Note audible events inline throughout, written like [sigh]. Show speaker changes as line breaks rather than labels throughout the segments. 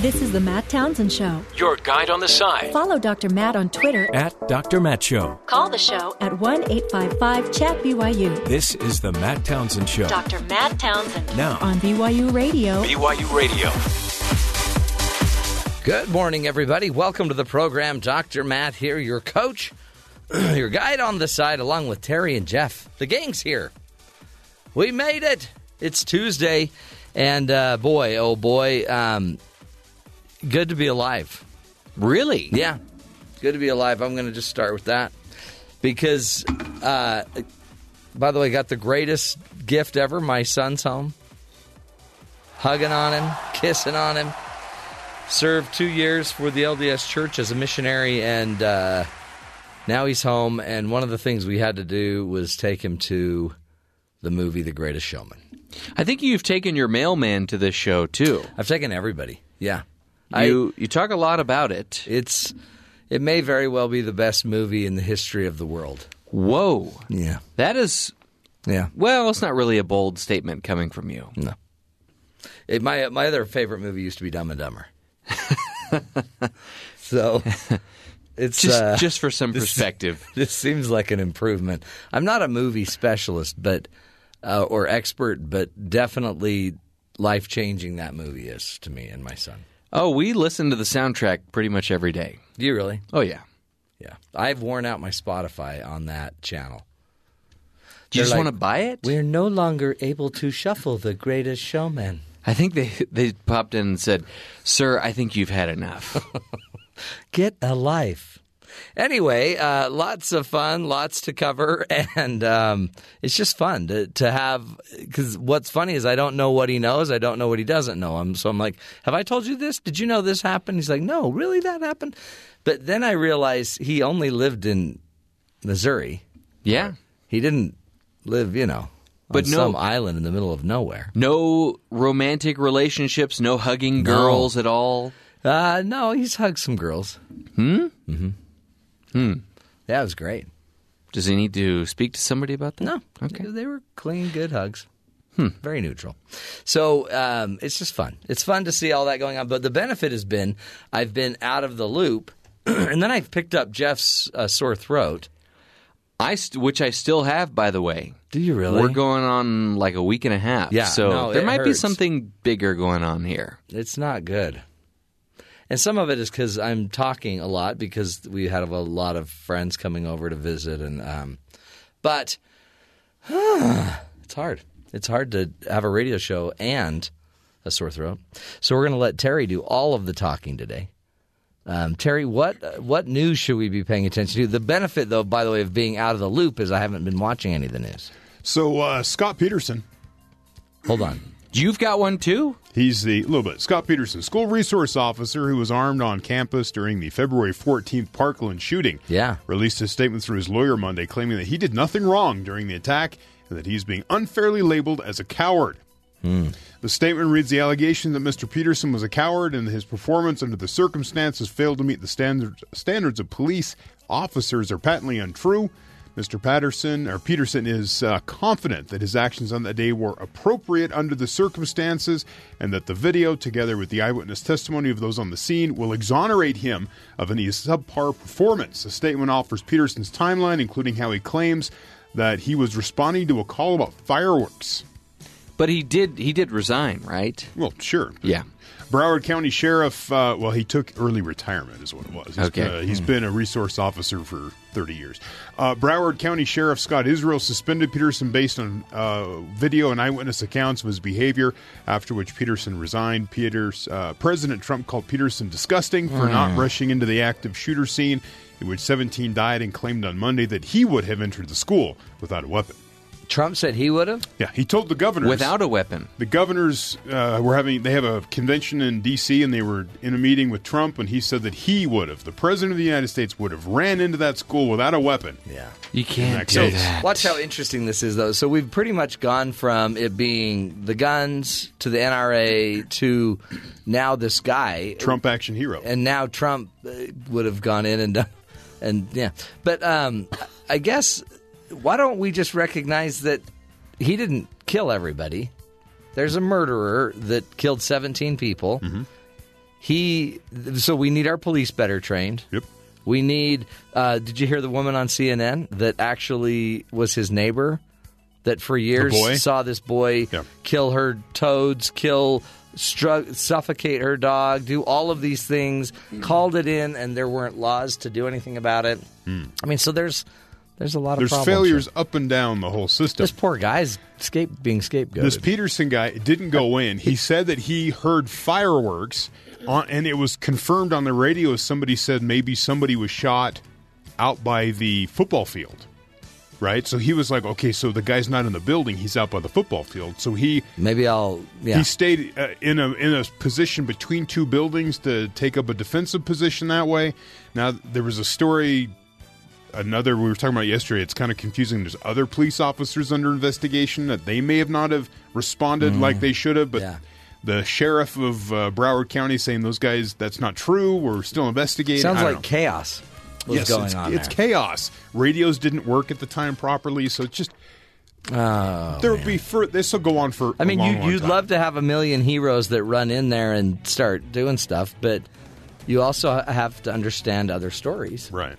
This is the Matt Townsend Show.
Your guide on the side.
Follow Dr. Matt on Twitter.
At Dr. Matt Show.
Call the show at 1 855 Chat BYU.
This is the Matt Townsend Show.
Dr. Matt Townsend.
Now.
On BYU Radio.
BYU Radio.
Good morning, everybody. Welcome to the program. Dr. Matt here, your coach, [clears throat] your guide on the side, along with Terry and Jeff. The gang's here. We made it. It's Tuesday, and uh, boy, oh boy, um, good to be alive.
Really?
Yeah, good to be alive. I'm going to just start with that because, uh, by the way, got the greatest gift ever. My son's home, hugging on him, kissing on him. Served two years for the LDS Church as a missionary, and uh, now he's home. And one of the things we had to do was take him to the movie The Greatest Showman.
I think you've taken your mailman to this show too.
I've taken everybody. Yeah,
You you talk a lot about it.
it's it may very well be the best movie in the history of the world.
Whoa.
Yeah,
That is
yeah.
well, it's not really a bold statement coming from you.
No. It, my my other favorite movie used to be Dumb and Dumber. [laughs] so it's
Just
uh,
just for some [laughs]
this-
perspective.
This seems like an improvement. I'm not a movie specialist, but uh, or expert, but definitely life changing that movie is to me and my son.
Oh, we listen to the soundtrack pretty much every day.
Do you really?
Oh yeah.
Yeah, I've worn out my Spotify on that channel.
Do you
They're
just
like,
want to buy it?
We're no longer able to shuffle the Greatest Showman.
I think they they popped in and said, "Sir, I think you've had enough." [laughs]
Get a life. Anyway, uh, lots of fun, lots to cover, [laughs] and um, it's just fun to, to have. Because what's funny is I don't know what he knows, I don't know what he doesn't know. I'm, so I'm like, "Have I told you this? Did you know this happened?" He's like, "No, really, that happened." But then I realized he only lived in Missouri.
yeah.
He didn't live, you know,
But
on
no-
some island in the middle of nowhere.
No romantic relationships, no hugging
No.
girls at all.
Uh, no, he's hugged some girls. Hmm. Mm-hmm. Hmm. Yeah, it was great.
Does he need to speak to somebody about that?
No.
Okay.
They were clean, good hugs. Hmm. Very neutral. So um, it's just fun. It's fun to see all that going on. But the benefit has been I've been out of the loop, [clears throat] and then I've picked up Jeff's uh, sore throat.
I st- which I still have, by the way.
Do you really?
We're going on like a week and a half.
Yeah,
So
no,
there might be something bigger going on here.
It's not good. And some of it is because I'm talking a lot because we had a lot of friends coming over to visit, and um, but [sighs] it's hard. It's hard to have a radio show and a sore throat. So we're going to let Terry do all of the talking today. Um, Terry, what what news should we be paying attention to? The benefit, though, by the way, of being out of the loop is I haven't been watching any of the news.
So uh, Scot Peterson,
Hold on.
You've got one too?
he's the little bit Scot Peterson, school resource officer who was armed on campus during the February 14th Parkland shooting.
Yeah.
released a statement through his lawyer Monday claiming that he did nothing wrong during the attack and that he's being unfairly labeled as a coward. Hmm. The statement reads the allegation that Mr. Peterson was a coward and that his performance under the circumstances failed to meet the standards standards of police officers are patently untrue. Mr. Patterson or Peterson is uh, confident that his actions on that day were appropriate under the circumstances and that the video, together with the eyewitness testimony of those on the scene, will exonerate him of any subpar performance. The statement offers Peterson's timeline, including how he claims that he was responding to a call about fireworks.
But he did he did resign, right?
Well, sure.
Yeah.
Broward County Sheriff, uh, well, he took early retirement, is what it was. He's,
Okay.
uh, he's been a resource officer for 30 years. Uh, Broward County Sheriff Scott Israel suspended Peterson based on uh, video and eyewitness accounts of his behavior, after which Peterson resigned. Peters, uh, President Trump called Peterson disgusting for not rushing into the active shooter scene, in which 17 died, and claimed on Monday that he would have entered the school without a weapon.
Trump said he would have.
Yeah, he told the governors
Without a weapon.
the governors uh, were having they have a convention in D.C. and they were in a meeting with Trump and he said that he would have the president of the United States would have ran into that school without a weapon.
Yeah.
You can't
So,
do that.
Watch how interesting this is, though. So we've pretty much gone from it being the guns to the NRA to now this guy,
Trump action hero.
and now Trump uh, would have gone in and done, and yeah. But um, I guess why don't we just recognize that he didn't kill everybody? There's a murderer that killed 17 people. Mm-hmm. he. So we need our police better trained.
Yep.
We need. Uh, did you hear the woman on CNN that actually was his neighbor? That for years saw this boy
Yeah.
kill her toads, kill, stru- suffocate her dog, do all of these things. Mm. Called it in, and there weren't laws to do anything about it. Mm. I mean, so there's there's a lot
There's
of problems
failures
here.
up and down the whole system.
This poor guy's scape being scapegoated.
This Peterson guy didn't go [laughs] in. He said that he heard fireworks, on, and it was confirmed on the radio. Somebody said maybe somebody was shot out by the football field, right? So he was like, okay, so the guy's not in the building; he's out by the football field. So he
Maybe I'll. Yeah.
he stayed uh, in a in a position between two buildings to take up a defensive position that way. Now there was a story. Another we were talking about yesterday. It's kind of confusing. There's other police officers under investigation that they may have not have responded like they should have, but
Yeah.
the sheriff of uh, Broward County saying those guys that's not true. We're still investigating.
Sounds like
know.
chaos was
yes,
going
it's,
on
it's chaos. Radios didn't work at the time properly, so it's just there will be for this will go on for.
Oh, I mean,
long,
you,
time.
love to have a million heroes that run in there and start doing stuff, but you also have to understand other stories.
Right.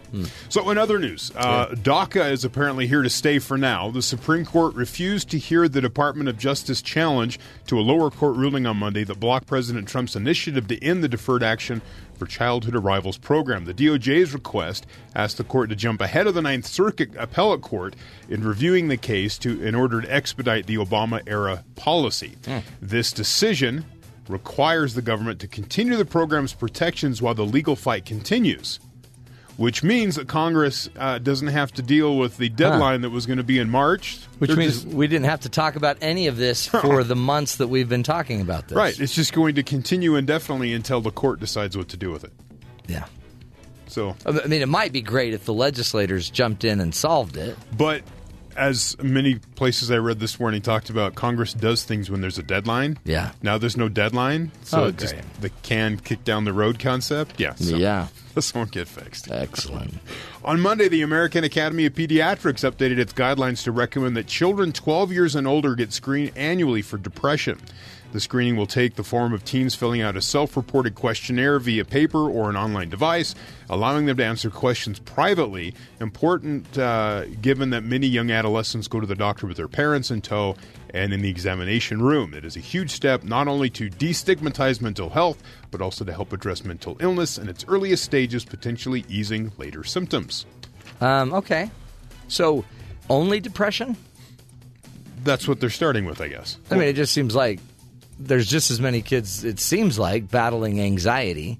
So, in other news, uh, DACA is apparently here to stay for now. The Supreme Court refused to hear the Department of Justice challenge to a lower court ruling on Monday that blocked President Trump's initiative to end the Deferred Action for Childhood Arrivals program. The DOJ's request asked the court to jump ahead of the Ninth Circuit Appellate Court in reviewing the case to in order to expedite the Obama era policy. This decision requires the government to continue the program's protections while the legal fight continues which means that Congress uh, doesn't have to deal with the deadline that was going to be in March.
Which
They're
means
just-
we didn't have to talk about any of this [laughs] for the months that we've been talking about this.
right, it's just going to continue indefinitely until the court decides what to do with it.
Yeah.
So,
I mean, it might be great if the legislators jumped in and solved it.
but as many places I read this morning talked about, Congress does things when there's a deadline.
Yeah.
Now there's no deadline, so
Oh,
it just the can kick down the road concept. Yeah. So
Yeah. [laughs]
This won't get fixed.
Excellent. [laughs]
On Monday, the American Academy of Pediatrics updated its guidelines to recommend that children 12 years and older get screened annually for depression. The screening will take the form of teens filling out a self reported questionnaire via paper or an online device, allowing them to answer questions privately. Important uh, given that many young adolescents go to the doctor with their parents in tow and in the examination room. It is a huge step not only to destigmatize mental health, but also to help address mental illness in its earliest stages, potentially easing later symptoms.
Um, okay. So, only depression?
That's what they're starting with, I guess.
I mean, it just seems like there's just as many kids, it seems like, battling anxiety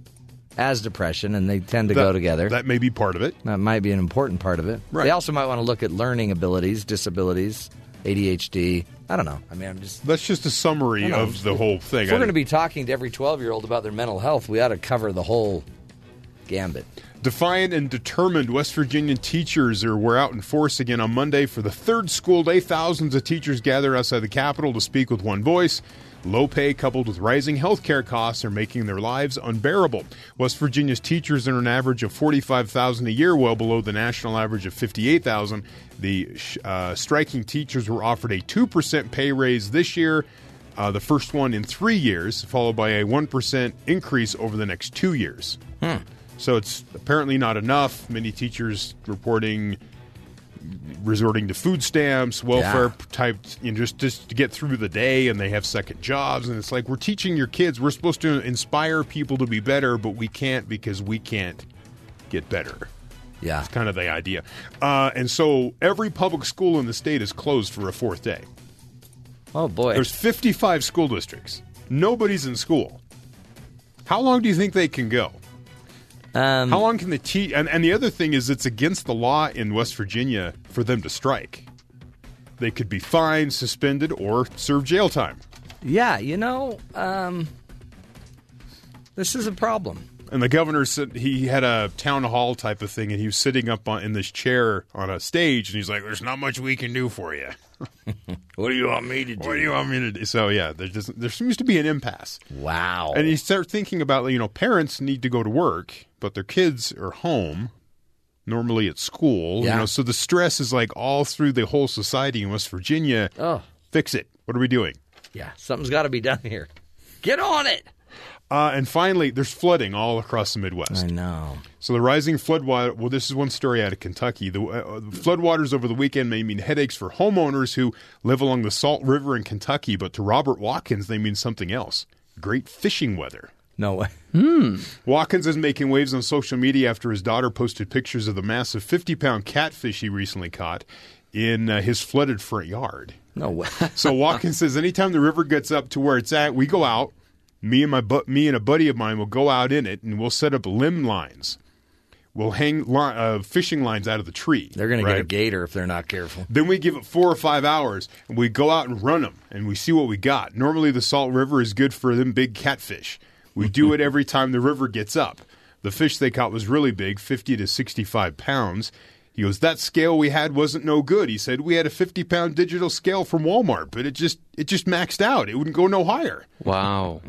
as depression, and they tend to
that,
go together.
That may be part of it.
That might be an important part of it.
Right.
They also might want to look at learning abilities, disabilities, ADHD. I don't know. I mean, I'm just.
That's just a summary of the whole thing.
If we're going to be talking to every 12 year old about their mental health, we ought to cover the whole gambit.
Defiant and determined West Virginian teachers are were out in force again on Monday for the third school day. Thousands of teachers gathered outside the Capitol to speak with one voice. Low pay coupled with rising health care costs are making their lives unbearable. West Virginia's teachers earn an average of forty-five thousand a year, well below the national average of fifty-eight thousand. The uh, striking teachers were offered a two percent pay raise this year, uh, the first one in three years, followed by a one percent increase over the next two years. So it's apparently not enough. Many teachers reporting resorting to food stamps, welfare
Yeah.
type, you know, just just to get through the day, and they have second jobs. And it's like we're teaching your kids. We're supposed to inspire people to be better, but we can't because we can't get better.
Yeah.
It's kind of the idea. Uh, and so every public school in the state is closed for a fourth day.
Oh, boy.
There's 55 school districts. Nobody's in school. How long do you think they can go?
Um,
How long can they teach? And, and the other thing is, it's against the law in West Virginia for them to strike. They could be fined, suspended, or serve jail time.
yeah, you know, um, this is a problem.
And the governor said he had a town hall type of thing, and he was sitting up on, in this chair on a stage, and he's like, "There's not much we can do for you. [laughs]
What do you want me to do?
What do you want me to do?" So yeah, there just there seems to be an impasse.
Wow.
And you start thinking about, you know, parents need to go to work, but their kids are home, normally at school.
Yeah.
You know, so the stress is like all through the whole society in West Virginia.
Oh.
Fix it. What are we doing?
yeah, something's got to be done here. Get on it.
Uh, and finally, there's flooding all across the Midwest.
I know.
So the rising flood floodwater. Well, this is one story out of Kentucky. The, uh, the floodwaters over the weekend may mean headaches for homeowners who live along the Salt River in Kentucky, but to Robert Watkins, they mean something else. Great fishing weather.
No way.
Watkins is making waves on social media after his daughter posted pictures of the massive 50 pound catfish he recently caught in uh, his flooded front yard.
No way.
So Watkins says, anytime the river gets up to where it's at, we go out. Me and my bu- me and a buddy of mine will go out in it, and we'll set up limb lines. We'll hang li- uh, fishing lines out of the tree.
They're going to get a gator if they're not careful.
Then we give it four or five hours, and we go out and run them, and we see what we got. Normally, the Salt River is good for them big catfish. We do it every time the river gets up. The fish they caught was really big, 50 to 65 pounds. He goes, that scale we had wasn't no good. He said we had a 50 pound digital scale from Walmart, but it just it just maxed out. It wouldn't go no higher.
Wow.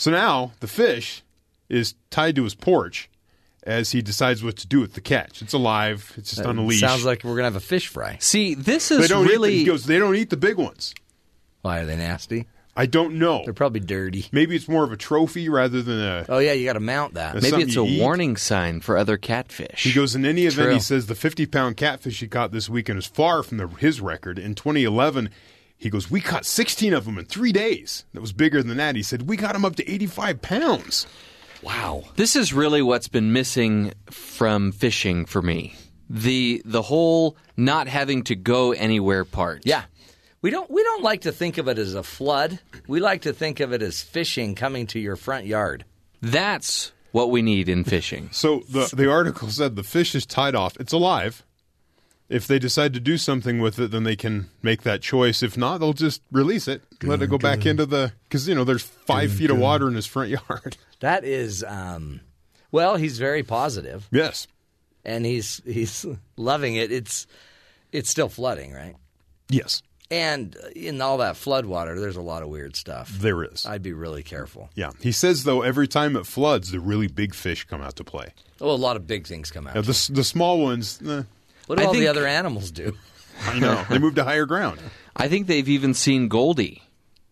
So now the fish is tied to his porch as he decides what to do with the catch. It's alive. It's just on a leash.
Sounds like we're going to have a fish fry.
See, this
they
is
don't eat
really
the, he goes. They don't eat the big ones.
Why are they nasty?
I don't know.
They're probably dirty.
Maybe it's more of a trophy rather than a.
Oh yeah, you got to mount that.
That's
maybe it's a
eat.
warning sign for other catfish.
He goes in any event.
True.
He says the 50 pound catfish he caught this weekend is far from the, his record. In 2011, he goes, we caught 16 of them in three days. That was bigger than that. He said we got them up to 85 pounds.
Wow.
This is really what's been missing from fishing for me. The the whole not having to go anywhere part.
Yeah. We don't we don't like to think of it as a flood. We like to think of it as fishing coming to your front yard.
That's what we need in fishing. [laughs]
So the the article said the fish is tied off. It's alive. If they decide to do something with it, then they can make that choice. If not, they'll just release it, let it go back into the because you know there's five feet of water in his front [laughs] yard.
That is um well, he's very positive
yes,
and he's he's loving it. It's it's still flooding, right?
yes,
And in all that flood water, there's a lot of weird stuff.
there is.
I'd be really careful.
Yeah, he says though every time it floods, the really big fish come out to play.
Oh, a lot of big things come out.
Now, the the small ones, eh,
what do
I
all the
think-
other animals do?
I know they move to higher ground.
I think they've even seen Goldie.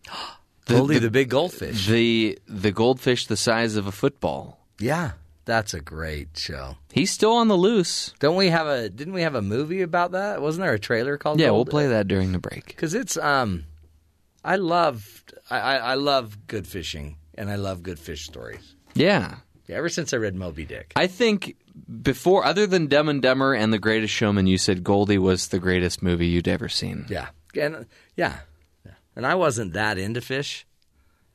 [gasps]
Goldie, the, big goldfish.
The the goldfish the size of a football.
yeah, that's a great show.
He's still on the loose.
Don't we have a? Didn't we have a movie about that? Wasn't there a trailer called?
Yeah, we'll play that during the break.
because it's um, I love I, I I love good fishing and I love good fish stories.
Yeah.
Yeah, ever since I read Moby Dick.
I think before other than Dumb and Dumber and The Greatest Showman, you said Goldie was the greatest movie you'd ever seen.
Yeah, and yeah, yeah. and I wasn't that into fish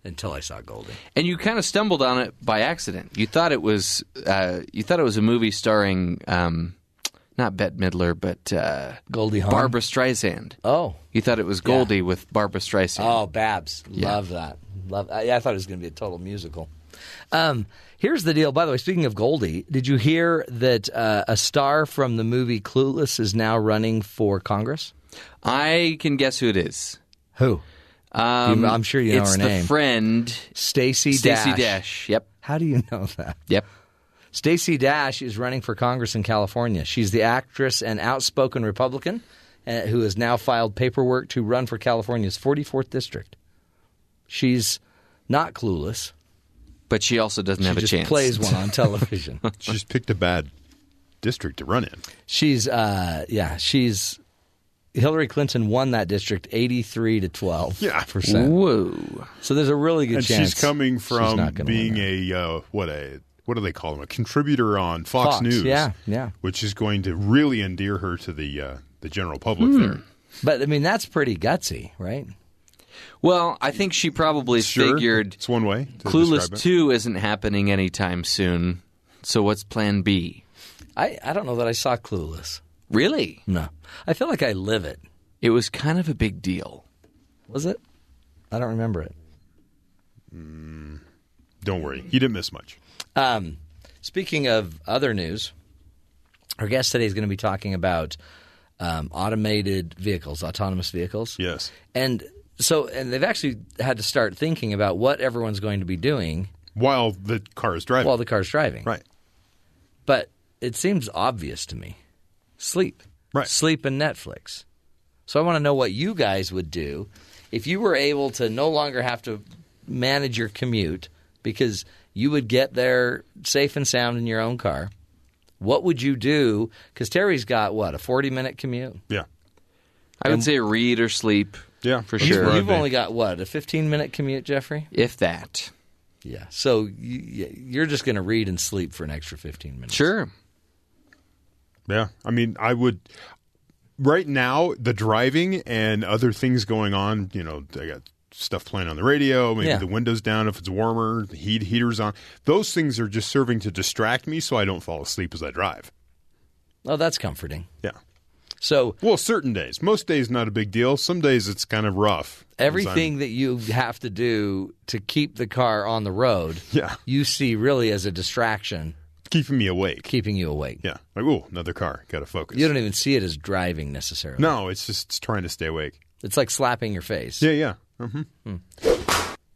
until I saw Goldie.
And you kind of stumbled on it by accident. You thought it was uh, you thought it was a movie starring um, not Bette Midler, but uh,
Goldie Hawn?
Barbra Streisand.
Oh,
You thought it was Goldie with Barbra Streisand.
oh, Babs, love that. Love. I, I thought it was going to be a total musical. Um, here's the deal. By the way, speaking of Goldie, did you hear that uh, a star from the movie Clueless is now running for Congress?
I can guess who it is.
Who?
Um,
You- I'm sure you know
it's
her
the
name.
friend Stacey
Dash.
Dash. Yep,
How do you know that?
yep.
Stacey Dash is running for Congress in California. She's the actress and outspoken Republican uh, who has now filed paperwork to run for California's 44th district. She's not clueless.
But she also doesn't
She
have a
just
chance.
plays one on [laughs] television. [laughs]
She just picked a bad district to run in.
she's, uh, yeah, she's. Hillary Clinton won that district 83 to 12
Yeah.
percent.
Whoa.
So there's a really good
and
chance
she's coming
she's
from
not
being a uh, what a what do they call them a contributor on Fox,
Fox,
News
yeah, yeah.
which is going to really endear her to the uh, the general public
Hmm.
there
But I mean, that's pretty gutsy, right?
Well, I think she probably
sure
figured
it's one way to
Clueless 2 isn't happening anytime soon. So what's plan B?
I, I don't know that I saw Clueless.
Really?
No. I feel like I live it.
It was kind of a big deal.
Was it? I don't remember it.
don't worry you didn't miss much
Um, speaking of other news, our guest today is going to be talking about um, automated vehicles, autonomous vehicles.
yes
And so, and they've actually had to start thinking about what everyone's going to be doing
while the car is driving
while the car's driving.
right
But it seems obvious to me. Sleep.
Right.
Sleep and Netflix. So I want to know what you guys would do if you were able to no longer have to manage your commute because you would get there safe and sound in your own car. What would you do? Because Terry's got what a forty-minute commute.
Yeah.
I would say read or sleep.
Yeah,
for
that's
sure.
where I'd
You've only got what a fifteen-minute commute, Jeffrey.
If that.
Yeah. So you, you're just going to read and sleep for an extra fifteen minutes.
Sure.
Yeah, I mean, I would. Right now, the driving and other things going on. You know, I got stuff playing on the radio. Maybe
Yeah.
the windows down if it's warmer. The heat heaters on. Those things are just serving to distract me, so I don't fall asleep as I drive.
Oh, that's comforting.
Yeah.
So
Well, certain days. Most days, not a big deal. Some days, it's kind of rough.
everything that you have to do to keep the car on the road,
Yeah.
you see really as a distraction,
keeping me awake.
keeping you awake.
Yeah. Like, oh, another car. Got to focus.
You don't even see it as driving necessarily.
no, it's just it's trying to stay awake.
It's like slapping your face.
Yeah, yeah. hmm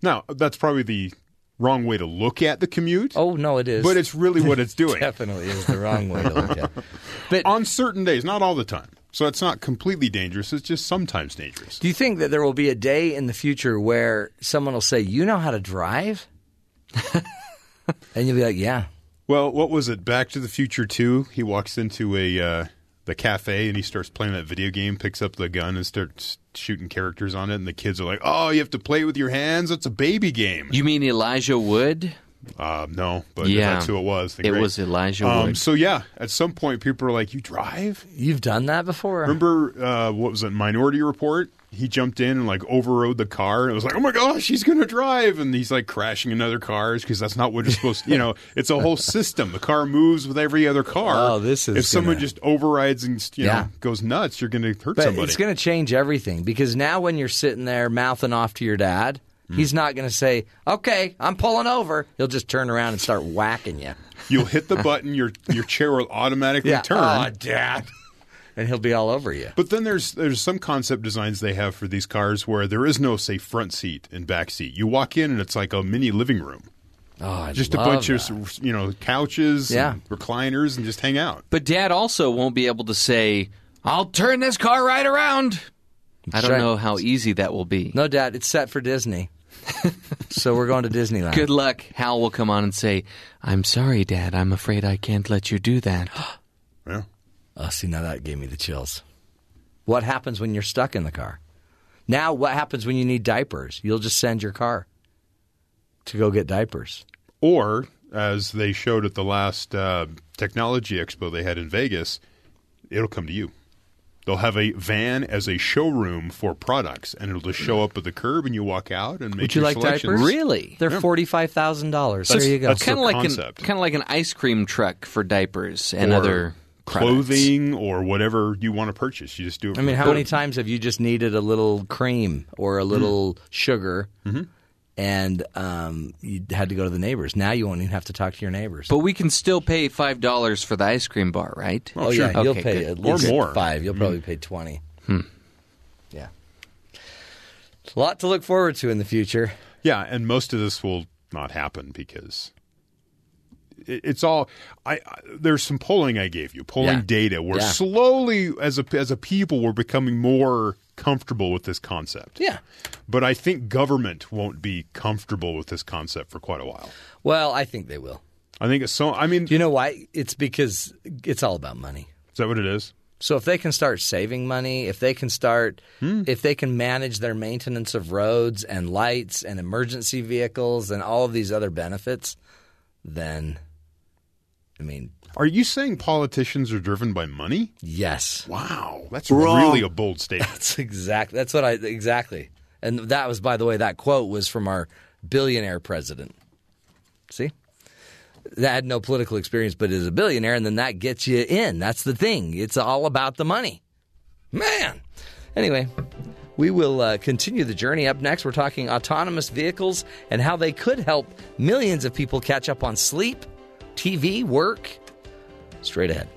Now, that's probably the wrong way to look at the commute,
Oh no, it is.
but it's really what it's [laughs] doing.
definitely is the wrong way to look at. it. [laughs] But
on certain days, not all the time. So it's not completely dangerous. It's just sometimes dangerous.
do you think that there will be a day in the future where someone will say, "You know how to drive," [laughs] and you'll be like, "Yeah."
Well, what was it? Back to the Future 2. He walks into a uh, the cafe and he starts playing that video game, picks up the gun and starts shooting characters on it. And the kids are like, "Oh, you have to play it with your hands. It's a baby game."
You mean Elijah Wood?
Uh, no, but
Yeah.
that's who it was.
It
great.
was Elijah
Um, so yeah, at some point, people are like, "You drive?"
You've done that before.
Remember uh, what was it? Minority Report. He jumped in and like overrode the car, and it was like, "Oh my gosh, he's going to drive!" And he's like crashing into other cars because that's not what you're supposed. to You know, [laughs] it's a whole system. The car moves with every other car.
Oh, this is
if someone
gonna-
just overrides and you know
Yeah.
goes nuts, you're going to hurt
But
somebody.
it's going to change everything because now when you're sitting there mouthing off to your dad, he's not going to say, "Okay, I'm pulling over." He'll just turn around and start whacking you.
You'll hit the button, your your chair will automatically turn.
Oh, dad. And he'll be all over you.
But then there's there's some concept designs they have for these cars where there is no say front seat and back seat. You walk in and it's like a mini living room.
Oh, I
Just a bunch
that.
of you know couches,
Yeah.
and recliners, and just hang out.
But Dad also won't be able to say, "I'll turn this car right around." I don't know how easy that will be.
No, Dad, it's set for Disney. [laughs] so we're going to Disneyland.
Good luck. Hal will come on and say, "I'm sorry, Dad. I'm afraid I can't let you do that." [gasps]
Yeah.
Oh, see, now that gave me the chills. What happens when you're stuck in the car? Now, what happens when you need diapers? You'll just send your car to go get diapers.
Or as they showed at the last uh, technology expo they had in Vegas, it'll come to you. They'll have a van as a showroom for products, and it'll just show up at the curb, and you walk out and make
Would you
your
like
selections.
diapers?
Really?
They're forty-five thousand dollars. There
That's-
you go.
that's-
kind of
their
like an kind of like an ice cream truck for diapers and
Or
other products.
clothing or whatever you want to purchase. You just do it.
I mean, how many times have you just needed a little cream or a little mm-hmm. sugar, mm-hmm. And um, you had to go to the neighbors? Now you won't even have to talk to your neighbors.
But we can still pay five dollars for the ice cream bar, right?
oh
sure.
yeah, you'll
Okay,
pay
good.
at
Or more.
five. You'll probably pay twenty. Yeah, it's a lot to look forward to in the future.
Yeah, and most of this will not happen because it's all. I, I there's some polling I gave you, polling
Yeah.
data, where
Yeah.
slowly, as a as a people, we're becoming more comfortable with this concept.
Yeah.
But I think government won't be comfortable with this concept for quite a while.
Well, I think they will.
I think it's so. I mean,
Do you know why? It's because it's all about money.
is that what it is?
So if they can start saving money, if they can start,
Hmm.
if they can manage their maintenance of roads and lights and emergency vehicles and all of these other benefits, then, I mean,
Are you saying politicians are driven by money?
yes,
Wow, that's really a bold statement. [laughs]
that's exactly that's what I exactly. And that was, by the way, that quote was from our billionaire president. See, that had no political experience, but is a billionaire, and then that gets you in. That's the thing. It's all about the money, man. Anyway, we will uh, continue the journey. Up next, we're talking autonomous vehicles and how they could help millions of people catch up on sleep, TV, work. Straight ahead.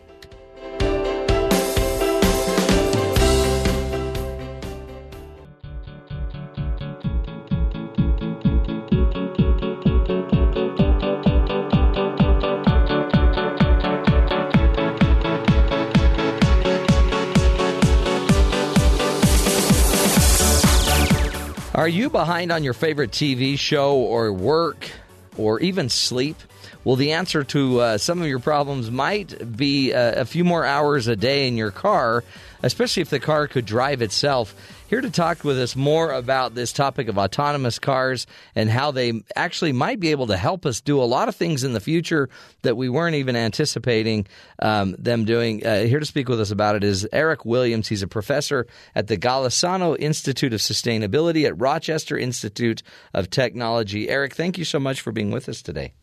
Are you behind on your favorite TV show or work or even sleep? Well, the answer to uh, some of your problems might be uh, a few more hours a day in your car, especially if the car could drive itself. Here to talk with us more about this topic of autonomous cars and how they actually might be able to help us do a lot of things in the future that we weren't even anticipating um, them doing. Uh, here to speak with us about it is Eric Williams. He's a professor at the Golisano Institute of Sustainability at Rochester Institute of Technology. Eric, thank you so much for being with us today.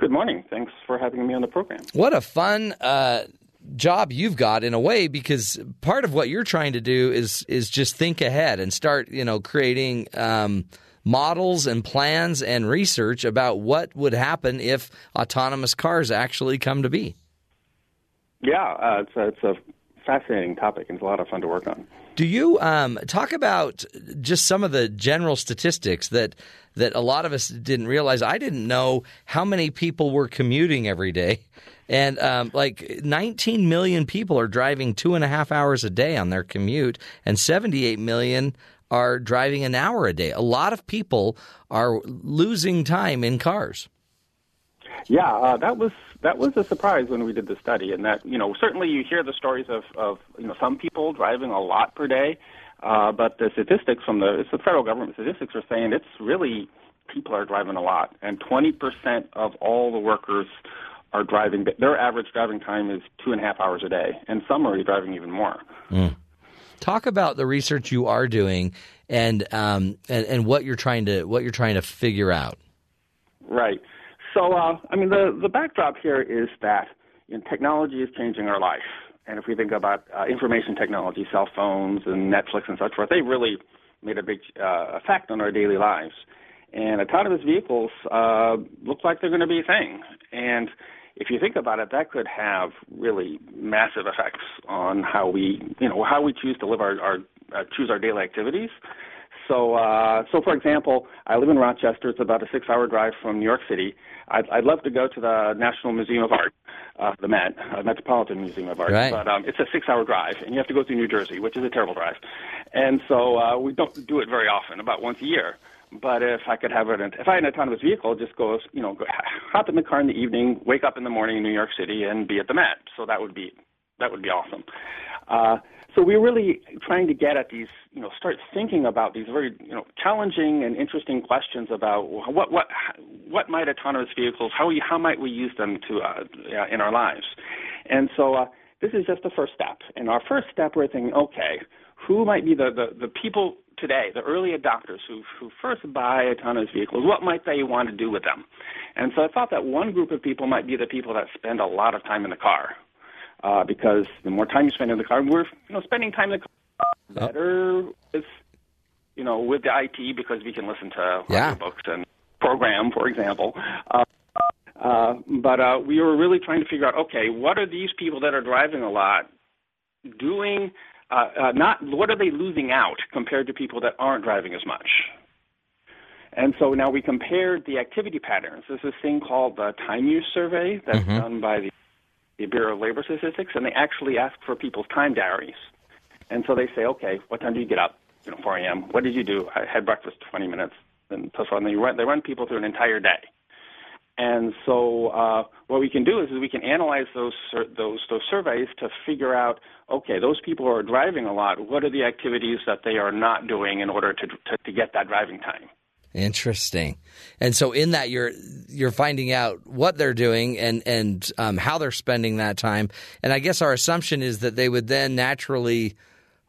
Good morning. Thanks for having me on the program.
What a fun uh, job you've got in a way because part of what you're trying to do is is just think ahead and start you know creating um, models and plans and research about what would happen if autonomous cars actually come to be.
Yeah, uh, it's a, it's a fascinating topic and it's a lot of fun to work on.
Do you um, talk about just some of the general statistics that that a lot of us didn't realize? I didn't know how many people were commuting every day, and um, like 19 million people are driving two and a half hours a day on their commute, and 78 million are driving an hour a day. A lot of people are losing time in cars.
Yeah, uh, that was that was a surprise when we did the study, and that you know certainly you hear the stories of of you know some people driving a lot per day, uh, but the statistics from the it's the federal government statistics are saying it's really people are driving a lot, and 20% of all the workers are driving. Their average driving time is two and a half hours a day, and some are driving even more.
Talk about the research you are doing and um, and, and what you're trying to what you're trying to figure out.
Right. So, uh, I mean, the, the backdrop here is that you know, technology is changing our life. And if we think about uh, information technology, cell phones and Netflix and such forth, they really made a big uh, effect on our daily lives. And autonomous vehicles uh, look like they're going to be a thing. And if you think about it, that could have really massive effects on how we, you know, how we choose to live our, our uh, choose our daily activities. So, uh, so for example, I live in Rochester. It's about a six-hour drive from New York City. I'd, I'd love to go to the National Museum of Art, uh, the Met, uh, Metropolitan Museum of Art,
Right.
but um, it's a six-hour drive, and you have to go through New Jersey, which is a terrible drive. And so uh, we don't do it very often, about once a year. But if I could have it, if I had an autonomous vehicle, just go, you know, go, hop in the car in the evening, wake up in the morning in New York City, and be at the Met. So that would be that would be awesome. Uh, so we're really trying to get at these, you know, start thinking about these very, you know, challenging and interesting questions about what what what might autonomous vehicles, how we, how might we use them to uh, uh, in our lives, and so uh, this is just the first step. And our first step, we're thinking, okay, who might be the the, the people today, the early adopters who who first buy autonomous vehicles? What might they want to do with them? And so I thought that one group of people might be the people that spend a lot of time in the car uh, because the more time you spend in the car, we're you know spending time in the car better is you know with the IT because we can listen to
Yeah.
books and program, for example. Uh, uh, but uh, we were really trying to figure out, okay, what are these people that are driving a lot doing? Uh, uh, not what are they losing out compared to people that aren't driving as much? And so now we compared the activity patterns. There's this thing called the time use survey that's done by the, the Bureau of Labor Statistics, and they actually ask for people's time diaries. And so they say, okay, what time do you get up? You know, 4 a.m. What did you do? I had breakfast 20 minutes, and so on. They run, they run people through an entire day. And so uh, what we can do is, is we can analyze those those those surveys to figure out, okay, those people who are driving a lot, what are the activities that they are not doing in order to to, to get that driving time?
Interesting. And so in that you're you're finding out what they're doing and and um, how they're spending that time. And I guess our assumption is that they would then naturally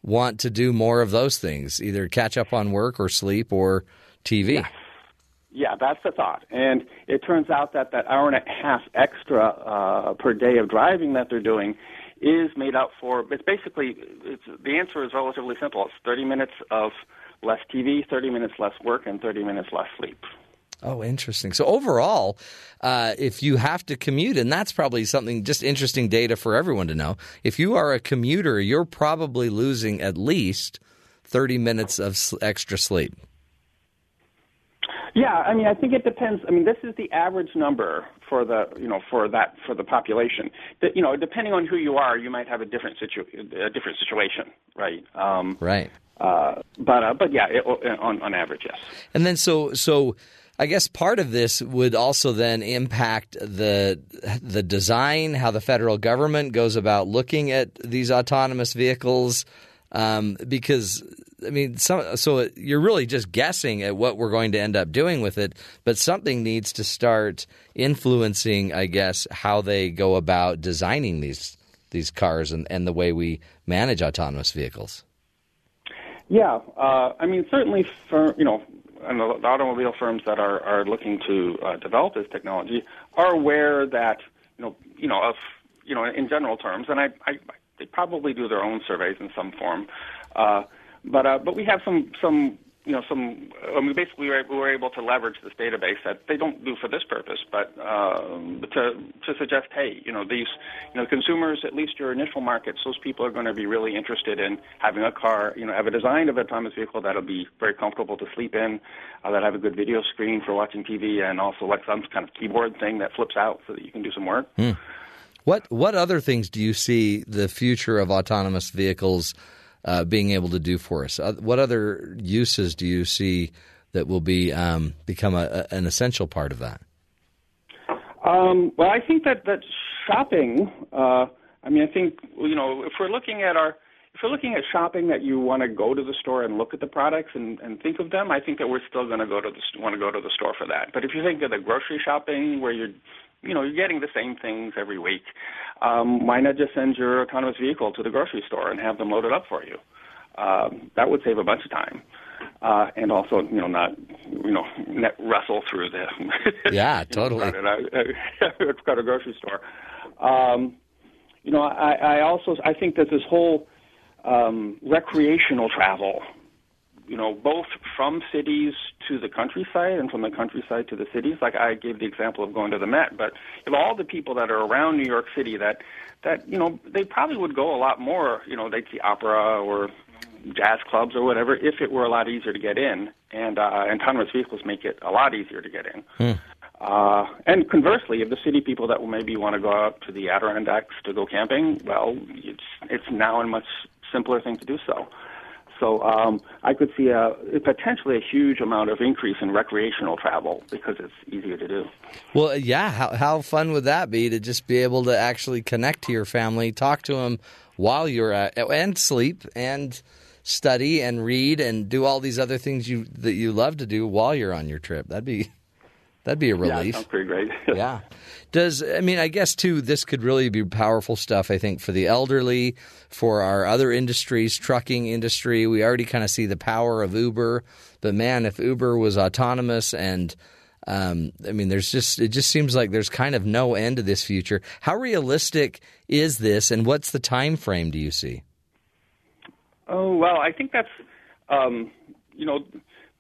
want to do more of those things, either catch up on work or sleep or TV.
Yeah, that's the thought. And it turns out that that hour and a half extra uh, per day of driving that they're doing is made up for. It's basically it's, the answer is relatively simple. It's 30 minutes of less TV, 30 minutes less work, and 30 minutes less sleep.
Oh, interesting. So overall, uh, if you have to commute, and that's probably something just interesting data for everyone to know. If you are a commuter, you're probably losing at least thirty minutes of extra sleep.
Yeah, I mean, I think it depends. I mean, this is the average number for the you know for that for the population. That you know, depending on who you are, you might have a different situ a different situation, right? Um,
Right.
uh, but uh, but yeah, it, on on average, yes.
And then so so I guess part of this would also then impact the the design, how the federal government goes about looking at these autonomous vehicles, um, because I mean, some, so you're really just guessing at what we're going to end up doing with it, but something needs to start influencing, I guess, how they go about designing these these cars and, and the way we manage autonomous vehicles.
Yeah, uh, I mean, certainly, for you know, and the automobile firms that are are looking to uh, develop this technology are aware that you know, you know, of you know, in general terms, and I, I they probably do their own surveys in some form. Uh, but uh, but we have some some you know some I mean, basically we were, we were able to leverage this database that they don't do for this purpose, but um, to to suggest hey you know these you know consumers at least your initial markets those people are going to be really interested in having a car you know have a design of an autonomous vehicle that'll be very comfortable to sleep in, uh, that have a good video screen for watching TV, and also like some kind of keyboard thing that flips out so that you can do some work.
What what other things do you see the future of autonomous vehicles uh, being able to do for us? Uh, what other uses do you see that will be um, become a, a, an essential part of that?
Um, well, I think that that shopping. Uh, I mean, I think you know if we're looking at our if we're looking at shopping that you want to go to the store and look at the products and, and think of them, I think that we're still going to go to the want to go to the store for that. But if you think of the grocery shopping where you're you know, you're getting the same things every week. Um, why not just send your autonomous vehicle to the grocery store and have them load it up for you? Um, that would save a bunch of time. Uh, and also, you know, not, you know, net wrestle through the. [laughs]
Yeah, totally.
Got a, [laughs] a grocery store. Um, you know, I, I also I think that this whole um, recreational travel you know, both from cities to the countryside and from the countryside to the cities. Like I gave the example of going to the Met, but of all the people that are around New York City that that you know they probably would go a lot more. You know, they'd see opera or jazz clubs or whatever if it were a lot easier to get in, and uh, and autonomous vehicles make it a lot easier to get in.
Hmm.
Uh, and conversely, if the city people that will maybe want to go out to the Adirondacks to go camping, well, it's it's now a much simpler thing to do so. So um, I could see a potentially a huge amount of increase in recreational travel because it's easier to do.
Well, yeah. How how fun would that be to just be able to actually connect to your family, talk to them while you're at, and sleep and study and read and do all these other things you that you love to do while you're on your trip. That'd be that'd be a relief.
Yeah, sounds pretty great. [laughs]
yeah. Does I mean I guess too this could really be powerful stuff I think for the elderly, for our other industries, trucking industry. We already kind of see the power of Uber, but man, if Uber was autonomous and um, I mean, there's just it just seems like there's kind of no end to this future. How realistic is this, and what's the time frame? Do you see?
Oh well, I think that's um, you know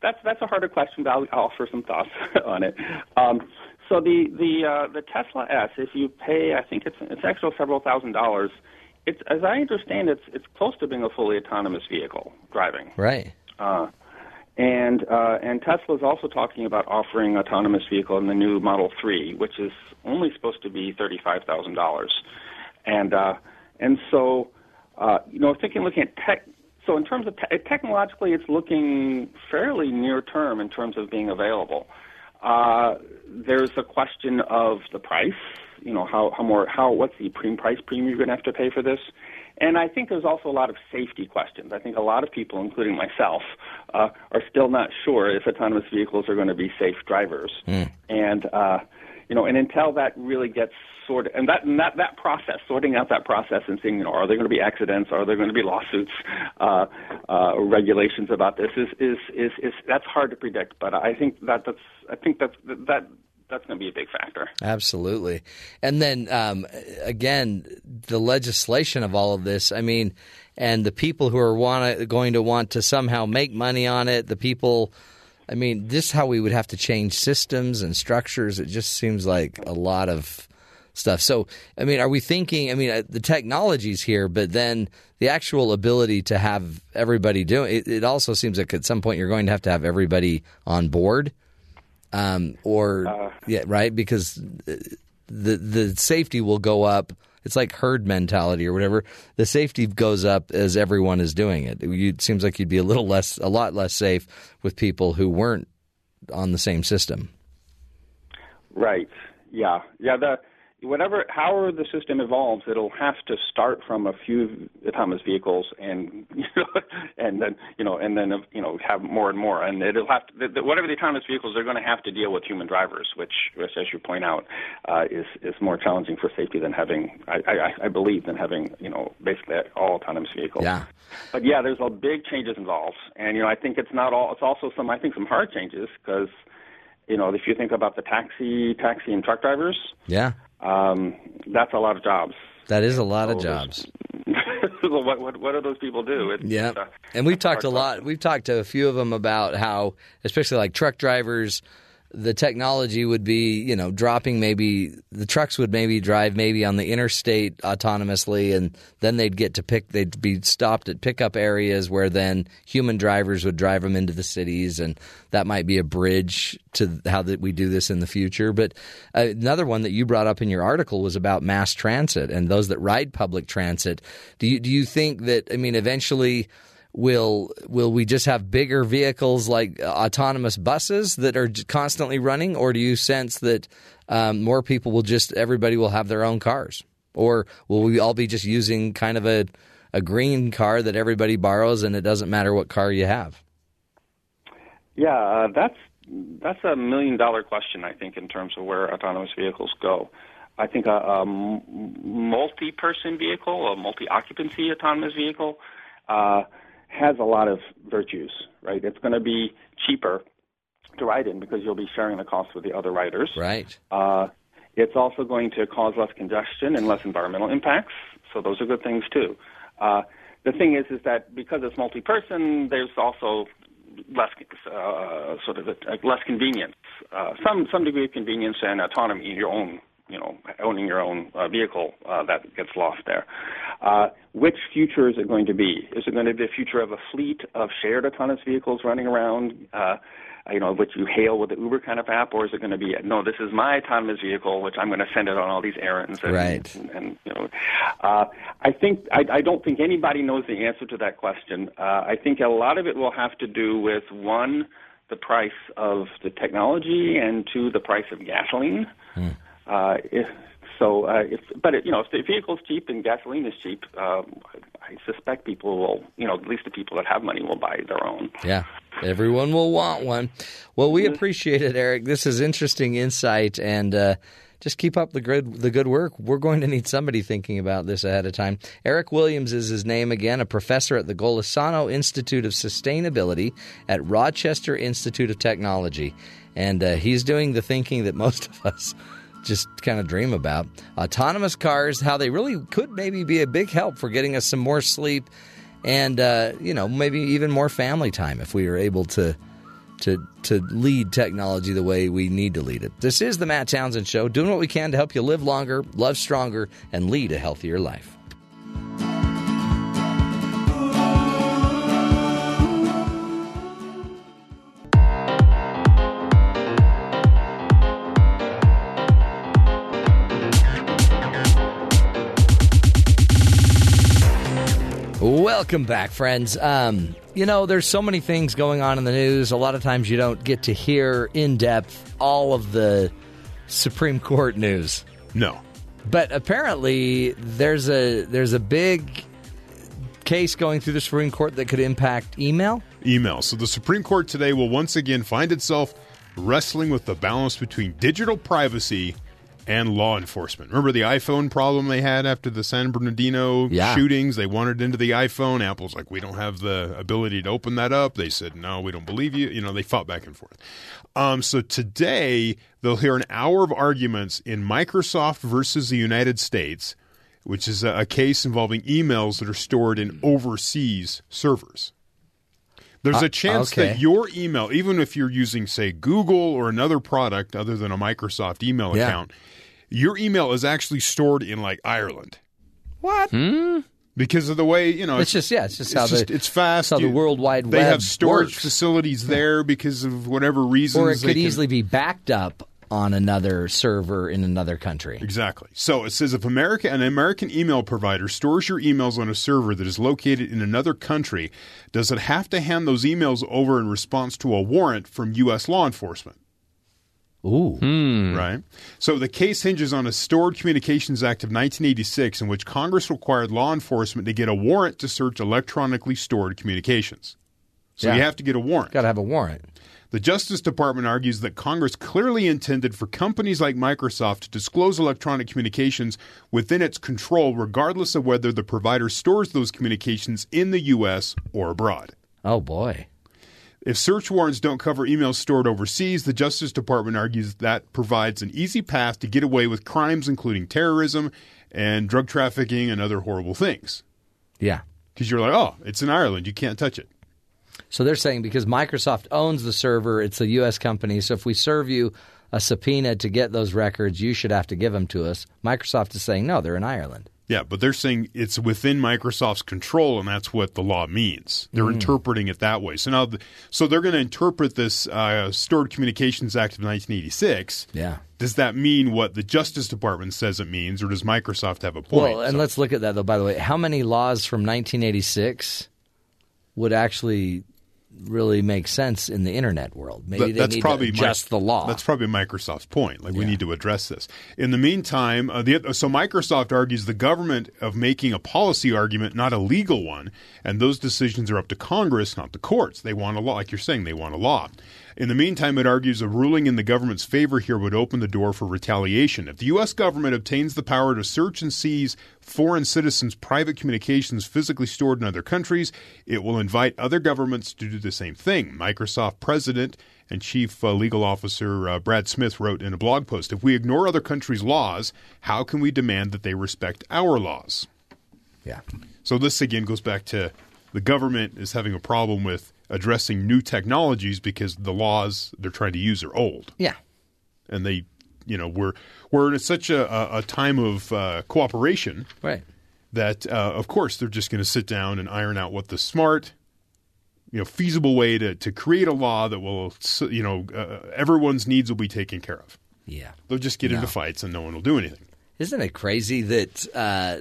that's that's a harder question, but I'll, I'll offer some thoughts [laughs] on it. Um, so the the uh, the Tesla S, if you pay, I think it's it's extra several thousand dollars. It's as I understand, it's it's close to being a fully autonomous vehicle driving.
Right.
Uh, and uh, and Tesla is also talking about offering autonomous vehicle in the new Model 3, which is only supposed to be thirty five thousand dollars. And uh, and so uh, you know, thinking looking at tech. So in terms of te- technologically, it's looking fairly near term in terms of being available. Uh, there's a question of the price. You know, how, how more, how, what's the premium price premium you're going to have to pay for this? And I think there's also a lot of safety questions. I think a lot of people, including myself, uh, are still not sure if autonomous vehicles are going to be safe drivers.
Mm.
And uh, you know, and until that really gets sorted, and that and that that process, sorting out that process and seeing, you know, are there going to be accidents? Are there going to be lawsuits? Uh, uh, regulations about this is, is is is that's hard to predict. But I think that that's I think that's that that's going to be a big factor.
Absolutely. And then um, again, the legislation of all of this. I mean, and the people who are want going to want to somehow make money on it. The people. I mean, this is how we would have to change systems and structures. It just seems like a lot of stuff. So, I mean, are we thinking? I mean, uh, the technology's here, but then the actual ability to have everybody do it. It also seems like at some point you're going to have to have everybody on board, um, or
Uh.
yeah, right? Because the the safety will go up. It's like herd mentality or whatever. The safety goes up as everyone is doing it. It seems like you'd be a little less, a lot less safe with people who weren't on the same system.
Right. Yeah. Yeah. The whatever, however the system evolves, it'll have to start from a few autonomous vehicles, and you know, [laughs] and then you know, and then you know, have more and more, and it'll have to, the, the, whatever the autonomous vehicles, they're going to have to deal with human drivers, which, which as you point out, uh, is is more challenging for safety than having, I, I, I believe, than having you know, basically all autonomous vehicles.
Yeah.
But yeah, there's a big changes involved, and you know, I think it's not all. It's also some, I think, some hard changes because you know, if you think about the taxi, taxi and truck drivers,
Yeah,
um, that's a lot of jobs.
that is a lot of
Oh,
jobs. [laughs]
what, what what do those people do? It's,
Yeah,
uh,
and we've talked a lot. We've talked to a few of them about how, especially like truck drivers, the technology would be, you know, dropping. Maybe the trucks would maybe drive maybe on the interstate autonomously, and then they'd get to pick. They'd be stopped at pickup areas where then human drivers would drive them into the cities, and that might be a bridge to how that we do this in the future. But uh, another one that you brought up in your article was about mass transit and those that ride public transit. Do you do you think that I mean eventually? Will will we just have bigger vehicles like uh, autonomous buses that are constantly running, or do you sense that um, more people will just everybody will have their own cars, or will we all be just using kind of a a green car that everybody borrows and it doesn't matter what car you have?
Yeah, uh, that's that's a million dollar question. I think in terms of where autonomous vehicles go. I think a, a multi person vehicle, a multi occupancy autonomous vehicle, uh, has a lot of virtues. Right, it's going to be cheaper to ride in because you'll be sharing the cost with the other riders.
Right.
Uh, it's also going to cause less congestion and less environmental impacts. So those are good things too. Uh, the thing is, is that because it's multi-person, there's also less uh, sort of a, less convenience, uh, some some degree of convenience and autonomy in your own, you know, owning your own uh, vehicle uh, that gets lost there. Uh, which future is it going to be? Is it going to be the future of a fleet of shared autonomous vehicles running around? Uh, you know, which you hail with the Uber kind of app, or is it going to be no? This is my autonomous vehicle, which I'm going to send it on all these errands. And,
Right.
And, and you know, uh, I think I, I don't think anybody knows the answer to that question. Uh, I think a lot of it will have to do with one, the price of the technology, and two, the price of gasoline. Uh, if, so, uh, if, but it, you know, if the vehicle's cheap and gasoline is cheap, um, I suspect people will, you know, at least the people that have money will buy their own.
Yeah. Everyone will want one. Well, we appreciate it, Eric. This is interesting insight, and uh, just keep up the good the good work. We're going to need somebody thinking about this ahead of time. Eric Williams is his name again, a professor at the Golisano Institute of Sustainability at Rochester Institute of Technology, and uh, he's doing the thinking that most of us just kind of dream about. Autonomous cars, how they really could maybe be a big help for getting us some more sleep and uh, you know maybe even more family time if we are able to to to lead technology the way we need to lead it. This is the Matt Townsend Show, doing what we can to help you live longer, love stronger, and lead a healthier life. Welcome back, friends. Um, you know, there's so many things going on in the news. A lot of times you don't get to hear in depth all of the Supreme Court news.
No.
But apparently, there's a there's a big case going through the Supreme Court that could impact email.
Email. So the Supreme Court today will once again find itself wrestling with the balance between digital privacy and law enforcement. Remember the iPhone problem they had after the San Bernardino
Yeah.
shootings? They wanted into the iPhone. Apple's like, we don't have the ability to open that up. They said, no, we don't believe you. You know, they fought back and forth. Um, so today they'll hear an hour of arguments in Microsoft versus the United States, which is a, a case involving emails that are stored in overseas servers. There's
Uh,
a chance
okay.
that your email, even if you're using, say, Google or another product other than a Microsoft email
Yeah.
account, your email is actually stored in like Ireland
What?
because of the way you know.
It's just yeah, it's just
it's
how
just
the
it's fast.
how the
You-
World Wide
They
Web
have storage
works.
facilities there because of whatever reasons.
or it could
can-
easily be backed up on another server in another country.
Exactly. So it says if America an American email provider stores your emails on a server that is located in another country, does it have to hand those emails over in response to a warrant from US law enforcement?
Ooh. Hmm.
Right. So the case hinges on a Stored Communications Act of 1986 in which Congress required law enforcement to get a warrant to search electronically stored communications. So
Yeah.
you have to get a warrant.
Got to have a warrant.
The Justice Department argues that Congress clearly intended for companies like Microsoft to disclose electronic communications within its control, regardless of whether the provider stores those communications in the U.S. or abroad.
Oh boy.
If search warrants don't cover emails stored overseas, the Justice Department argues that provides an easy path to get away with crimes including terrorism and drug trafficking and other horrible things.
Yeah.
Because you're like, oh, it's in Ireland, you can't touch it.
So they're saying because Microsoft owns the server, it's a U.S. company. So if we serve you a subpoena to get those records, you should have to give them to us. Microsoft is saying no, they're in Ireland.
Yeah, but they're saying it's within Microsoft's control, and that's what the law means. They're
Mm.
interpreting it that way. So now, the, so they're going to interpret this uh, Stored Communications Act of 1986.
Yeah.
Does that mean what the Justice Department says it means, or does Microsoft have a point?
Well, and
So-
let's look at that though. By the way, how many laws from 1986 would actually really make sense in the internet world? Maybe
That-
they
that's
need
probably
adjust the law.
That's probably Microsoft's point. Like we need to address this. In the meantime, uh, the, so Microsoft argues the government of making a policy argument, not a legal one, and those decisions are up to Congress, not the courts. They want a law, like you're saying, they want a law. In the meantime, it argues a ruling in the government's favor here would open the door for retaliation. If the U.S. government obtains the power to search and seize foreign citizens' private communications physically stored in other countries, it will invite other governments to do the same thing. Microsoft president and chief uh, legal officer uh, Brad Smith wrote in a blog post If we ignore other countries' laws, how can we demand that they respect our laws?
yeah.
So this again goes back to the government is having a problem with addressing new technologies because the laws they're trying to use are old,
Yeah.
and they, you know, we're we're in such a, a, time of uh, cooperation
Right.
that, uh, of course, they're just going to sit down and iron out what the smart, you know, feasible way to to create a law that will, you know, uh, everyone's needs will be taken care of.
Yeah.
They'll just get
No.
into fights and no one will do anything.
Isn't it crazy that uh,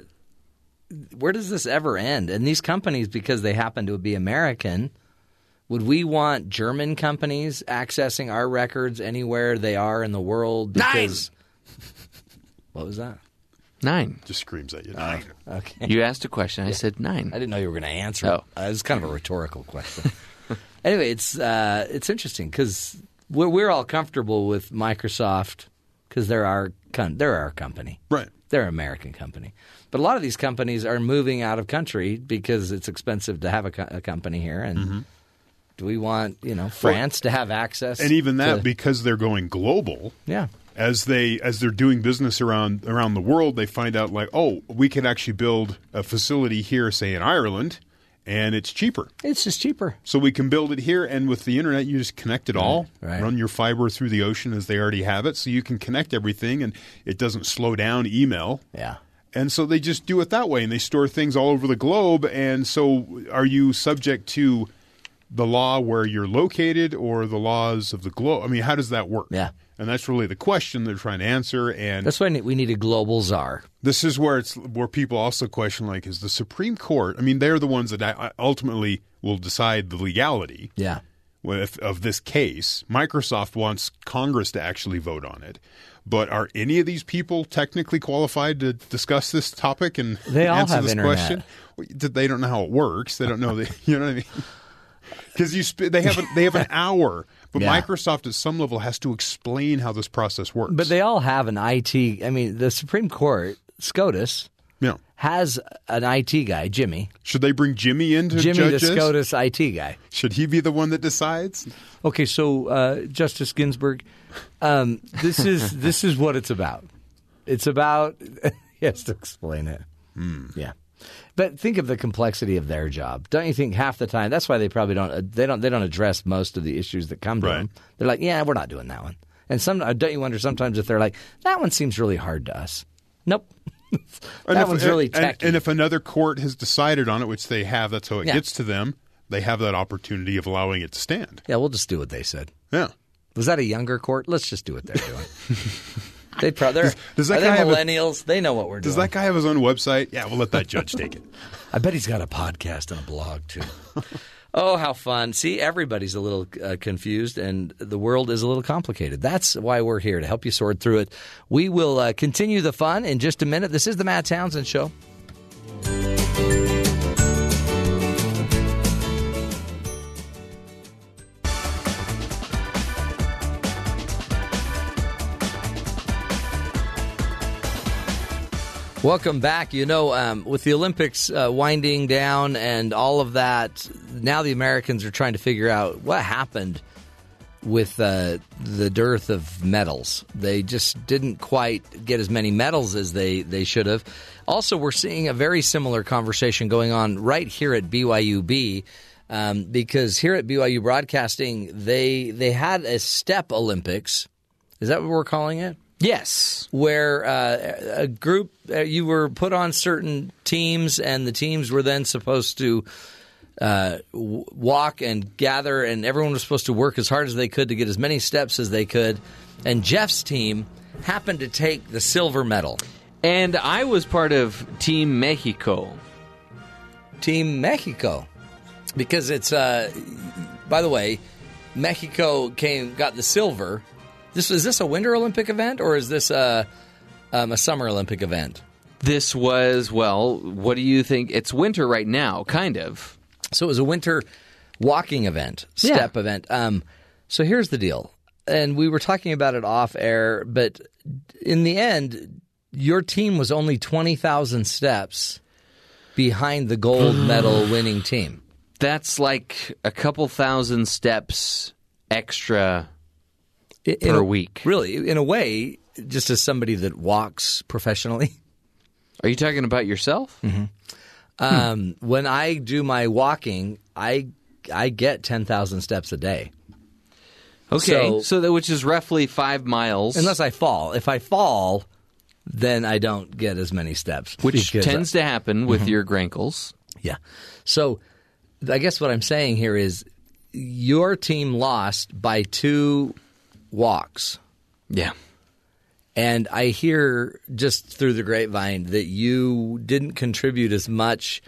where does this ever end? And these companies, because they happen to be American, would we want German companies accessing our records anywhere they are in the world? Because [laughs] what was that?
Nine.
Just screams at you. Nine.
Okay,
You asked a question. I said nine.
I didn't know you were going to answer.
Oh.
it. Uh, it was kind of a rhetorical question. [laughs] anyway, it's uh, it's interesting because we're we're all comfortable with Microsoft because they're our con- they're our company.
Right.
They're an American company. But a lot of these companies are moving out of country because it's expensive to have a, co- a company here. And do we want, you know, France to have access?
And even that,
to-
because they're going global,
yeah.
as they as they're doing business around around the world, they find out like, oh, we could actually build a facility here, say in Ireland, and it's cheaper.
It's just cheaper.
So we can build it here, and with the internet, you just connect it all,
right.
run your fiber through the ocean as they already have it, so you can connect everything, and it doesn't slow down email.
Yeah.
And so they just do it that way, and they store things all over the globe. And so, are you subject to the law where you're located, or the laws of the globe? I mean, how does that work?
Yeah.
And that's really the question they're trying to answer. And
That's why we need a global czar.
this is where it's where people also question, like, is the Supreme Court? I mean, they're the ones that uh, ultimately will decide the legality
Yeah.
with, of this case. Microsoft wants Congress to actually vote on it. But are any of these people technically qualified to discuss this topic and
They all
answer
have
this
internet.
question? They don't know how it works. They don't know the, [laughs] you know what I mean? Because you sp- they have a, they have an [laughs] hour, but
Yeah.
Microsoft at some level has to explain how this process works.
But they all have an IT. I mean, the Supreme Court, SCOTUS,
yeah.
has an IT guy, Jimmy.
Should they bring Jimmy in to
Jimmy,
judge
the? SCOTUS IT guy.
Should he be the one that decides?
Okay, so uh, Justice Ginsburg, um, this [laughs] is this is what it's about. It's about [laughs] he has to explain it. Yeah, but think of the complexity of their job. Don't you think half the time? That's why they probably don't. They don't. They don't address most of the issues that come to
Right.
them. They're like, yeah, we're not doing that one. And some uh, don't you wonder sometimes if they're like, that one seems really hard to us. Nope, [laughs]
And
that
if-
one's really
and-
techy.
And, if another court has decided on it, which they have, that's how it
Yeah.
gets to them. They have that opportunity of allowing it to stand.
yeah, we'll just do what they said.
Yeah.
Was that a younger court? Let's just do what they're doing. [laughs] they probably
Does- does that
are they
guy have a-
millennials. they know what we're
Does
doing.
Does that guy have his own website? Yeah, we'll let that judge take it. [laughs]
I bet he's got a podcast and a blog too. oh, how fun! See, everybody's a little uh, confused, and the world is a little complicated. That's why we're here to help you sort through it. We will uh, continue the fun in just a minute. This is the Matt Townsend Show. Welcome back. You know, um, with the Olympics uh, winding down and all of that, now the Americans are trying to figure out what happened with uh, the dearth of medals. They just didn't quite get as many medals as they, they should have. Also, we're seeing a very similar conversation going on right here at BYUB. Um, because here at BYU Broadcasting, they they had a step Olympics. Is that what we're calling it?
Yes.
where uh, a group uh, you were put on certain teams, and the teams were then supposed to uh, w- walk and gather, and everyone was supposed to work as hard as they could to get as many steps as they could. And Jeff's team happened to take the silver medal.
And I was part of Team Mexico.
Team Mexico, because it's. Uh, by the way, Mexico came got the silver. This is this a Winter Olympic event or is this a, um, a Summer Olympic event?
This was, well, what do you think? It's winter right now, kind of.
So it was a winter walking event,
Yeah.
step event. Um, so here's the deal, and we were talking about it off air, but in the end, your team was only twenty thousand steps behind the gold [sighs] medal winning team.
That's like a couple thousand steps extra
In
per
a-
week.
Really, in a way, just as somebody that walks professionally.
Are you talking about yourself?
Um, when I do my walking, I I get ten thousand steps a day.
Okay,
So-
so, that which is roughly five miles,
Unless I fall. If I fall, then I don't get as many steps.
which
because I-
tends to happen with your grankles.
Yeah. So I guess what I'm saying here is your team lost by two walks.
Yeah.
And I hear just through the grapevine that you didn't contribute as much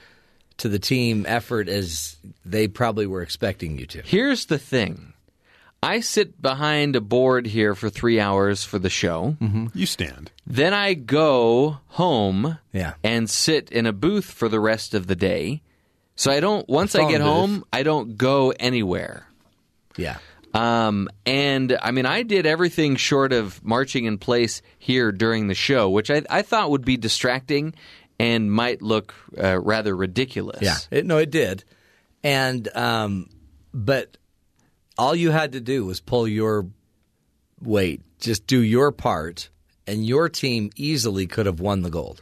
to the team effort as they probably were expecting you to.
Here's the thing. I sit behind a board here for three hours for the show. Mm-hmm.
You stand.
Then I go home
Yeah.
and sit in a booth for the rest of the day. So I don't, once I get
booth.
home, I don't go anywhere.
Yeah.
Um, and I mean, I did everything short of marching in place here during the show, which I, I thought would be distracting and might look uh, rather ridiculous.
Yeah. It, no, it did. And um, but all you had to do was pull your weight, just do your part, and your team easily could have won the gold.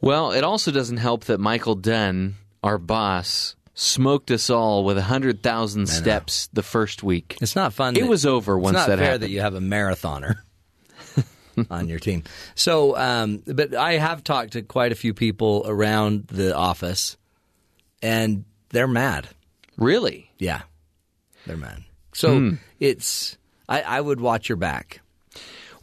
Well, it also doesn't help that Michael Dunn, our boss, smoked us all with 100,000 steps the first week.
It's not fun.
It
that-
was over once that happened.
it's not fair that you have a marathoner [laughs] on your team. So, um, but I have talked to quite a few people around the office, and they're mad.
Really?
Yeah, they're mad. So
Hmm.
it's I, I would watch your back.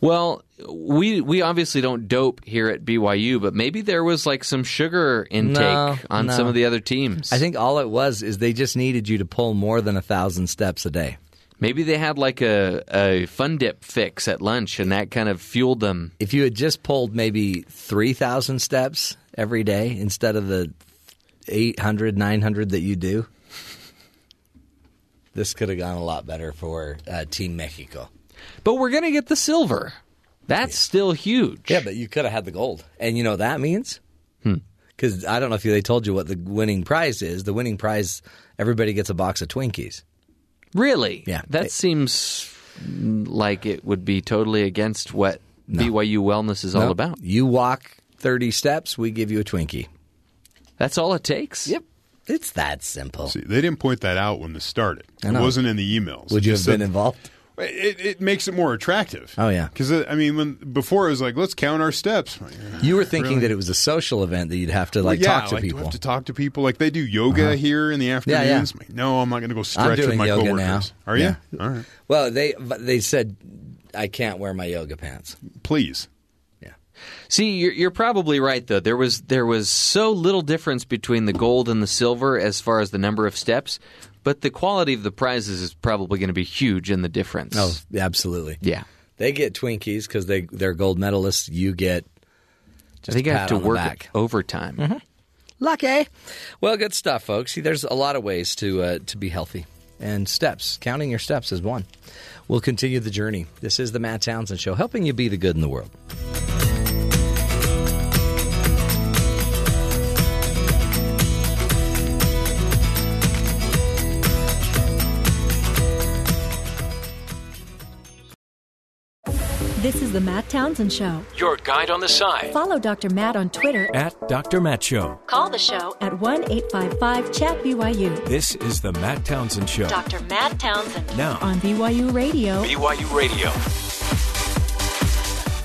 Well, we we obviously don't dope here at BYU, but maybe there was like some sugar intake
No,
on
no.
some of the other teams.
I think all it was is they just needed you to pull more than a thousand steps a day.
maybe they had like a, a fun dip fix at lunch and that kind of fueled them.
If you had just pulled maybe 3,000 steps every day instead of the 800, 900 that you do, this could have gone a lot better for uh, Team Mexico.
But we're going to get the silver. That's still huge.
Yeah, but you could have had the gold. And you know what that means? Hmm. Because I don't know if they told you what the winning prize is. The winning prize, everybody gets a box of Twinkies.
Really?
Yeah.
That
It-
seems like it would be totally against what BYU wellness is all about.
You walk 30 steps, we give you a Twinkie.
That's all it takes?
Yep. It's that simple.
See, they didn't point that out when this started. It wasn't in the emails.
Would
It
you have
just
been
said-
involved?
It, it makes it more attractive.
Oh, yeah.
because I mean, when before it was like, let's count our steps. Like,
You were thinking
really?
that it was a social event that you'd have to
Well,
like
yeah,
talk to
like,
people. Uh-huh.
I have to talk to people like they do yoga here in the afternoons?
yeah.
I'm no, I'm not going to go stretch with my
yoga
coworkers.
now.
Are
Yeah.
you? All right,
Well, they they said I can't wear my yoga pants.
please.
Yeah.
See, you're, you're probably right though. There was there was so little difference between the gold and the silver as far as the number of steps, but the quality of the prizes is probably going to be huge in the difference.
Oh, absolutely.
yeah.
They get Twinkies because they they're gold medalists. You get
I
just
think
a
I
pat
have to
on the
work
back.
overtime.
Lucky. Well, good stuff, folks. See, there's a lot of ways to uh, to be healthy, and steps. Counting your steps is one. We'll continue the journey. This is the Matt Townsend Show, helping you be the good in the world.
This is the Matt Townsend Show.
Your guide on the side.
Follow Dr. Matt on Twitter.
At Dr. Matt Show.
Call the show at 1 855 Chat BYU.
This is the Matt Townsend Show.
Dr. Matt Townsend.
Now.
On BYU Radio.
BYU Radio.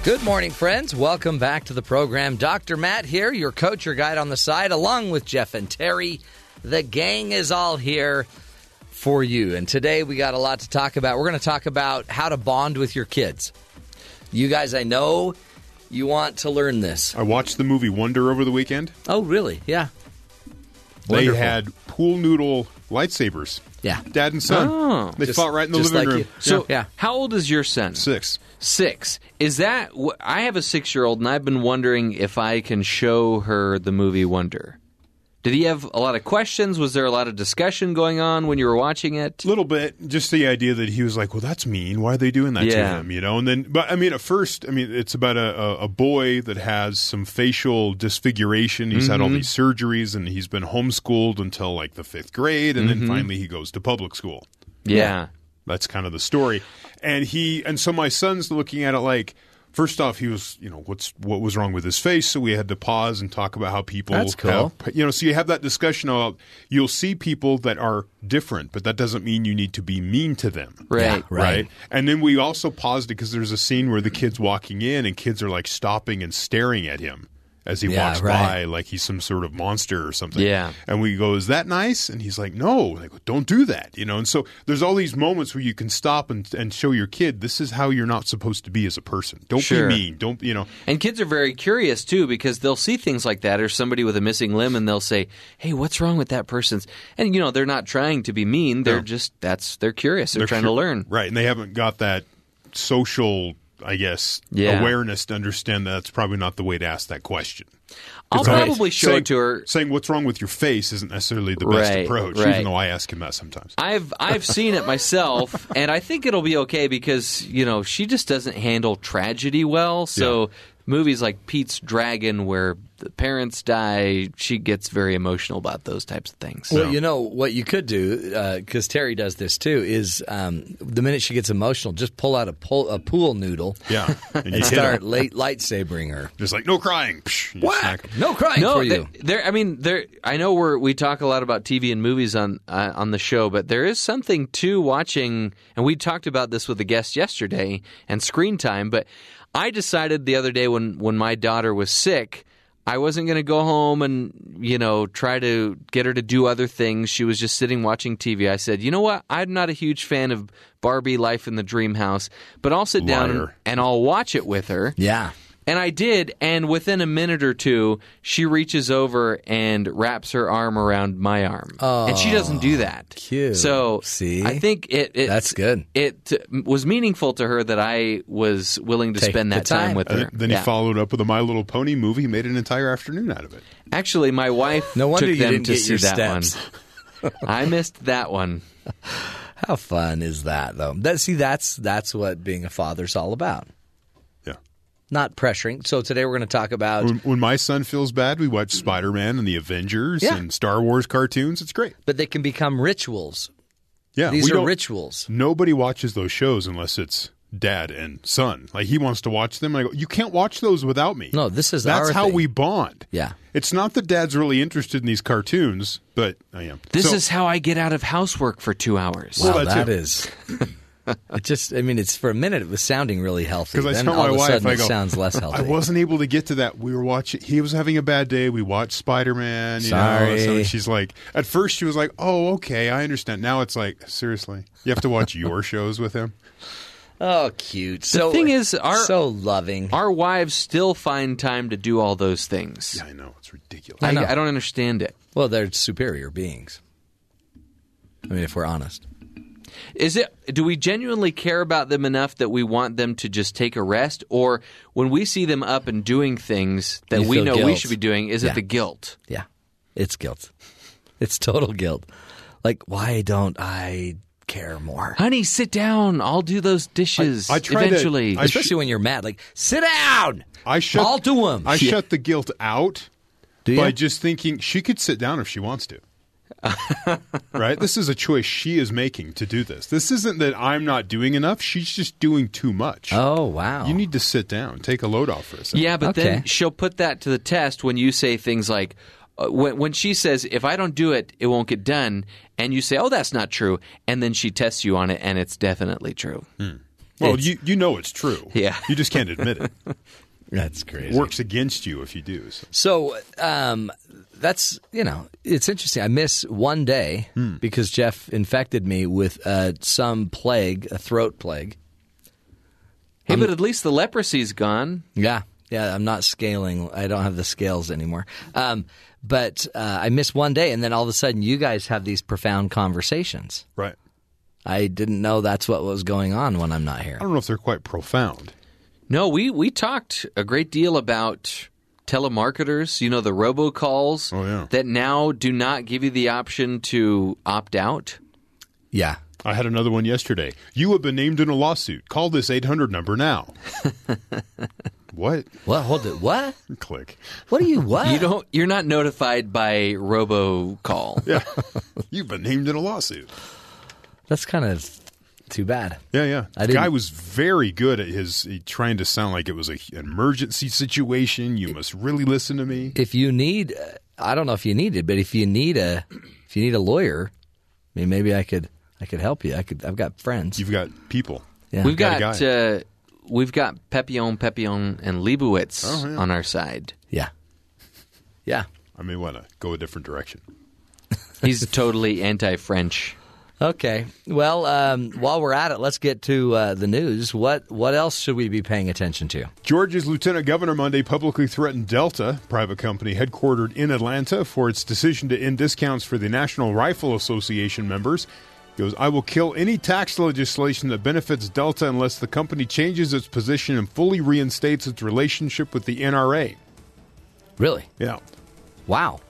Good morning, friends. Welcome back to the program. Dr. Matt here, your coach, your guide on the side, along with Jeff and Terry. The gang is all here for you. And today we got a lot to talk about. We're going to talk about how to bond with your kids. You guys, I know you want to learn this.
I watched the movie Wonder over the weekend.
Oh, really? Yeah.
They
Wonderful.
had pool noodle lightsabers.
Yeah.
Dad and son.
Oh.
they
Just-
fought right in the living
like
room.
you.
So,
Yeah.
how old is your son?
Six.
Six. Is that? I have a six-year-old, and I've been wondering if I can show her the movie Wonder. Did he have a lot of questions? Was there a lot of discussion going on when you were watching it?
A little bit, just the idea that he was like, "Well, that's mean. Why are they doing that
Yeah.
to him?" You know, and then, but I mean, at first, I mean, it's about a, a, a boy that has some facial disfiguration. He's had all mm-hmm. these surgeries, and he's been homeschooled until like the fifth grade, and then mm-hmm. finally he goes to public school.
Yeah.
That's kind of the story. And he and so my son's looking at it like first off he was, you know, what's what was wrong with his face, so we had to pause and talk about how people
That's cool.
have- you know, so you have that discussion about you'll see people that are different, but that doesn't mean you need to be mean to them.
Right.
Yeah, right.
And then we also paused it because there's a scene where the kid's walking in and kids are like stopping and staring at him as he
Yeah,
walks
right.
by like he's some sort of monster or something.
Yeah.
And we go, "Is that nice?" And he's like, "No, like don't do that." You know. And so there's all these moments where you can stop and and show your kid this is how you're not supposed to be as a person. Don't
Sure.
be mean. Don't you know?
And kids are very curious too because they'll see things like that or somebody with a missing limb and they'll say, "Hey, what's wrong with that person's?" And you know, they're not trying to be mean. They're
No.
just that's they're curious. They're,
They're
trying
cur-
to learn.
Right. And they haven't got that social, I guess,
Yeah.
awareness to understand that that's probably not the way to ask that question.
I'll probably show
saying,
it to her.
Saying what's wrong with your face isn't necessarily the best
Right,
approach,
right.
even though I ask him that sometimes.
I've I've seen it myself, [laughs] and I think it'll be okay because you know she just doesn't handle tragedy well. So movies like Pete's Dragon, where the parents die, she gets very emotional about those types of things.
Well, you know what you could do because Terry does this too. Is um, the minute she gets emotional, just pull out a, pull, a pool noodle
Yeah. [laughs] And,
and start late lightsabering her.
Just like, no crying. Psh, you just smack him.
No crying
no,
for you.
there. I mean, there. I know we're we talk a lot about TV and movies on uh, on the show, but there is something to watching, and we talked about this with a guest yesterday and screen time. But I decided the other day when when my daughter was sick. I wasn't going to go home and, you know, try to get her to do other things. She was just sitting watching TV. I said, you know what? I'm not a huge fan of Barbie Life in the Dream House, but I'll sit down and, and I'll watch it with her.
yeah.
And I did, and within a minute or two, she reaches over and wraps her arm around my arm, and she doesn't do that.
cute.
So,
See?
I think it, it
That's good.
It uh, was meaningful to her that I was willing to
Take
spend that time,
time.
with
And
her.
then
Yeah.
he followed up with a My Little Pony movie, made an entire afternoon out of it.
Actually, my wife
No wonder
took
you
them
didn't
to
get
see
your
that
steps.
one. [laughs] I missed that one.
How fun is that, though? That see, that's that's what being a father's all about. Not pressuring. So today we're going to talk about,
When, when my son feels bad, we watch Spider Man and the Avengers
Yeah.
and Star Wars cartoons. It's great.
but they can become rituals.
Yeah.
These are rituals.
Nobody watches those shows unless it's dad and son. Like he wants to watch them. I go, you can't watch those without me.
No, this is
That's how
thing.
we bond.
Yeah.
It's not that dad's really interested in these cartoons, but I am.
This
So-
is how I get out of housework for two hours.
Well,
Wow,
that's
that
it.
is [laughs] [laughs] It just, I mean, it's for a minute it was sounding really healthy.
Because I
then
tell
all
my
of a
wife,
sudden
I
it
go,
sounds less healthy.
I wasn't able to get to that. We were watching. He was having a bad day. We watched Spider Man.
Sorry.
Know, so she's like, at first she was like, "Oh, okay, I understand." Now it's like, seriously, you have to watch your [laughs] shows with him.
Oh, cute. So the
thing is, our-
so loving.
Our wives still find time to do all those things.
Yeah, I know it's ridiculous.
I,
know.
I don't understand it.
well, they're superior beings. I mean, if we're honest.
Is it? Do we genuinely care about them enough that we want them to just take a rest, or when we see them up and doing things that
You
we
feel
know we should be doing, is
Yeah.
it the guilt?
Yeah, it's guilt. It's total guilt. Like, why don't I care more?
Honey, sit down. I'll do those dishes
I- I try to-
eventually.
I-
Especially when you're mad. Like, sit down.
I shut.
I'll do 'em.
I
Yeah.
shut the guilt out by just thinking she could sit down if she wants to. [laughs] right? This is a choice she is making to do this. This isn't that I'm not doing enough. She's just doing too much.
Oh wow.
You need to sit down, take a load off for a second.
yeah, but
Okay.
then she'll put that to the test when you say things like, uh, when, when she says, "If I don't do it, it won't get done," and you say, "Oh, that's not true," and then she tests you on it, and it's definitely true.
Well,
It's-
you you know it's true. [laughs]
Yeah.
You just can't admit it. [laughs]
That's crazy.
Works against you if you do. So.
So um, that's you know it's interesting. I miss one day
Hmm.
because Jeff infected me with uh, some plague, a throat plague.
Hey, but at least the leprosy's gone.
Yeah, yeah. I'm not scaling. I don't have the scales anymore. Um, but uh, I miss one day, and then all of a sudden, you guys have these profound conversations.
Right.
I didn't know that's what was going on when I'm not here.
I don't know if they're quite profound.
No, we we talked a great deal about telemarketers. You know, the robocalls
Oh, yeah.
that now do not give you the option to opt out.
Yeah.
I had another one yesterday. You have been named in a lawsuit. Call this 800 number now. [laughs] what?
What? Hold it. What?
Click.
What are you? What?
You don't. You're not notified by robocall. [laughs]
Yeah. You've been named in a lawsuit.
That's kind of too bad.
Yeah, yeah.
I
the guy was very good at his trying to sound like it was a, an emergency situation. You must really listen to me.
if you need, uh, I don't know if you need it, but if you need a, if you need a lawyer, I mean, maybe I could, I could help you. I could. I've got friends.
You've got people.
yeah.
We've
Got a
got, uh, we've got Pepion, Pepion, and Leibowitz
Oh, yeah.
on our side.
yeah, yeah.
I may want to go a different direction.
He's totally anti-French.
Okay. Well, um, while we're at it, let's get to uh, the news. What what else should we be paying attention to?
Georgia's lieutenant governor Monday publicly threatened Delta, private company headquartered in Atlanta, for its decision to end discounts for the National Rifle Association members. He goes, I will kill any tax legislation that benefits Delta unless the company changes its position and fully reinstates its relationship with the NRA.
Really?
Yeah.
Wow.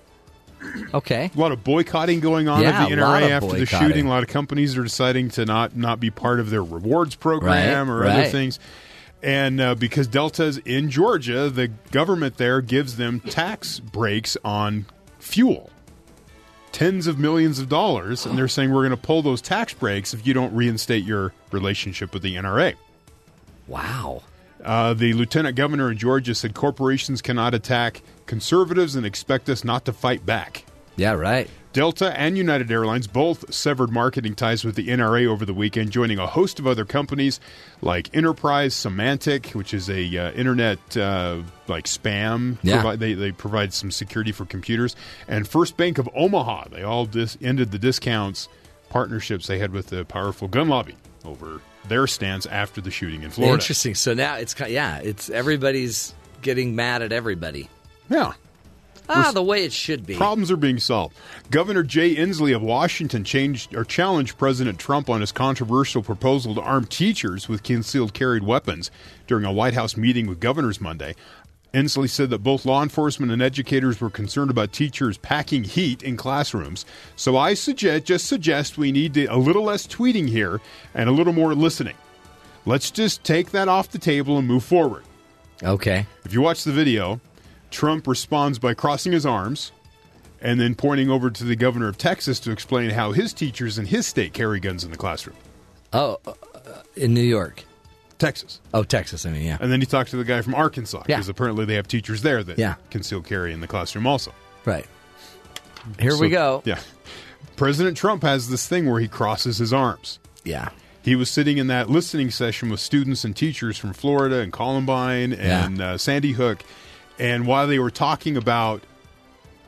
Okay.
A lot of boycotting going on
Yeah,
of the NRA after the shooting. A lot of companies are deciding to not not be part of their rewards program
Right,
or other things. And uh, because Delta's in Georgia, the government there gives them tax breaks on fuel, tens of millions of dollars, and they're saying we're going to pull those tax breaks if you don't reinstate your relationship with the NRA.
Wow.
Uh, the lieutenant governor in Georgia said corporations cannot attack conservatives and expect us not to fight back.
Yeah. Right.
Delta and United Airlines both severed marketing ties with the NRA over the weekend, joining a host of other companies like Enterprise, Symantec, which is a uh, internet uh, like spam.
Yeah.
Provi- they they provide some security for computers, and First Bank of Omaha. They all dis- ended the discounts partnerships they had with the powerful gun lobby over their stance after the shooting in Florida.
Interesting. So now it's yeah, it's everybody's getting mad at everybody.
Yeah.
Ah, the way it should be.
Problems are being solved. Governor Jay Inslee of Washington changed or challenged President Trump on his controversial proposal to arm teachers with concealed carried weapons during a White House meeting with governors Monday. Inslee said that both law enforcement and educators were concerned about teachers packing heat in classrooms. So I suggest just suggest we need to, a little less tweeting here and a little more listening. Let's just take that off the table and move forward.
okay.
If you watch the video, Trump responds by crossing his arms and then pointing over to the governor of Texas to explain how his teachers in his state carry guns in the classroom.
Oh, uh, in New York.
Texas.
Oh, Texas. I mean, yeah.
And then he talked to the guy from Arkansas
Yeah.
because apparently they have teachers there that
Yeah.
conceal carry in the classroom also.
Right. Here we go.
Yeah. President Trump has this thing where he crosses his arms.
Yeah.
He was sitting in that listening session with students and teachers from Florida and Columbine and uh, Sandy Hook, and while they were talking about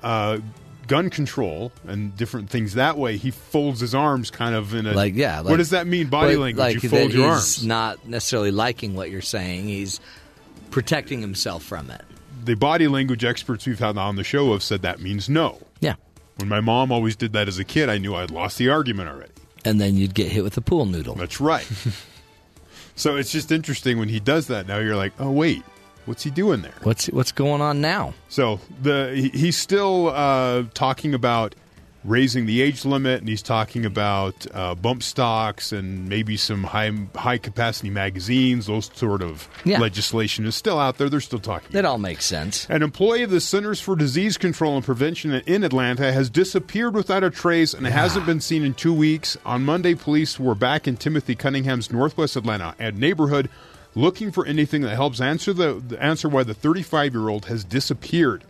uh, gun control and different things that way, he folds his arms kind of in a
Like yeah,
what does that mean? Body language.
Like
you fold your
he's
arms.
Not necessarily liking what you're saying. He's protecting himself from it.
the body language experts we've had on the show have said that means no.
Yeah.
When my mom always did that as a kid, I knew I'd lost the argument already.
And then you'd get hit with a pool noodle.
That's right. [laughs] so it's just interesting when he does that. Now you're like, oh wait, what's he doing there?
What's what's going on now?
So the he, he's still uh, talking about raising the age limit, and he's talking about uh, bump stocks and maybe some high high capacity magazines. Those sort of
Yeah.
legislation is still out there. They're still talking.
It all makes sense.
An employee of the Centers for Disease Control and Prevention in Atlanta has disappeared without a trace and hasn't been seen in two weeks. On Monday, police were back in Timothy Cunningham's Northwest Atlanta neighborhood looking for anything that helps answer the, the answer why the 35 year old has disappeared.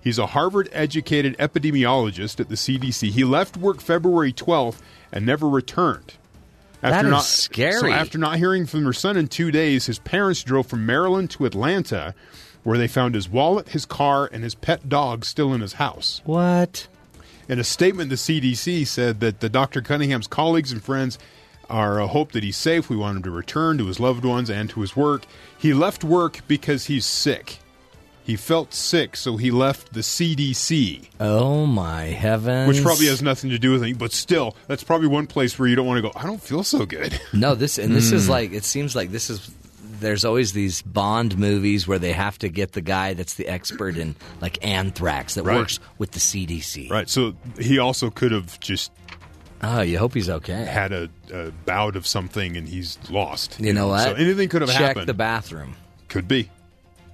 He's a Harvard educated epidemiologist at the CDC. He left work February 12th and never returned.
That is
not,
scary.
So after not hearing from her son in two days, his parents drove from Maryland to Atlanta, where they found his wallet, his car, and his pet dog still in his house.
What?
In a statement, the CDC said that the Dr. Cunningham's colleagues and friends are uh, hope that he's safe. We want him to return to his loved ones and to his work. He left work because he's sick. He felt sick, so he left the CDC,
Oh my heavens!
which probably has nothing to do with it. But still, that's probably one place where you don't want to go. I don't feel so good. [laughs]
no. This and this
Hmm.
is like it seems like this is. There's always these Bond movies where they have to get the guy that's the expert in like anthrax that
Right.
works with the CDC.
Right. So he also could have just
Oh, you hope he's okay.
had a, a bout of something and he's lost.
You know what?
So anything could have
Check
happened.
the bathroom.
could be.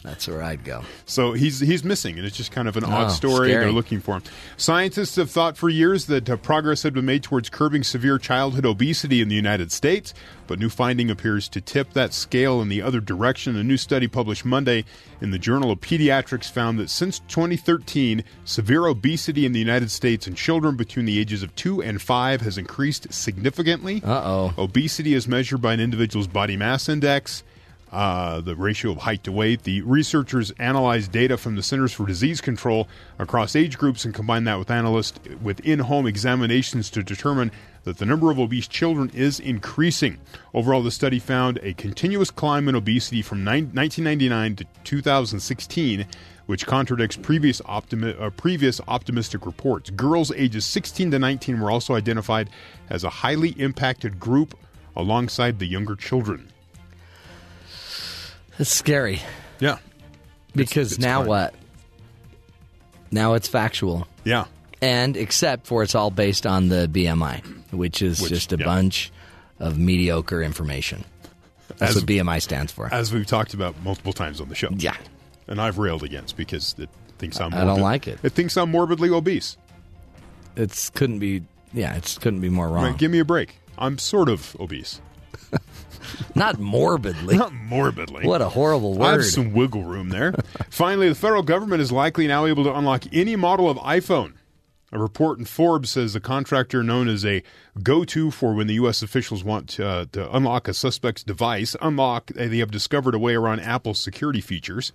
That's where I'd go.
So he's he's missing, and it's just kind of an odd
Oh,
story.
scary.
They're looking for him. Scientists have thought for years that uh, progress had been made towards curbing severe childhood obesity in the United States, but new finding appears to tip that scale in the other direction. A new study published Monday in the Journal of Pediatrics found that since 2013, severe obesity in the United States in children between the ages of two and five has increased significantly.
Uh oh.
Obesity is measured by an individual's body mass index, uh, the ratio of height to weight. The researchers analyzed data from the Centers for Disease Control across age groups and combined that with analysts with in-home examinations to determine that the number of obese children is increasing. Overall, the study found a continuous climb in obesity from nine, 1999 to 2016 which contradicts previous, optimi- uh, previous optimistic reports. Girls ages 16 to 19 were also identified as a highly impacted group alongside the younger children.
It's scary
Yeah.
because
it's
now
hard.
what? Now it's factual.
Yeah.
and except for it's all based on the BMI, which is
Which,
just a
yeah.
bunch of mediocre information. That's
As-
what BMI stands for.
As we've talked about multiple times on the show.
yeah,
And I've railed against because it thinks I'm
I don't like it.
It thinks I'm morbidly obese.
it's couldn't be. Yeah, it couldn't be more wrong.
mean, give me a break. I'm sort of obese. [laughs]
Not morbidly.
Not morbidly.
what a horrible word.
I have some wiggle room there. [laughs] Finally, the federal government is likely now able to unlock any model of iPhone. A report in Forbes says the contractor known as a go-to for when the U.S. officials want to, uh, to unlock a suspect's device. Unlock, they have discovered a way around Apple's security features.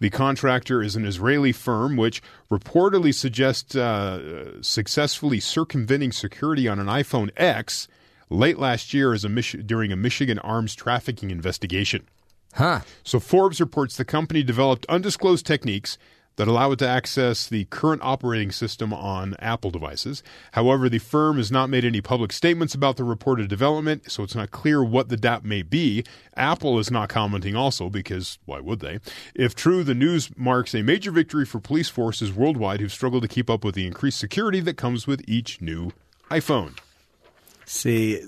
The contractor is an Israeli firm which reportedly suggests uh, successfully circumventing security on an iPhone X late last year as a Mich- during a Michigan arms trafficking investigation.
huh?
So Forbes reports the company developed undisclosed techniques that allow it to access the current operating system on Apple devices. However, the firm has not made any public statements about the reported development, so it's not clear what the DAP may be. Apple is not commenting also because why would they? If true, the news marks a major victory for police forces worldwide who struggle to keep up with the increased security that comes with each new iPhone.
See,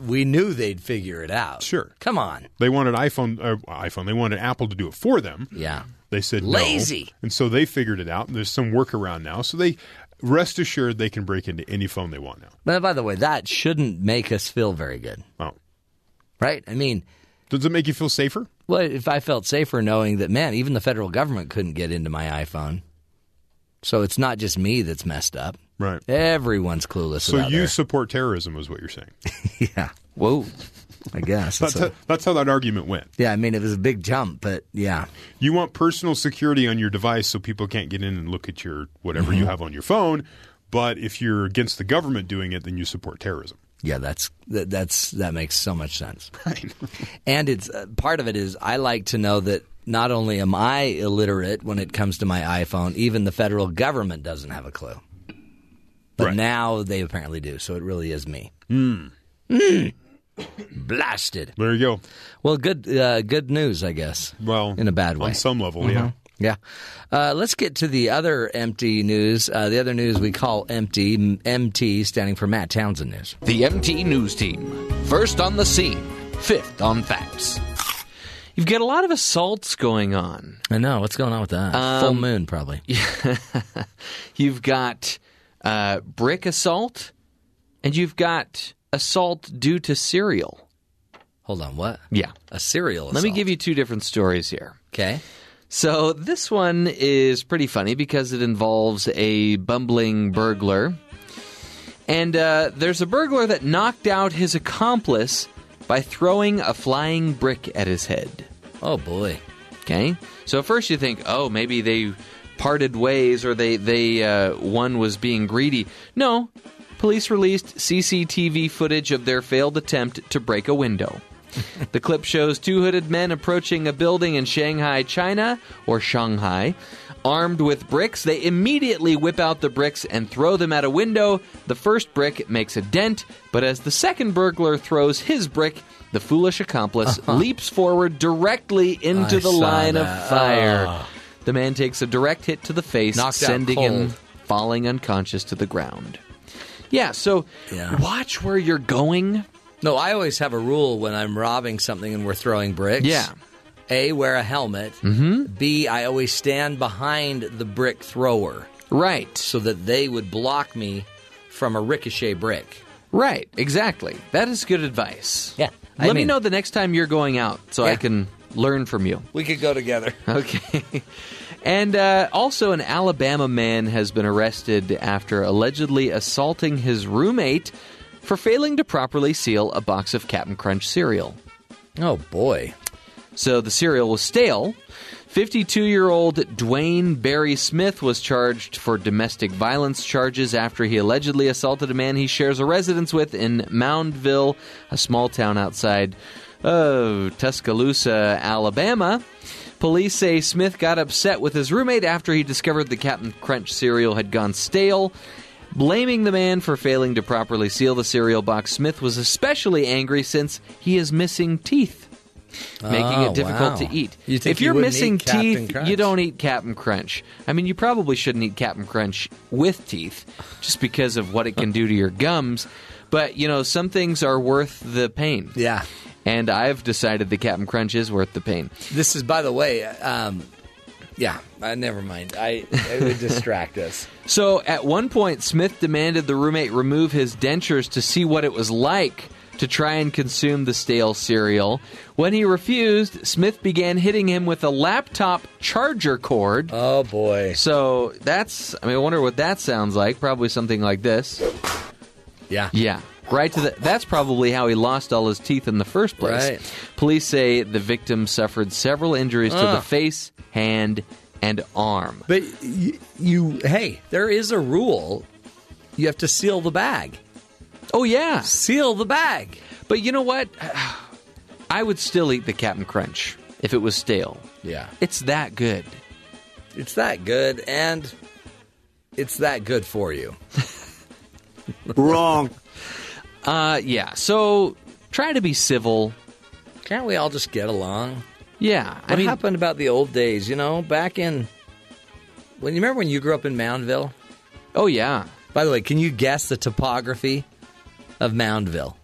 we knew they'd figure it out.
Sure.
Come on.
They wanted iPhone uh, iPhone, they wanted Apple to do it for them.
Yeah.
They said no.
Lazy.
and so they figured it out. And there's some workaround now, so they rest assured they can break into any phone they want now.
But by the way, that shouldn't make us feel very good,
Oh,
right? I mean,
does it make you feel safer?
well, if I felt safer knowing that, man, even the federal government couldn't get into my iPhone. So it's not just me that's messed up.
Right.
Everyone's clueless
So you
their-
support terrorism, is what you're saying? [laughs]
Yeah. Whoa. I guess.
That's, how, that's how that argument went.
yeah, I mean, it was a big jump, but yeah.
You want personal security on your device so people can't get in and look at your whatever
Mm-hmm.
you have on your phone. But if you're against the government doing it, then you support terrorism.
Yeah, that's that, that's that makes so much sense. [laughs] Right. and it's uh, part of it is I like to know that not only am I illiterate when it comes to my iPhone, even the federal government doesn't have a clue. But
Right.
now they apparently do, so it really is me. Mm. [clears throat] Blasted.
There you go.
Well, good uh, good news, I guess.
Well,
in a bad way.
on some level, yeah.
Yeah. Uh, let's get to the other empty news. Uh, the other news we call empty, M- MT standing for Matt Townsend News.
The MT News Team. First on the scene, fifth on facts. You've got a lot of assaults going on.
I know. What's going on with that?
Um,
Full moon, probably. [laughs]
You've got uh, brick assault, and you've got assault due to cereal.
Hold on. What?
Yeah.
A cereal
Let me give you two different stories here.
Okay.
So this one is pretty funny because it involves a bumbling burglar. And uh, there's a burglar that knocked out his accomplice by throwing a flying brick at his head.
Oh, boy.
Okay? So at first you think, oh, maybe they parted ways or they, they uh, one was being greedy. No. Police released CCTV footage of their failed attempt to break a window. [laughs] the clip shows two hooded men approaching a building in Shanghai, China, or Shanghai, armed with bricks. They immediately whip out the bricks and throw them at a window. The first brick makes a dent, but as the second burglar throws his brick, the foolish accomplice leaps forward directly into
Uh-huh. I
the line of
that.
fire.
Oh.
The man takes a direct hit to the face,
Knocked
sending him falling unconscious to the ground. Yeah, so
Yeah.
watch where you're going.
No, I always have a rule when I'm robbing something and we're throwing bricks.
Yeah.
A, wear a helmet. Mm-hmm. B, I always stand behind the brick thrower
Right.
so that they would block me from a ricochet brick.
Right, exactly. That is good advice.
Yeah, I
Let me know the next time you're going out so I can learn from you.
We could go together. [laughs]
Okay. And uh, also, an Alabama man has been arrested after allegedly assaulting his roommate for failing to properly seal a box of Captain Crunch cereal.
Oh, boy.
So the cereal was stale. 52 year old Dwayne Barry Smith was charged for domestic violence charges after he allegedly assaulted a man he shares a residence with in Moundville, a small town outside of Tuscaloosa, Alabama. Police say Smith got upset with his roommate after he discovered the Captain Crunch cereal had gone stale. Blaming the man for failing to properly seal the cereal box, Smith was especially angry since he is missing teeth making
Oh,
it difficult
wow.
to eat.
You
if
you
you're
wouldn't
missing teeth, you don't eat Captain Crunch. I mean, you probably shouldn't eat Captain Crunch with teeth just because of what it can do to your gums. But, you know, some things are worth the pain.
Yeah.
And I've decided the Captain Crunch is worth the pain.
This is, by the way, um, yeah, uh, never mind. I It would distract us. [laughs]
So at one point, Smith demanded the roommate remove his dentures to see what it was like to try and consume the stale cereal. When he refused, Smith began hitting him with a laptop charger cord.
Oh, boy.
So that's, I mean, I wonder what that sounds like. Probably something like this.
Yeah.
Yeah. Right to the, that's probably how he lost all his teeth in the first place.
Right.
Police say the victim suffered several injuries to the face, hand, and arm.
But you, you, hey, there is a rule. You have to seal the bag.
Oh, yeah.
Seal the bag.
But you know what? [sighs] I would still eat the Captain Crunch if it was stale.
Yeah.
It's that good.
It's that good, and it's that good for you. [laughs]
Wrong.
Uh, yeah. So try to be civil.
Can't we all just get along?
Yeah.
What
I mean,
happened about the old days? You know, back in when you remember when you grew up in Moundville.
oh yeah.
By the way, can you guess the topography of Moundville?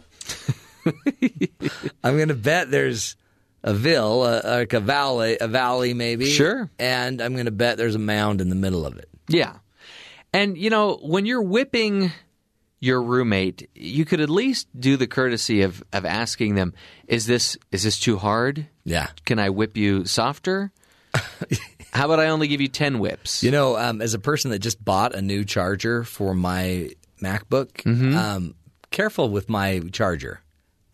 [laughs] I'm going to bet there's a ville, a, like a valley, a valley maybe.
Sure.
And I'm going to bet there's a mound in the middle of it.
Yeah. And you know, when you're whipping your roommate, you could at least do the courtesy of, of asking them, is this is this too hard?
Yeah.
Can I whip you softer? [laughs] How about I only give you ten whips?
You know, um, as a person that just bought a new charger for my MacBook,
Mm-hmm.
um, careful with my charger.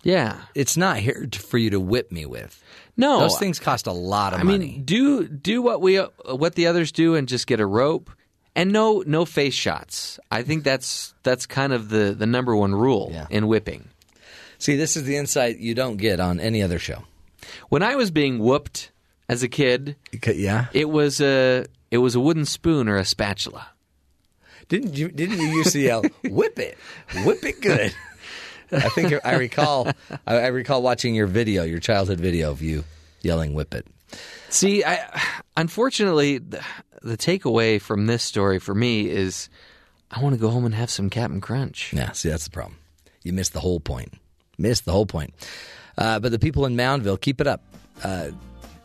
Yeah.
It's not here for you to whip me with.
No.
Those things cost a lot of
I
money.
mean, do do what we what the others do and just get a rope and no no face shots. I think that's that's kind of the the number one rule
Yeah.
in whipping.
See, this is the insight you don't get on any other show.
When I was being whooped as a kid,
Yeah.
it was a it was a wooden spoon or a spatula.
Didn't you? Didn't you used to yell, [laughs] "Whip it, whip it good"? I think I recall. I I recall watching your video, your childhood video of you yelling, "Whip it."
See, I unfortunately the, the takeaway from this story for me is I want to go home and have some Captain Crunch.
Yeah. See, that's the problem. You missed the whole point. Missed the whole point. Uh, but the people in Moundville, keep it up.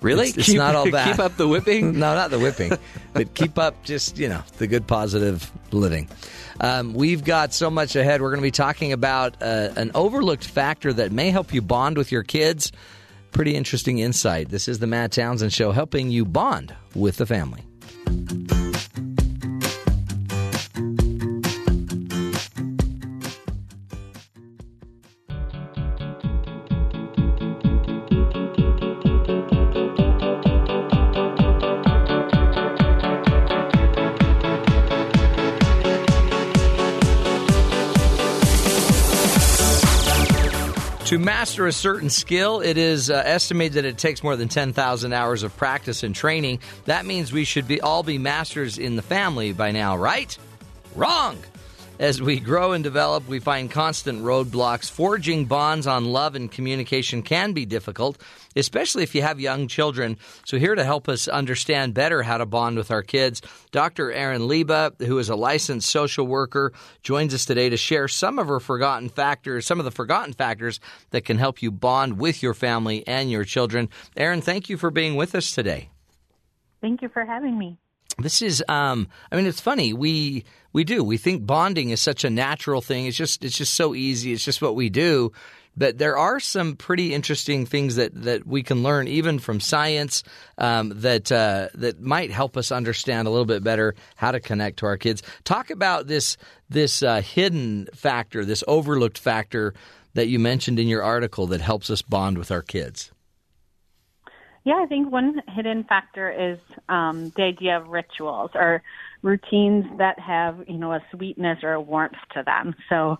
Really?
It's- it's
keep,
not all [laughs] bad.
Keep up the whipping. [laughs]
no, not the whipping, but keep up just, you know, the good positive living. Um, we've got so much ahead. We're going to be talking about uh, an overlooked factor that may help you bond with your kids. Pretty interesting insight. This is the Matt Townsend Show, helping you bond with the family. To master a certain skill, it is uh, estimated that it takes more than 10,000 hours of practice and training. That means we should be all be masters in the family by now, right? Wrong. As we grow and develop, we find constant roadblocks. Forging bonds on love and communication can be difficult, especially if you have young children. So, here to help us understand better how to bond with our kids, Dr. Erin Leyba, who is a licensed social worker, joins us today to share some of her forgotten factors, some of the forgotten factors that can help you bond with your family and your children. Erin, thank you for being with us today.
Thank you for having me.
This is, um, I mean, it's funny. We we do. We think bonding is such a natural thing. It's just it's just so easy. It's just what we do. But there are some pretty interesting things that, that we can learn, even from science, um, that uh, that might help us understand a little bit better how to connect to our kids. Talk about this this uh, hidden factor, this overlooked factor that you mentioned in your article that helps us bond with our kids.
Yeah, I think one hidden factor is um, the idea of rituals or routines that have, you know, a sweetness or a warmth to them. So,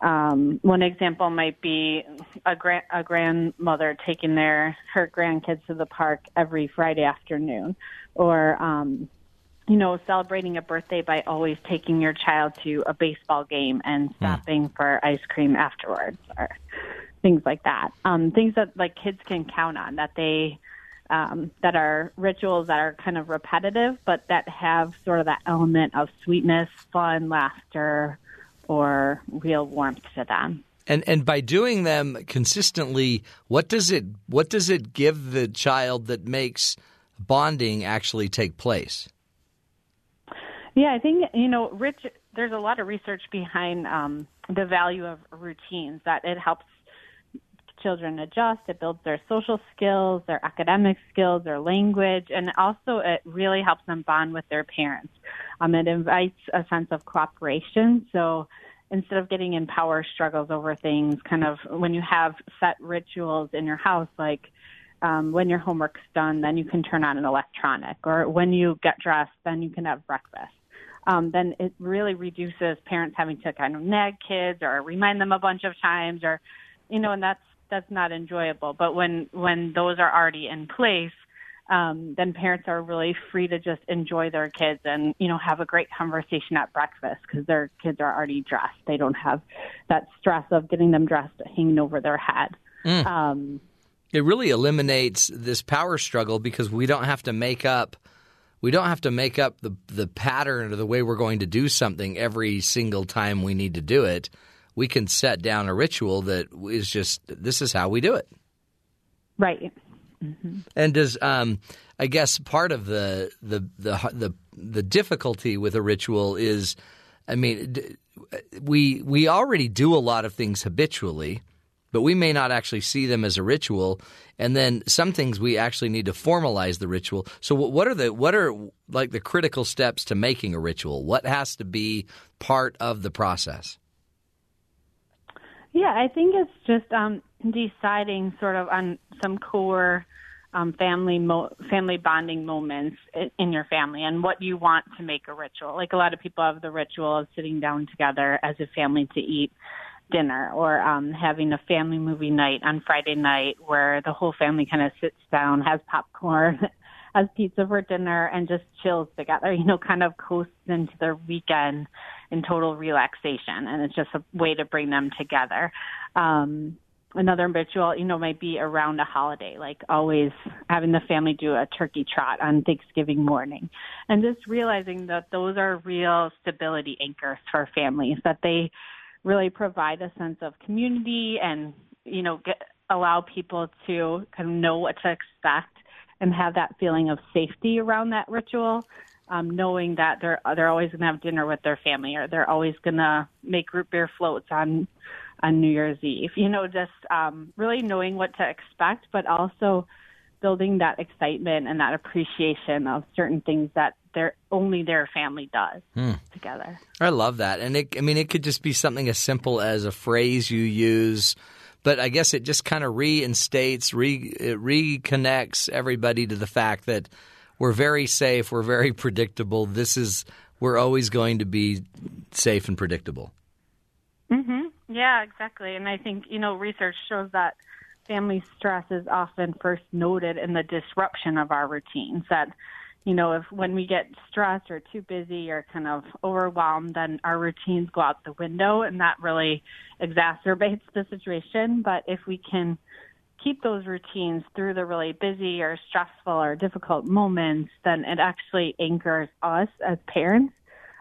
um, one example might be a, gra- a grandmother taking their her grandkids to the park every Friday afternoon, or um, you know, celebrating a birthday by always taking your child to a baseball game and stopping for ice cream afterwards, or things like that. Um, things that like kids can count on that they um, that are rituals that are kind of repetitive, but that have sort of that element of sweetness, fun, laughter, or real warmth to them.
And and by doing them consistently, what does it what does it give the child that makes bonding actually take place?
Yeah, I think you know, Rich. There's a lot of research behind um, the value of routines. That it helps children adjust. It builds their social skills, their academic skills, their language, and also it really helps them bond with their parents. Um, it invites a sense of cooperation. So instead of getting in power struggles over things, kind of when you have set rituals in your house, like um, when your homework's done, then you can turn on an electronic, or when you get dressed, then you can have breakfast. Um, then it really reduces parents having to kind of nag kids or remind them a bunch of times, or you know, and that's that's not enjoyable. But when when those are already in place, um, then parents are really free to just enjoy their kids and you know have a great conversation at breakfast because their kids are already dressed. They don't have that stress of getting them dressed hanging over their head. Um,
It really eliminates this power struggle because we don't have to make up we don't have to make up the the pattern or the way we're going to do something every single time we need to do it. We can set down a ritual that is just this is how we do it.
right.
And does um, I guess part of the the the the the difficulty with a ritual is, I mean, we we already do a lot of things habitually, but we may not actually see them as a ritual. And then some things we actually need to formalize the ritual. So what are the what are like the critical steps to making a ritual? What has to be part of the process?
Yeah, I think it's just um, deciding sort of on some core um, family mo- family bonding moments in, your family and what you want to make a ritual. Like a lot of people have the ritual of sitting down together as a family to eat dinner or um, having a family movie night on Friday night where the whole family kind of sits down, has popcorn, [laughs] has pizza for dinner, and just chills together. You know, kind of coasts into their weekend in total relaxation, and it's just a way to bring them together. Um, another ritual, you know, might be around a holiday, like always having the family do a turkey trot on Thanksgiving morning, and just realizing that those are real stability anchors for families. That they really provide a sense of community and you know get, allow people to kind of know what to expect and have that feeling of safety around that ritual um, knowing that they're they're always going to have dinner with their family or they're always going to make root beer floats on on New Year's Eve. You know, just um, really knowing what to expect, but also building that excitement and that appreciation of certain things that their only their family does
Hmm.
together.
I love that, and it, I mean, it could just be something as simple as a phrase you use, but I guess it just kind of reinstates, re, it reconnects everybody to the fact that we're very safe, we're very [laughs] predictable. This is we're always going to be safe and predictable.
hmm Yeah, exactly. And I think, you know, research shows that family stress is often first noted in the disruption of our routines. That, you know, if when we get stressed or too busy or kind of overwhelmed, then our routines go out the window and that really exacerbates the situation. But if we can keep those routines through the really busy or stressful or difficult moments, then it actually anchors us as parents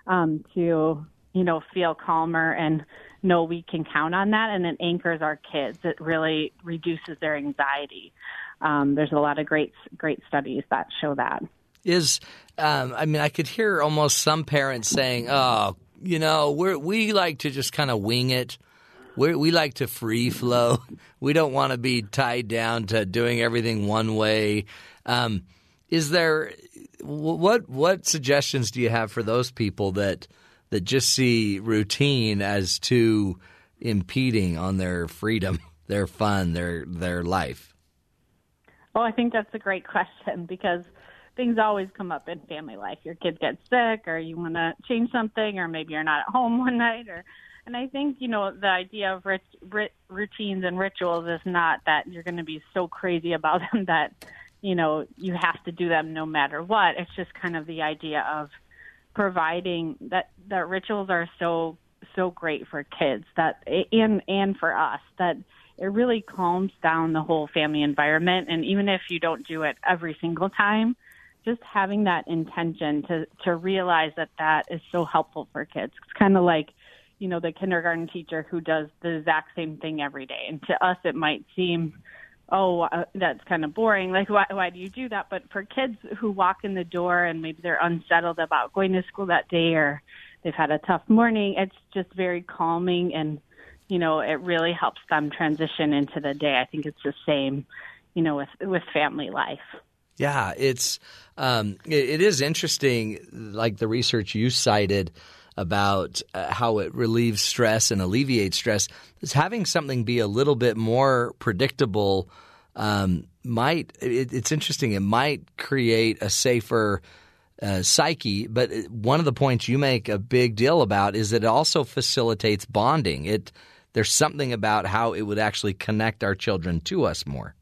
um, to you know feel calmer and know we can count on that, and it anchors our kids. It really reduces their anxiety. Um, there's a lot of great great studies that show that.
Is um, I mean, I could hear almost some parents saying, "Oh, you know, we we like to just kind of wing it." We we like to free flow. [laughs] We don't want to be tied down to doing everything one way. Um, is there what what suggestions do you have for those people that that just see routine as too impeding on their freedom, [laughs] their fun, their their life?
Oh, I think that's a great [laughs] question because things always come up in family life. Your kids get sick, or you want to change something, or maybe you're not at home one night, or and I think you know the idea of rit- rit- routines and rituals is not that you're going to be so crazy about [laughs] them that you know you have to do them no matter what. It's just kind of the idea of providing that that rituals are so so great for kids that and and for us that it really calms down the whole family environment and even if you don't do it every single time just having that intention to to realize that that is so helpful for kids it's kind of like you know the kindergarten teacher who does the exact same thing every day. And to us it might seem oh uh, that's kind of boring. Like why why do you do that? But for kids who walk in the door and maybe they're unsettled about going to school that day or they've had a tough morning it's just very calming and you know it really helps them transition into the day. I think it's the same you know with with family life.
Yeah, it's um, it, it is interesting, like the research you cited about uh, how it relieves stress and alleviates stress. Is having something be a little bit more predictable um, might. It, it's interesting. It might create a safer. Uh, psyche, but one of the points you make a big deal about is that it also facilitates bonding. It there's something about how it would actually connect our children to us more.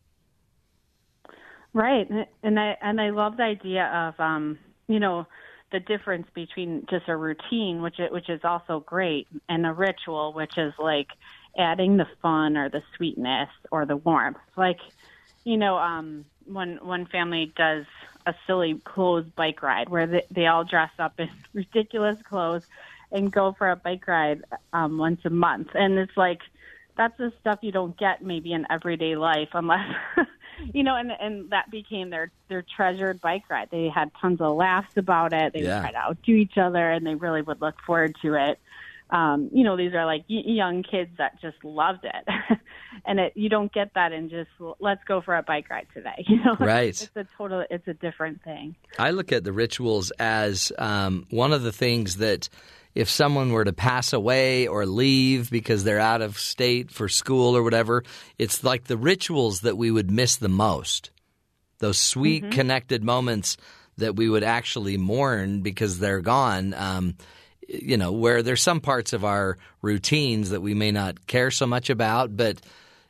Right, and I and I love the idea of um, you know the difference between just a routine, which it, which is also great, and a ritual, which is like adding the fun or the sweetness or the warmth. Like, you know, um, when one family does a silly clothes bike ride where they, they all dress up in [laughs] ridiculous clothes and go for a bike ride um, once a month, and it's like that's the stuff you don't get maybe in everyday life unless [laughs] [laughs] you know and and that became their their treasured bike ride. They had tons of laughs about it. They
Yeah.
would try to outdo each other and they really would look forward to it. Um you know these are like y- young kids that just loved it. [laughs] And it you don't get that in just let's go for a bike ride today [laughs] you know?
Right.
it's a total it's a different thing.
I look at the rituals as um, one of the things that if someone were to pass away or leave because they're out of state for school or whatever, it's like the rituals that we would miss the most. Those sweet, connected moments that we would actually mourn because they're gone. Um, you know, where there's some parts of our routines that we may not care so much about, but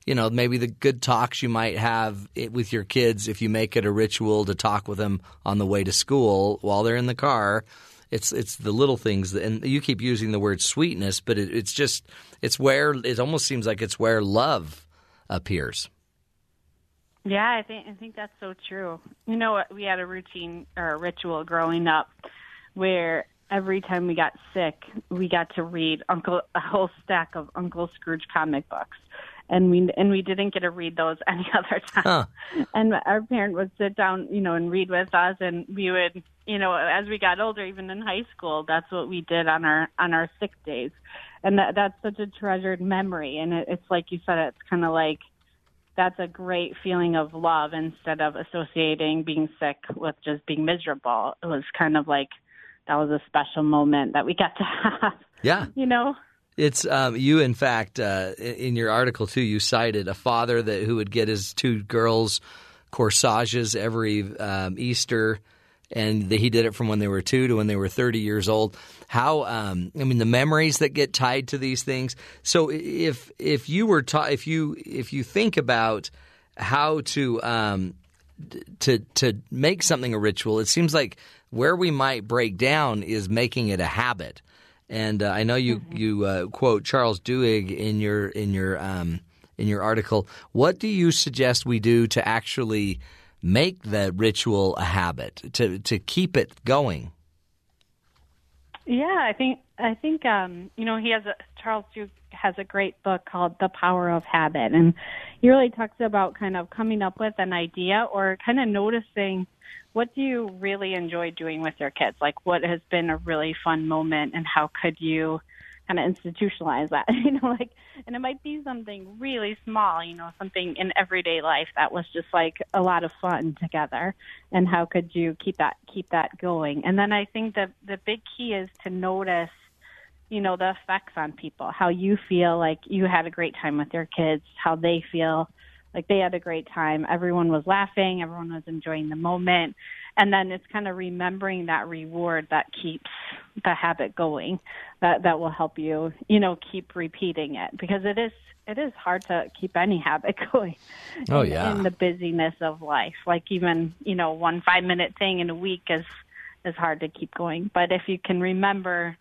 you know, maybe the good talks you might have with your kids if you make it a ritual to talk with them on the way to school while they're in the car. It's it's the little things, that, and you keep using the word sweetness, but it, it's just it's where it almost seems like it's where love appears.
Yeah, I think I think that's so true. You know, we had a routine or a ritual growing up where every time we got sick, we got to read Uncle a whole stack of Uncle Scrooge comic books. And we and we didn't get to read those [laughs] any other time. And our parent would sit down, you know, and read with us and we would, you know, as we got older, even in high school, that's what we did on our on our sick days. And that that's such a treasured memory and it, it's like you said it's kind of like that's a great feeling of love instead of associating being sick with just being miserable. It was kind of like that was a special moment that we got to [laughs] have.
Yeah.
You know?
It's um, you. In fact, uh, in your article too, you cited a father that who would get his two girls corsages every um, Easter, and that he did it from when they were two to when they were thirty years old. How um, I mean, the memories that get tied to these things. So if if you were ta- if you if you think about how to um, to to make something a ritual, it seems like where we might break down is making it a habit. And uh, I know you you uh, quote Charles Duhigg in your in your um, in your article. What do you suggest we do to actually make the ritual a habit to to keep it going?
Yeah, I think I think um, you know he has a Charles Duhigg has a great book called The Power of Habit, and he really talks about kind of coming up with an idea or kind of noticing what do you really enjoy doing with your kids? Like what has been a really fun moment and how could you kind of institutionalize that? [laughs] you know, like and it might be something really small, you know, something in everyday life that was just like a lot of fun together. And how could you keep that keep that going? And then I think that the big key is to notice you know the effects on people how you feel like you had a great time with your kids how they feel like they had a great time. Everyone was laughing, everyone was enjoying the moment. And then it's kind of remembering that reward that keeps the habit going. That that will help you, you know, keep repeating it because it is it is hard to keep any habit [laughs] going.
Oh,
in,
yeah.
in the busyness of life. Like even, you know, one 5-minute thing in a week is is hard to keep going. But if you can remember,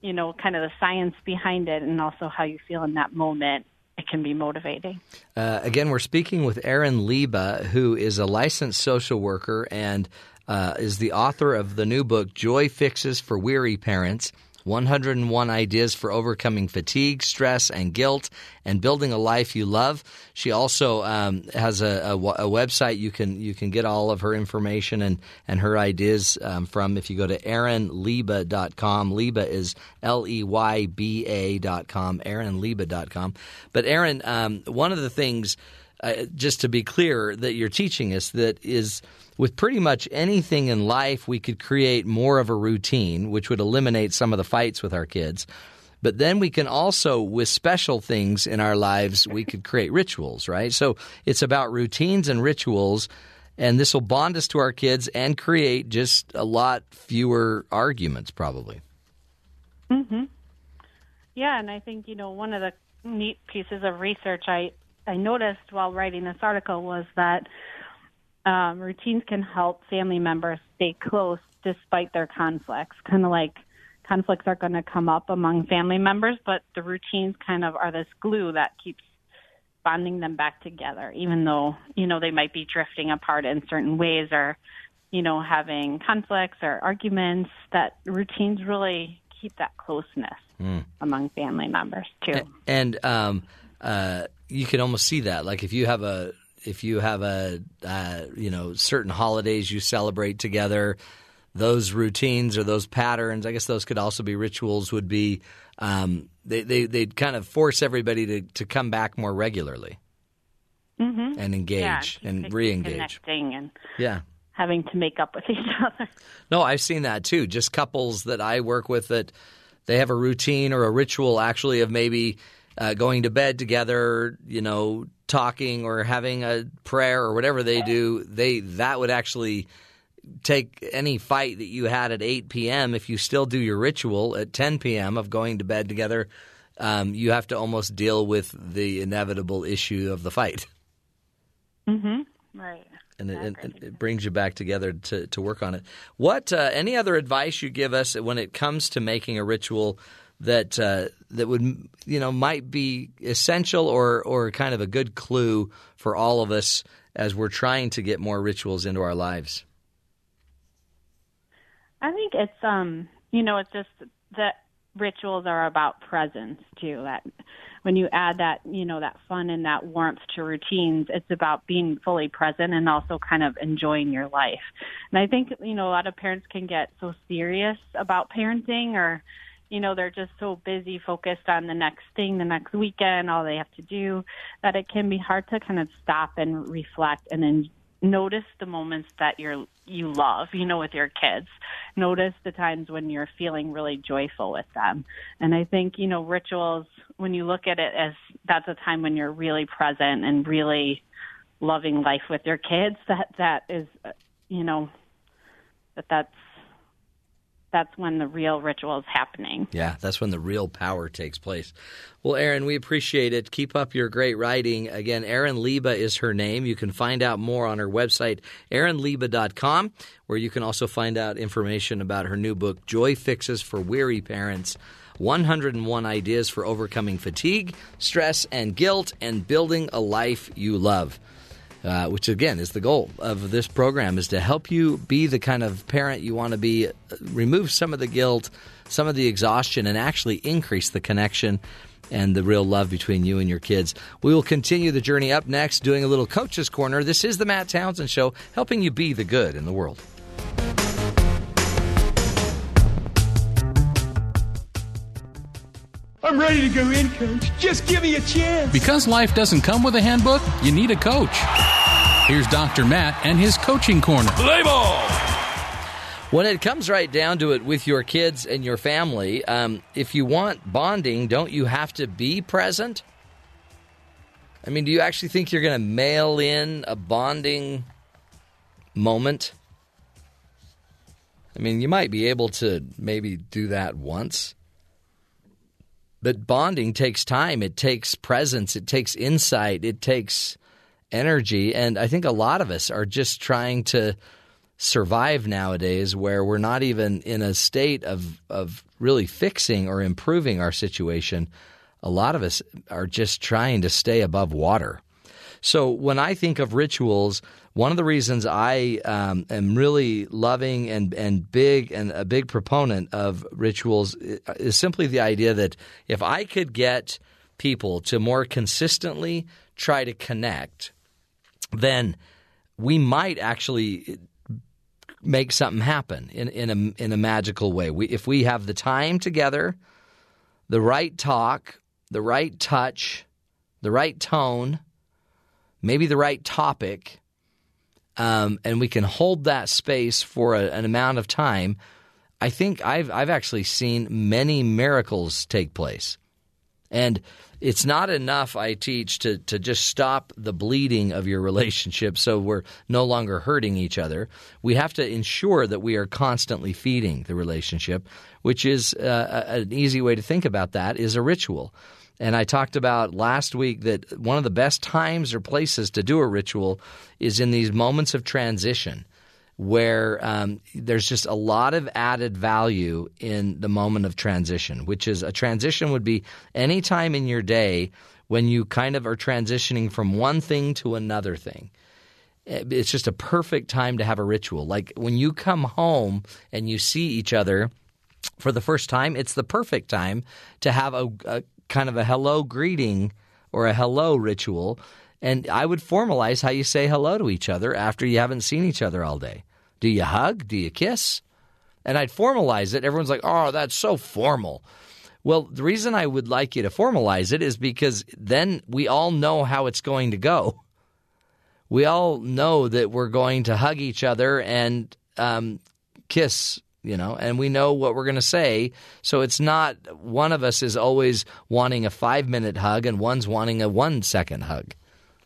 you know, kind of the science behind it and also how you feel in that moment, it can be motivating.
Uh, again, we're speaking with Erin Leyba, who is a licensed social worker and uh, is the author of the new book, Joy Fixes for Weary Parents 101 Ideas for Overcoming Fatigue, Stress, and Guilt, and Building a Life You Love. She also um, has a, a, a website you can you can get all of her information and, and her ideas um, from if you go to erinleyba.com. Leyba is L E Y B A.com, erinleyba.com. But Erin, um, one of the things, uh, just to be clear, that you're teaching us that is with pretty much anything in life, we could create more of a routine, which would eliminate some of the fights with our kids. But then we can also, with special things in our lives, we could create rituals, right? So it's about routines and rituals, and this will bond us to our kids and create just a lot fewer arguments, probably. Mm-hmm.
Yeah, and I think you know one of the neat pieces of research I I noticed while writing this article was that um, routines can help family members stay close despite their conflicts. Kind of like conflicts are going to come up among family members, but the routines kind of are this glue that keeps bonding them back together, even though you know they might be drifting apart in certain ways or you know having conflicts or arguments. That routines really keep that closeness among family members too.
and um, uh, you can almost see that. Like if you have a if you have a uh, you know certain holidays you celebrate together, those routines or those patterns. I guess those could also be rituals. Would be um, they they they'd kind of force everybody to to come back more regularly
Mm-hmm.
and engage
yeah,
and re-engage.
and
Yeah.
having to make up with each [laughs] other.
No, I've seen that too. Just couples that I work with that they have a routine or a ritual actually of maybe uh, going to bed together, you know, talking or having a prayer or whatever they do, they that would actually take any fight that you had at 8 p.m. If you still do your ritual at 10 p.m. of going to bed together, um, you have to almost deal with the inevitable issue of the fight.
Mm-hmm. Right.
and it, it, it brings you back together to, to work on it. What uh, any other advice you give us when it comes to making a ritual that uh, that would you know might be essential or or kind of a good clue for all of us as we're trying to get more rituals into our lives?
I think it's um you know it's just that rituals are about presence too. That when you add that you know that fun and that warmth to routines, it's about being fully present and also kind of enjoying your life. And I think you know a lot of parents can get so serious about parenting or you know they're just so busy focused on the next thing the next weekend all they have to do that it can be hard to kind of stop and reflect and then notice the moments that you're you love you know with your kids. Notice the times when you're feeling really joyful with them. And i think you know rituals when you look at it as that's a time when you're really present and really loving life with your kids that that is uh, you know that that's that's when the real ritual is happening.
Yeah, that's when the real power takes place. Well, Erin, we appreciate it. Keep up your great writing. Again, Erin Leyba is her name. You can find out more on her website, erinleyba.com, where you can also find out information about her new book, Joy Fixes for Weary Parents 101 Ideas for Overcoming Fatigue, Stress, and Guilt, and Building a Life You Love. Uh, which again is the goal of this program is to help you be the kind of parent you want to be remove some of the guilt some of the exhaustion and actually increase the connection and the real love between you and your kids. We will continue the journey up next doing a little Coach's corner. This is the matt townsend show helping you be the good in the world
I'm ready to go in, coach. Just give me a chance.
Because life doesn't come with a handbook, you need a coach. Here's Dr. Matt and his coaching corner.
Play ball!
When it comes right down to it with your kids and your family, um, if you want bonding, don't you have to be present? I mean, do you actually think you're going to mail in a bonding moment? I mean, you might be able to maybe do that once. But bonding takes time, it takes presence, it takes insight, it takes energy. And I think a lot of us are just trying to survive nowadays where we're not even in a state of, of really fixing or improving our situation. A lot of us are just trying to stay above water. So when I think of rituals, one of the reasons I um, am really loving and, and big and a big proponent of rituals is simply the idea that if I could get people to more consistently try to connect, then we might actually make something happen in, in a in a magical way. We, if we have the time together, the right talk, the right touch, the right tone, maybe the right topic, um, and we can hold that space for a, an amount of time. I think I've I've actually seen many miracles take place, and it's not enough. I teach to to just stop the bleeding of your relationship, so we're no longer hurting each other. We have to ensure that we are constantly feeding the relationship, which is uh, an easy way to think about that is a ritual. And I talked about last week that one of the best times or places to do a ritual is in these moments of transition where um, there's just a lot of added value in the moment of transition, which is a transition would be any time in your day when you kind of are transitioning from one thing to another thing. It's just a perfect time to have a ritual. Like when you come home and you see each other for the first time, it's the perfect time to have a, a kind of a hello greeting or a hello ritual. And I would formalize how you say hello to each other after you haven't seen each other all day. Do you hug? Do you kiss? And I'd formalize it. Everyone's like, oh, that's so formal. Well, the reason I would like you to formalize it is because then we all know how it's going to go. We all know that we're going to hug each other and um, kiss you know, and we know what we're going to say. So it's not one of us is always wanting a five minute hug and one's wanting a one second hug.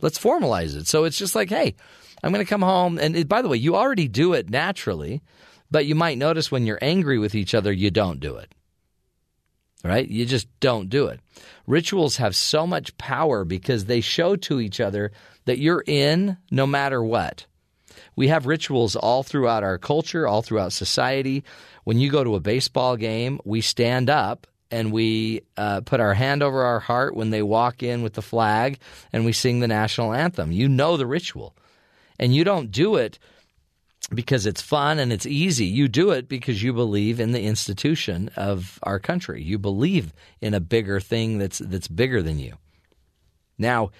Let's formalize it. So it's just like, hey, I'm going to come home. And it, by the way, you already do it naturally, but you might notice when you're angry with each other, you don't do it. Right? You just don't do it. Rituals have so much power because they show to each other that you're in no matter what. We have rituals all throughout our culture, all throughout society. When you go to a baseball game, we stand up and we uh, put our hand over our heart when they walk in with the flag and we sing the national anthem. You know the ritual. And you don't do it because it's fun and it's easy. You do it because you believe in the institution of our country. You believe in a bigger thing that's that's bigger than you. Now,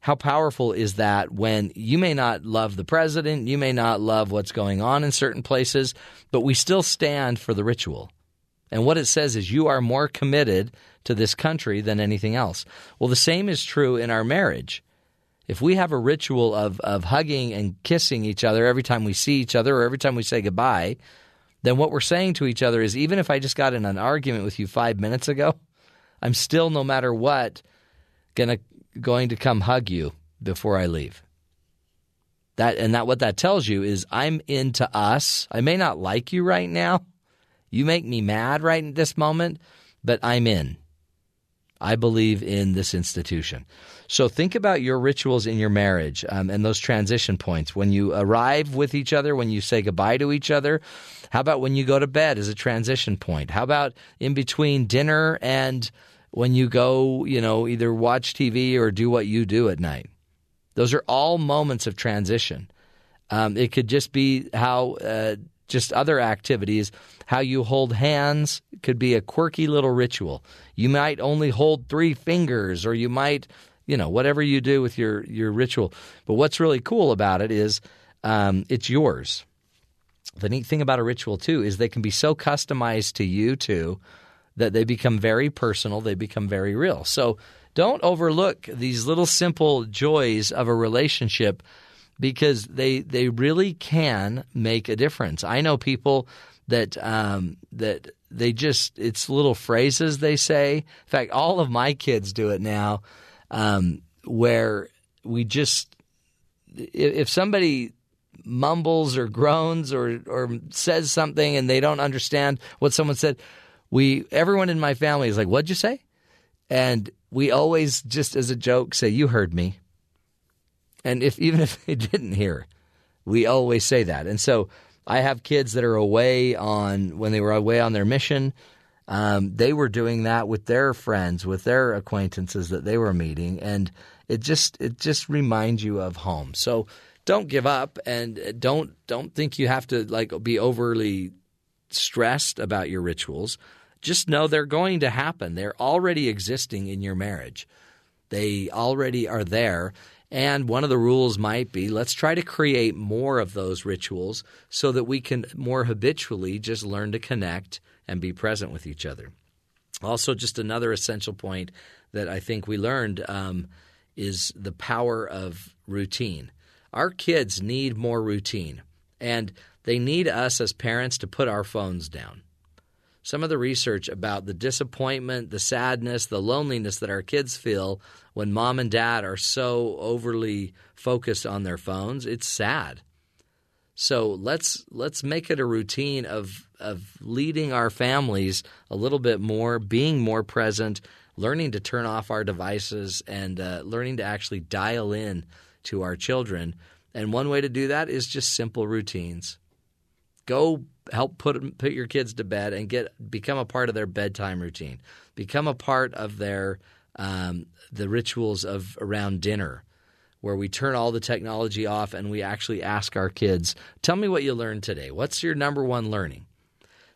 how powerful is that when you may not love the president, you may not love what's going on in certain places, but we still stand for the ritual. And what it says is you are more committed to this country than anything else. Well, the same is true in our marriage. If we have a ritual of, of hugging and kissing each other every time we see each other or every time we say goodbye, then what we're saying to each other is even if I just got in an argument with you five minutes ago, I'm still, no matter what, gonna going to come hug you before I leave. That and that what that tells you is I'm into us. I may not like you right now. You make me mad right in this moment, but I'm in. I believe in this institution. So think about your rituals in your marriage um, and those transition points. When you arrive with each other, when you say goodbye to each other, how about when you go to bed as a transition point? How about in between dinner and when you go, you know, either watch TV or do what you do at night? Those are all moments of transition. Um, it could just be how uh, just other activities. How you hold hands could be a quirky little ritual. You might only hold three fingers, or you might, you know, whatever you do with your your ritual. But what's really cool about it is um, it's yours. The neat thing about a ritual too is they can be so customized to you too that they become very personal. They become very real. So don't overlook these little simple joys of a relationship because they they really can make a difference. I know people that um, that they just it's little phrases they say. In fact, all of my kids do it now, um, where we just if somebody mumbles or groans or or says something and they don't understand what someone said, we everyone in my family is like, "What'd you say?" And we always just as a joke say, "You heard me." And if even if [laughs] they didn't hear, we always say that. And so I have kids that are away on when they were away on their mission. Um, they were doing that with their friends, with their acquaintances that they were meeting, and it just it just reminds you of home. So don't give up, and don't don't think you have to like be overly stressed about your rituals. Just know they're going to happen. They're already existing in your marriage. They already are there. And one of the rules might be let's try to create more of those rituals so that we can more habitually just learn to connect and be present with each other. Also, just another essential point that I think we learned um, is the power of routine. Our kids need more routine, and they need us as parents to put our phones down some of the research about the disappointment, the sadness, the loneliness that our kids feel when mom and dad are so overly focused on their phones. It's sad. So let's let's make it a routine of of leading our families a little bit more, being more present, learning to turn off our devices, and uh, learning to actually dial in to our children. And one way to do that is just simple routines. Go help put put your kids to bed and get become a part of their bedtime routine. Become a part of their um, the rituals of around dinner, where we turn all the technology off and we actually ask our kids, "Tell me what you learned today. What's your number one learning?"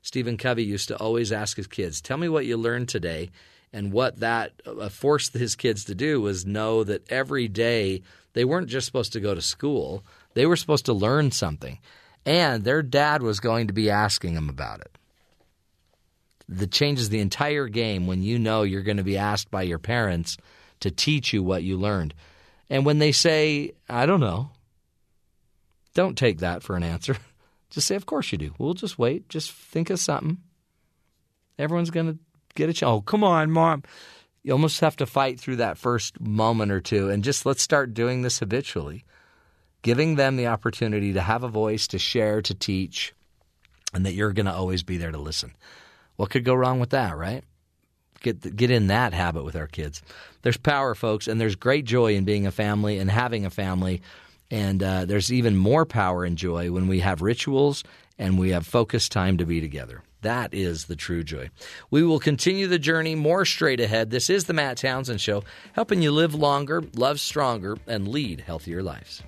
Stephen Covey used to always ask his kids, "Tell me what you learned today." And what that uh, forced his kids to do was know that every day they weren't just supposed to go to school; they were supposed to learn something and their dad was going to be asking them about it. That changes the entire game when you know you're going to be asked by your parents to teach you what you learned. And when they say, I don't know, don't take that for an answer. [laughs] Just say, of course you do. We'll just wait. Just think of something. Everyone's going to get a chance. Oh, come on, mom. You almost have to fight through that first moment or two and just let's start doing this habitually. Giving them the opportunity to have a voice, to share, to teach, and that you're going to always be there to listen. What could go wrong with that, right? Get get in that habit with our kids. There's power, folks, and there's great joy in being a family and having a family. And uh, there's even more power and joy when we have rituals and we have focused time to be together. That is the true joy. We will continue the journey more straight ahead. This is the Matt Townsend Show, helping you live longer, love stronger, and lead healthier lives.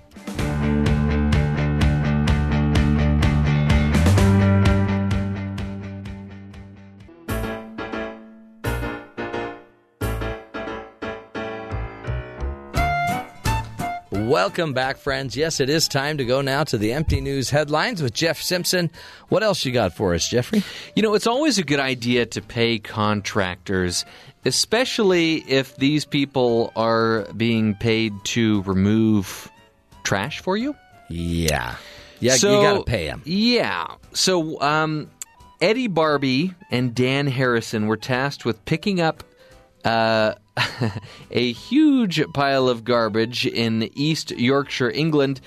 Welcome back, friends. Yes, it is time to go now to the MT news headlines with Jeff Simpson. What else you got for us, Jeffrey?
You know, it's always a good idea to pay contractors, especially if these people are being paid to remove trash for you.
Yeah. Yeah,
So-
you got to pay them.
Yeah. So, um, Eddie Barbie and Dan Harrison were tasked with picking up uh, [laughs] a huge pile of garbage in East Yorkshire, England.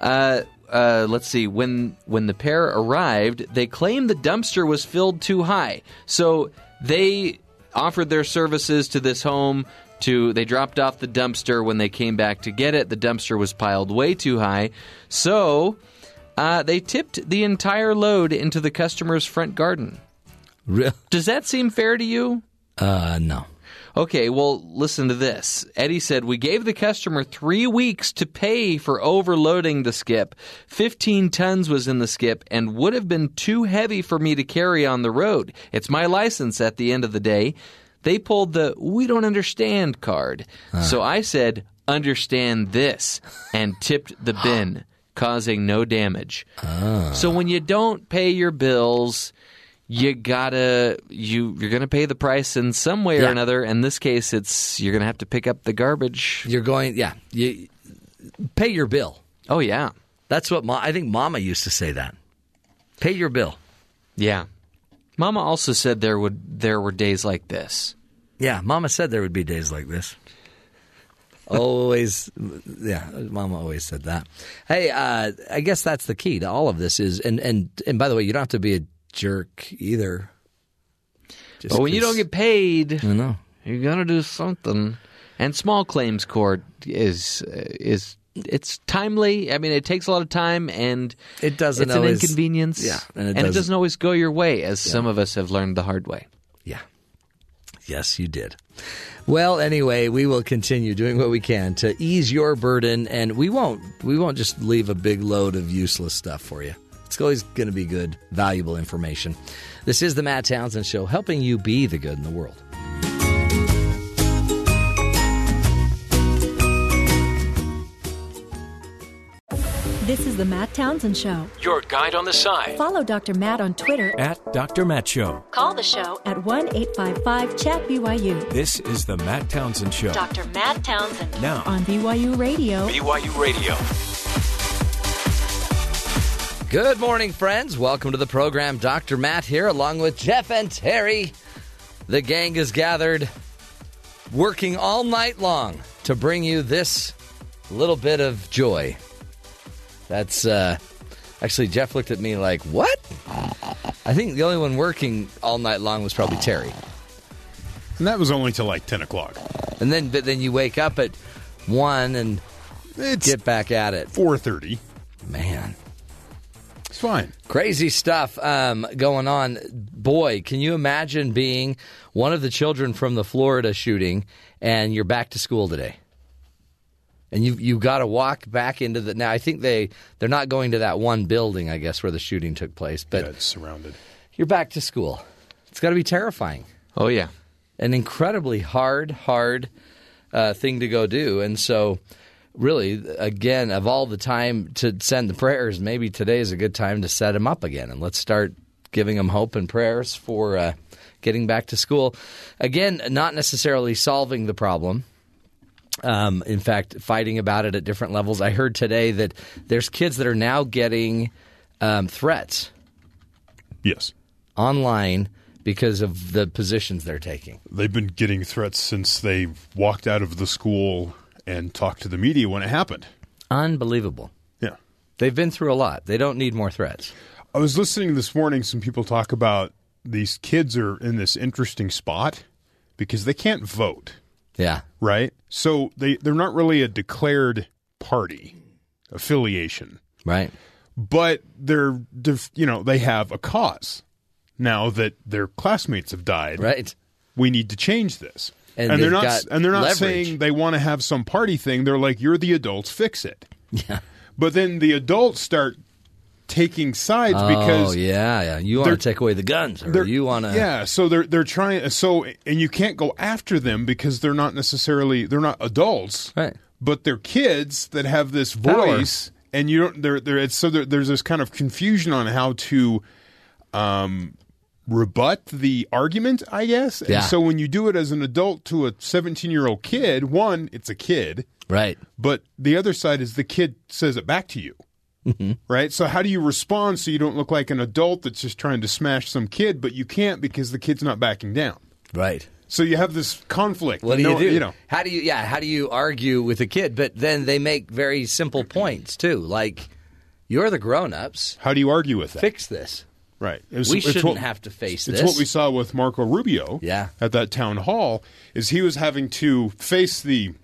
Uh, uh, let's see. When when the pair arrived, they claimed the dumpster was filled too high. So they offered their services to this home. To they dropped off the dumpster when they came back to get it. The dumpster was piled way too high. So uh, they tipped the entire load into the customer's front garden.
Real?
Does that seem fair to you?
Uh, no.
Okay, well, listen to this. Eddie said, We gave the customer three weeks to pay for overloading the skip. 15 tons was in the skip and would have been too heavy for me to carry on the road. It's my license at the end of the day. They pulled the we don't understand card. Ah. So I said, Understand this, and tipped the [gasps] bin, causing no damage. Ah. So when you don't pay your bills, you gotta you you're gonna pay the price in some way or another. In this case, it's you're gonna have to pick up the garbage.
You're going, yeah, you pay your bill.
Oh yeah,
That's what ma- I think Mama used to say that. Pay your bill.
yeah. Mama also said there would there were days like this.
Yeah, Mama said there would be days like this. [laughs] always, yeah, Mama always said that. Hey, uh, I guess that's the key to all of this is, and and and by the way, you don't have to be a jerk either. Just
But when you don't get paid,
I know.
you're gonna do something. And small claims court is uh, is it's timely. I mean, it takes a lot of time, and
It doesn't
It's an inconvenience.
yeah, and
and
it
it,
doesn't-
doesn't always go your way, as some of us have learned the hard way.
Yeah. Yes, you did. Well, anyway, we will continue doing what we can to ease your burden, and we won't. We won't just leave a big load of useless stuff for you. It's always going to be good, valuable information. This is the Matt Townsend Show, helping you be the good in the world.
This is the Matt Townsend Show.
Your guide on the side
Follow Dr. Matt on Twitter.
at Dr. Matt Show.
Call the show at 1 855 Chat BYU.
This is the Matt Townsend Show.
Dr. Matt Townsend
Now,
on BYU Radio.
BYU Radio.
Good morning, friends. Welcome to the program. Dr. Matt here, along with Jeff and Terry. The gang is gathered, working all night long to bring you this little bit of joy. That's uh, actually Jeff looked at me like, "What?" I think the only one working all night long was probably Terry.
And that was only till like 10 o'clock.
And then, but then you wake up at one and
It's
get back at it.
4.30.
Man,
It's fine.
Crazy stuff um, going on. Boy, can you imagine being one of the children from the Florida shooting and you're back to school today? And you you got to walk back into the now. I think they they're not going to that one building, I guess, where the shooting took place. But
Yeah, it's surrounded.
you're back to school. It's got to be terrifying,
Oh yeah.
an incredibly hard, hard uh, thing to go do. And so, really, again, of all the time to send the prayers, maybe today is a good time to set them up again, and let's start giving them hope and prayers for uh, getting back to school. Again, not necessarily solving the problem. Um, in fact, fighting about it at different levels. I heard today that there's kids that are now getting um, threats
Yes.
online because of the positions they're taking.
They've been getting threats since they walked out of the school and talked to the media when it happened.
Unbelievable.
Yeah.
They've been through a lot. They don't need more threats.
I was listening this morning, some people talk about these kids are in this interesting spot because they can't vote,
Yeah.
right? So they, they're not really a declared party affiliation,
Right.
but they're, def- you know, they have a cause now that their classmates have died.
Right.
We need to change this.
And
they're not and they're not
leverage.
saying they want to have some party thing. They're like, you're the adults, fix it.
Yeah.
But then the adults start taking sides because
oh,
because
yeah, yeah. You want to take away the guns, or you want to.
yeah so they're they're trying so and you can't go after them because they're not necessarily they're not adults
Right.
but they're kids that have this
Power.
voice and you don't they're, they're it's so there, there's this kind of confusion on how to um rebut the argument i guess
Yeah.
and so when you do it as an adult to a 17 year old kid one it's a kid
Right.
but the other side is the kid says it back to you.
Mm-hmm.
Right? So, how do you respond so you don't look like an adult that's just trying to smash some kid, but you can't because the kid's not backing down?
Right.
So, you have this conflict.
What do
No-
you do?
You know,
how do you? Yeah. How do you argue with a kid? But then they make very simple points too, like you're the grown-ups.
how do you argue with that?
Fix this.
Right. It's-
we shouldn't
what-
have to face
It's
this.
It's what we saw with Marco Rubio
Yeah.
at that town hall is he was having to face the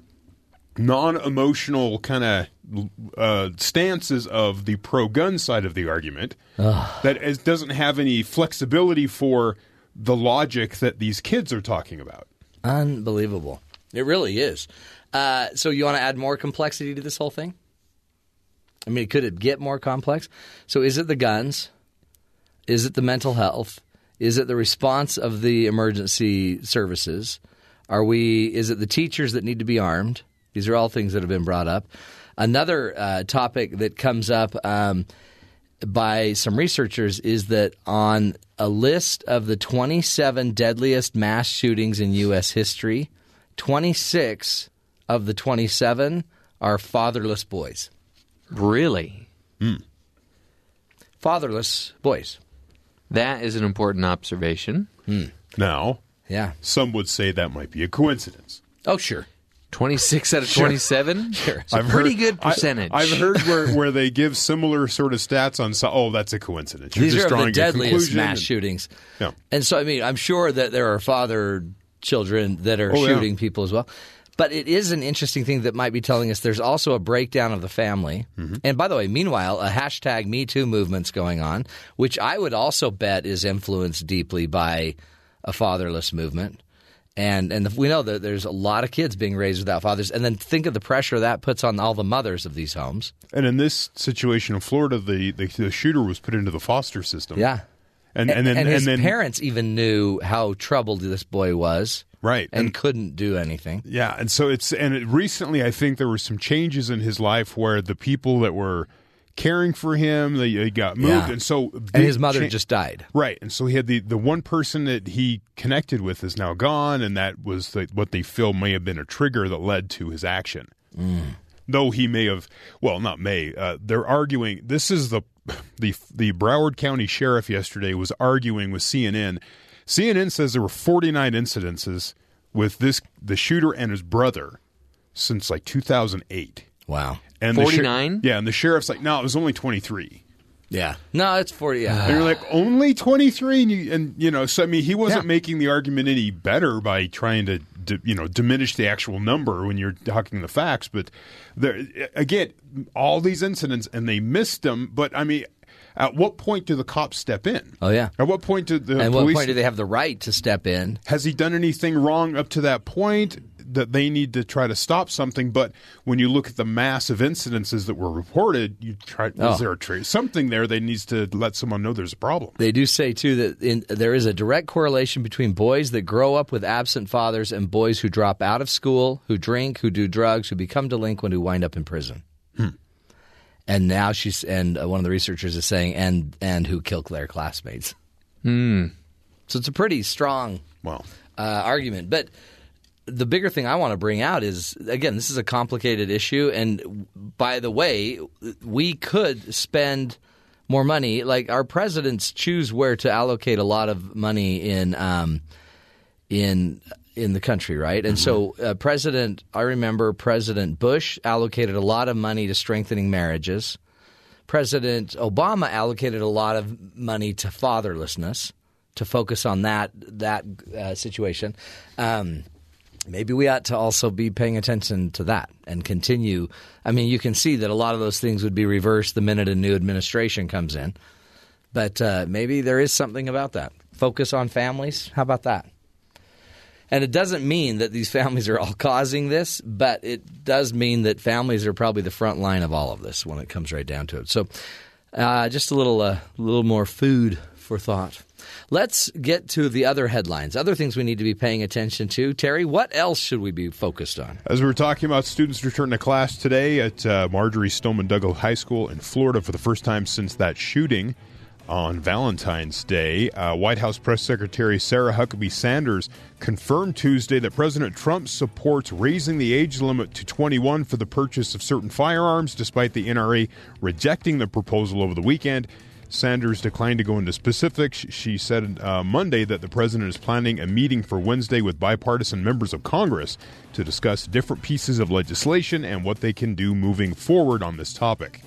non-emotional kind of uh, stances of the pro-gun side of the argument that is, doesn't have any flexibility for the logic that these kids are talking about.
Unbelievable. It really is. Uh, so you want to add more complexity to this whole thing? I mean, could it get more complex? So is it the guns? Is it the mental health? Is it the response of the emergency services? Are we? Is it the teachers that need to be armed? These are all things that have been brought up. Another uh, topic that comes up um, by some researchers is that on a list of the 27 deadliest mass shootings in U.S. history, 26 of the 27 are fatherless boys.
Really?
Fatherless boys.
That is an important observation. Hmm.
Now,
Yeah.
some would say that might be a coincidence.
Oh, sure.
26 out of 27? [laughs]
Sure.
It's a
I've
pretty
heard-
good
I-
percentage.
I've heard [laughs] where, where they give similar sort of stats on. So, oh, that's a coincidence. You're
These
just
are
drawing
the
a
deadliest
conclusion
mass
and-
shootings.
Yeah.
And so, I mean, I'm sure that there are father children that are
Oh, yeah.
shooting people as well. But it is an interesting thing that might be telling us there's also a breakdown of the family.
Mm-hmm.
And by the way, meanwhile, a hashtag Me Too movement's going on, which I would also bet is influenced deeply by a fatherless movement. And and we know that there's a lot of kids being raised without fathers. And then think of the pressure that puts on all the mothers of these homes.
And in this situation in Florida, the, the, the shooter was put into the foster system.
Yeah.
and and then
and his
then
parents even knew how troubled this boy was,
right
and,
and
couldn't do anything.
yeah, and so it's and it, recently I think there were some changes in his life where the people that were caring for him they, they got moved,
Yeah.
and so
And his mother
cha-
just died.
Right, and so he had the the one person that he connected with is now gone, and that was the, what they feel may have been a trigger that led to his action. Though he may have, well, not may. Uh, they're arguing. This is the the the Broward County Sheriff yesterday was arguing with CNN. CNN says there were 49 incidences with this the shooter and his brother since like 2008.
Wow.
And the sher-
49?
yeah, and the sheriff's like, no, it was only 23.
Yeah. No, it's forty.
And you're like only 23 and you, and you know so i mean he wasn't
Yeah.
making the argument any better by trying to d- you know diminish the actual number when you're talking the facts but there again all these incidents and they missed them but i mean at what point do the cops step in
Oh, yeah.
at what point do the
and what
police
point do they have the right to step in?
has he done anything wrong up to that point that they need to try to stop something but when you look at the massive incidences that were reported you try
Oh.
is there a tra- something there that needs to let someone know there's a problem
They do say too that in, there is a direct correlation between boys that grow up with absent fathers and boys who drop out of school, who drink, who do drugs, who become delinquent, who wind up in prison. And now she's and uh, one of the researchers is saying and and who killed their classmates. So it's a pretty strong
Well,
uh, argument. But the bigger thing I want to bring out is again, this is a complicated issue. And by the way, we could spend more money. Like our presidents choose where to allocate a lot of money in um, in in the country, right? And so, uh, President, I remember President Bush allocated a lot of money to strengthening marriages. President Obama allocated a lot of money to fatherlessness to focus on that that uh, situation. Um, maybe we ought to also be paying attention to that and continue. I mean, you can see that a lot of those things would be reversed the minute a new administration comes in. But uh, maybe there is something about that. Focus on families. How about that? And it doesn't mean that these families are all causing this, but it does mean that families are probably the front line of all of this when it comes right down to it. So, uh, just a little, uh, little more food for thought. Let's get to the other headlines, other things we need to be paying attention to. Terry, what else should we be focused on?
As we were talking about students returning to class today at uh, Marjory Stoneman Douglas High School in Florida for the first time since that shooting on Valentine's Day, uh, White House Press Secretary Sarah Huckabee Sanders confirmed Tuesday that President Trump supports raising the age limit to 21 for the purchase of certain firearms, despite the NRA rejecting the proposal over the weekend. Sanders declined to go into specifics. She said uh, Monday that the president is planning a meeting for Wednesday with bipartisan members of Congress to discuss different pieces of legislation and what they can do moving forward on this topic.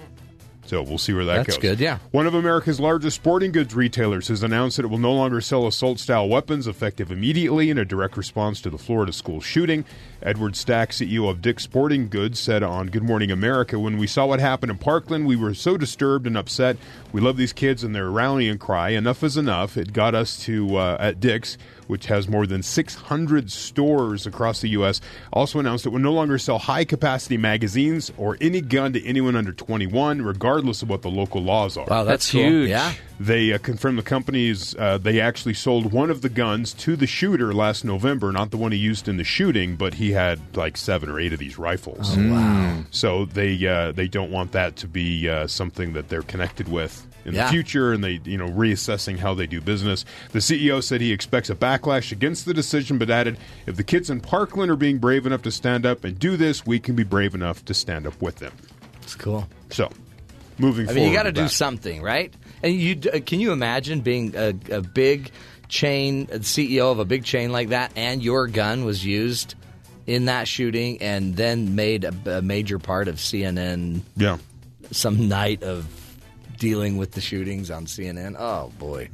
So we'll see where that
That's
goes.
good, yeah.
One of America's largest sporting goods retailers has announced that it will no longer sell assault style weapons effective immediately in a direct response to the Florida school shooting. Edward Stack, CEO of Dick's Sporting Goods, said on Good Morning America When we saw what happened in Parkland, we were so disturbed and upset. We love these kids and their rallying cry. Enough is enough. It got us to, uh, at Dick's, which has more than 600 stores across the U.S., also announced it will no longer sell high capacity magazines or any gun to anyone under 21, regardless of what the local laws are.
Wow, that's,
That's
cool.
huge.
Yeah.
They uh, confirmed the companies uh, they actually sold one of the guns to the shooter last November, not the one he used in the shooting, but he had like seven or eight of these rifles.
Oh, wow.
So they uh, they don't want that to be uh, something that they're connected with in
Yeah.
the future, and they you know reassessing how they do business. The CEO said he expects a backlash against the decision, but added, "If the kids in Parkland are being brave enough to stand up and do this, we can be brave enough to stand up with them."
It's cool.
So, moving
I
forward,
mean, you got to do
that.
something, right? And you uh, can you imagine being a, a big chain uh, CEO of a big chain like that, and your gun was used in that shooting, and then made a, a major part of CNN
Yeah.
some night of dealing with the shootings on CNN. Oh boy,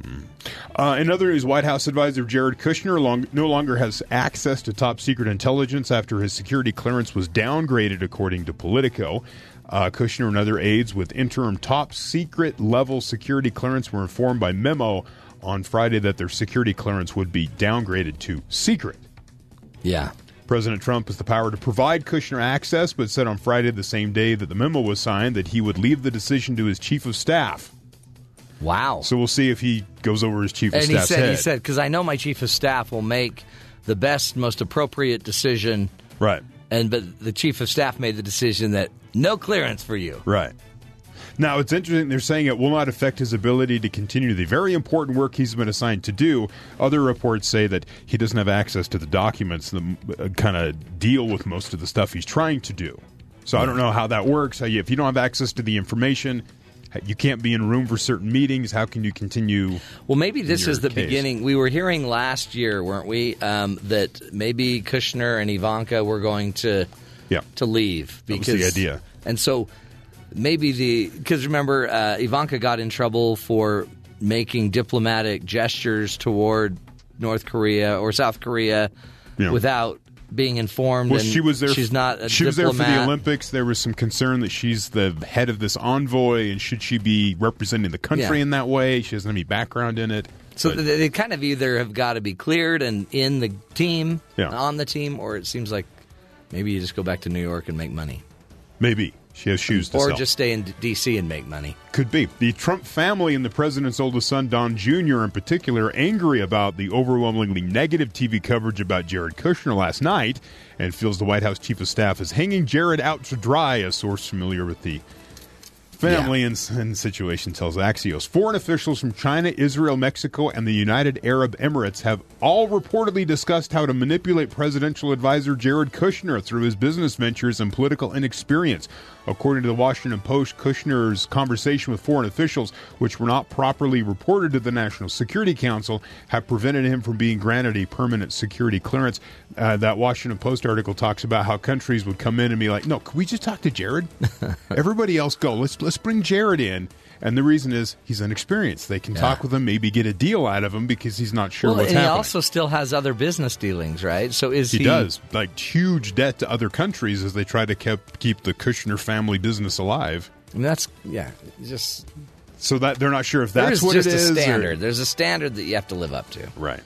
Uh, in other news, White House advisor Jared Kushner long, no longer has access to top secret intelligence after his security clearance was downgraded, according to Politico. Uh, Kushner and other aides with interim top secret level security clearance were informed by memo on Friday that their security clearance would be downgraded to secret.
yeah.
President Trump has the power to provide Kushner access, but said on Friday, the same day that the memo was signed, that he would leave the decision to his chief of staff.
Wow.
So we'll see if he goes over his chief of
and he said,
head.
he said, because I know my chief of staff will make the best, most appropriate decision.
right.
And but the chief of staff made the decision that no clearance for you.
Right. Now, it's interesting. They're saying it will not affect his ability to continue the very important work he's been assigned to do. Other reports say that he doesn't have access to the documents that uh, kind of deal with most of the stuff he's trying to do. So I don't know how that works. If you don't have access to the information, you can't be in room for certain meetings. How can you continue?
Well, maybe this is the
case.
beginning. We were hearing last year, weren't we, um, that maybe Kushner and Ivanka were going to
Yeah.
to leave because
the idea.
And so maybe the because remember uh, Ivanka got in trouble for making diplomatic gestures toward North Korea or South Korea
Yeah.
without being informed.
Well,
and
she was there.
She's not. A
she was there for the. Olympics. There was some concern that she's the head of this envoy, and should she be representing the country
Yeah.
in that way? She doesn't have any background in it.
So
But-
they, they kind of either have got to be cleared and in the team,
Yeah.
on the team, or it seems like maybe you just go back to New York and make money,
maybe she has shoes to
or
sell.
just stay in D.C. and make money.
Could be. The Trump family and the president's oldest son, Don Jr., in particular, angry about the overwhelmingly negative TV coverage about Jared Kushner last night and feels the White House chief of staff is hanging Jared out to dry, a source familiar with the Family and, and situation tells Axios. Foreign officials from China, Israel, Mexico, and the United Arab Emirates have all reportedly discussed how to manipulate presidential advisor Jared Kushner through his business ventures and political inexperience. According to the Washington Post, Kushner's conversation with foreign officials, which were not properly reported to the National Security Council, have prevented him from being granted a permanent security clearance. Uh, that Washington Post article talks about how countries would come in and be like, "No, can we just talk to Jared? [laughs] Everybody else go. Let's let's bring Jared in." And the reason is he's inexperienced. They can talk with him, maybe get a deal out of him because he's not sure
well,
what's
and he also still has other business dealings, right? So is he?
He does like huge debt to other countries as they try to keep keep the Kushner family business alive.
And that's yeah, just
So that they're not sure if that's what
just
it is.
a
or-
standard. There's a standard that you have to live up to.
Right.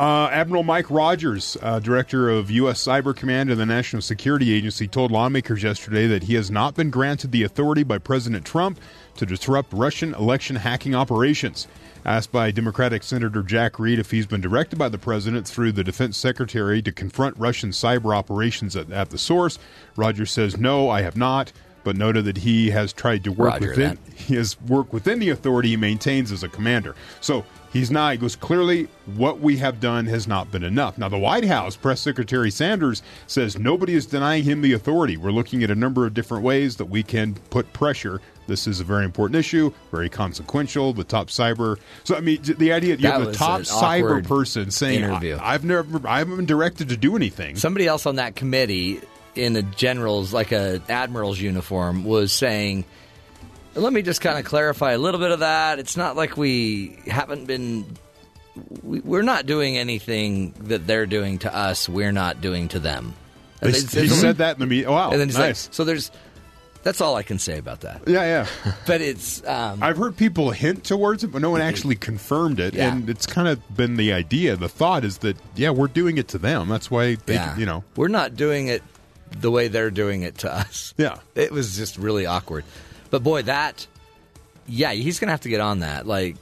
Uh, Admiral Mike Rogers, uh, director of U.S. Cyber Command and the National Security Agency, told lawmakers yesterday that he has not been granted the authority by President Trump to disrupt Russian election hacking operations. Asked by Democratic Senator Jack Reed if he's been directed by the president through the defense secretary to confront Russian cyber operations at, at the source, Rogers says, No, I have not, but noted that he has tried to work
Roger
within he has worked within the authority he maintains as a commander. So he's not. He goes clearly. What we have done has not been enough. Now the White House press secretary Sanders says nobody is denying him the authority. We're looking at a number of different ways that we can put pressure. This is a very important issue, very consequential. The top cyber. So I mean, the idea that you
That
have the top cyber person saying,
interview.
I, "I've never, I haven't been directed to do anything."
Somebody else on that committee in a general's, like a admiral's uniform, was saying, "Let me just kind of clarify a little bit of that. It's not like we haven't been." We, we're not doing anything that they're doing to us. We're not doing to them.
They,
And
he said that in the meeting. Wow,
and then
nice.
like, "So there's." That's all I can say about that.
yeah, yeah. [laughs]
But it's um,
I've heard people hint towards it, but no one actually confirmed it.
Yeah.
And it's kind of been the idea. The thought is that yeah, we're doing it to them. That's why they,
yeah.
you know,
we're not doing it the way they're doing it to us.
yeah.
It was just really awkward. But boy, that yeah, he's gonna have to get on that, like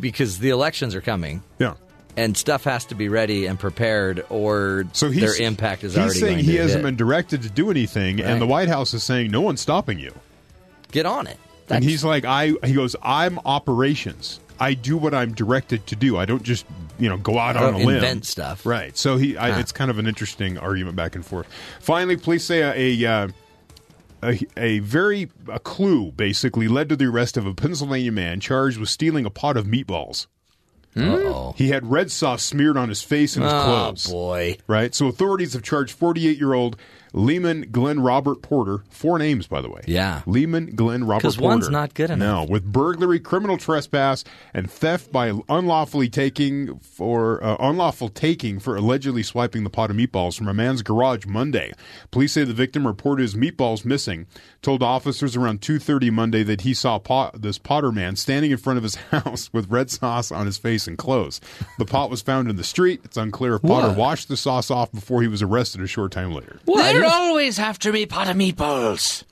because the elections are coming
Yeah.
And stuff has to be ready and prepared, or
So
their impact is
he's
already
saying
going
he hasn't
hit.
been directed to do anything,
Right.
and the White House is saying no one's stopping you.
Get on it.
and he's like, I he goes, I'm operations. I do what I'm directed to do. I don't just you know go out on a limb.
invent stuff.
Right. So he, I,
Huh.
it's kind of an interesting argument back and forth. Finally, police say a. a uh, a, a very a clue basically led to the arrest of a Pennsylvania man charged with stealing a pot of meatballs. Mm-hmm.
Uh-oh.
He had red sauce smeared on his face and his
Oh
clothes.
boy.
Right? So authorities have charged 48 year old Lehman Glenn Robert Potter, four names, by the way.
Yeah.
Lehman Glenn Robert Potter.
one's not good enough.
No, with burglary, criminal trespass, and theft by unlawfully taking for uh, unlawful taking for allegedly swiping the pot of meatballs from a man's garage Monday. Police say the victim reported his meatballs missing. Told officers around 2:30 Monday that he saw pot, this Potter man standing in front of his [laughs] house with red sauce on his face and clothes. The pot was found in the street. It's unclear if Potter
What?
washed the sauce off before he was arrested a short time later.
There always have to be pot of meatballs.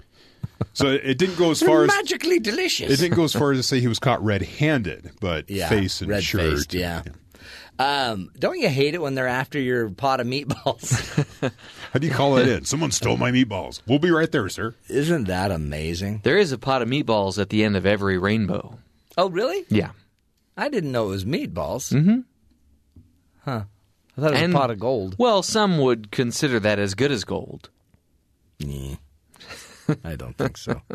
So it didn't go as far as
magically delicious.
it didn't go as far as to say he was caught red-handed, but
yeah,
face and
red
shirt.
faced. Yeah. Um, don't you hate it when they're after your pot of meatballs? [laughs]
How do you call that in? Someone stole my meatballs. We'll be right there, sir.
Isn't that amazing?
There is a pot of meatballs at the end of every rainbow.
Oh, really?
Yeah.
I didn't know it was meatballs. Mm-hmm. Huh. I thought it was
And-
a pot of gold.
Well, some would consider that as good as gold.
Yeah. I don't think so. [laughs]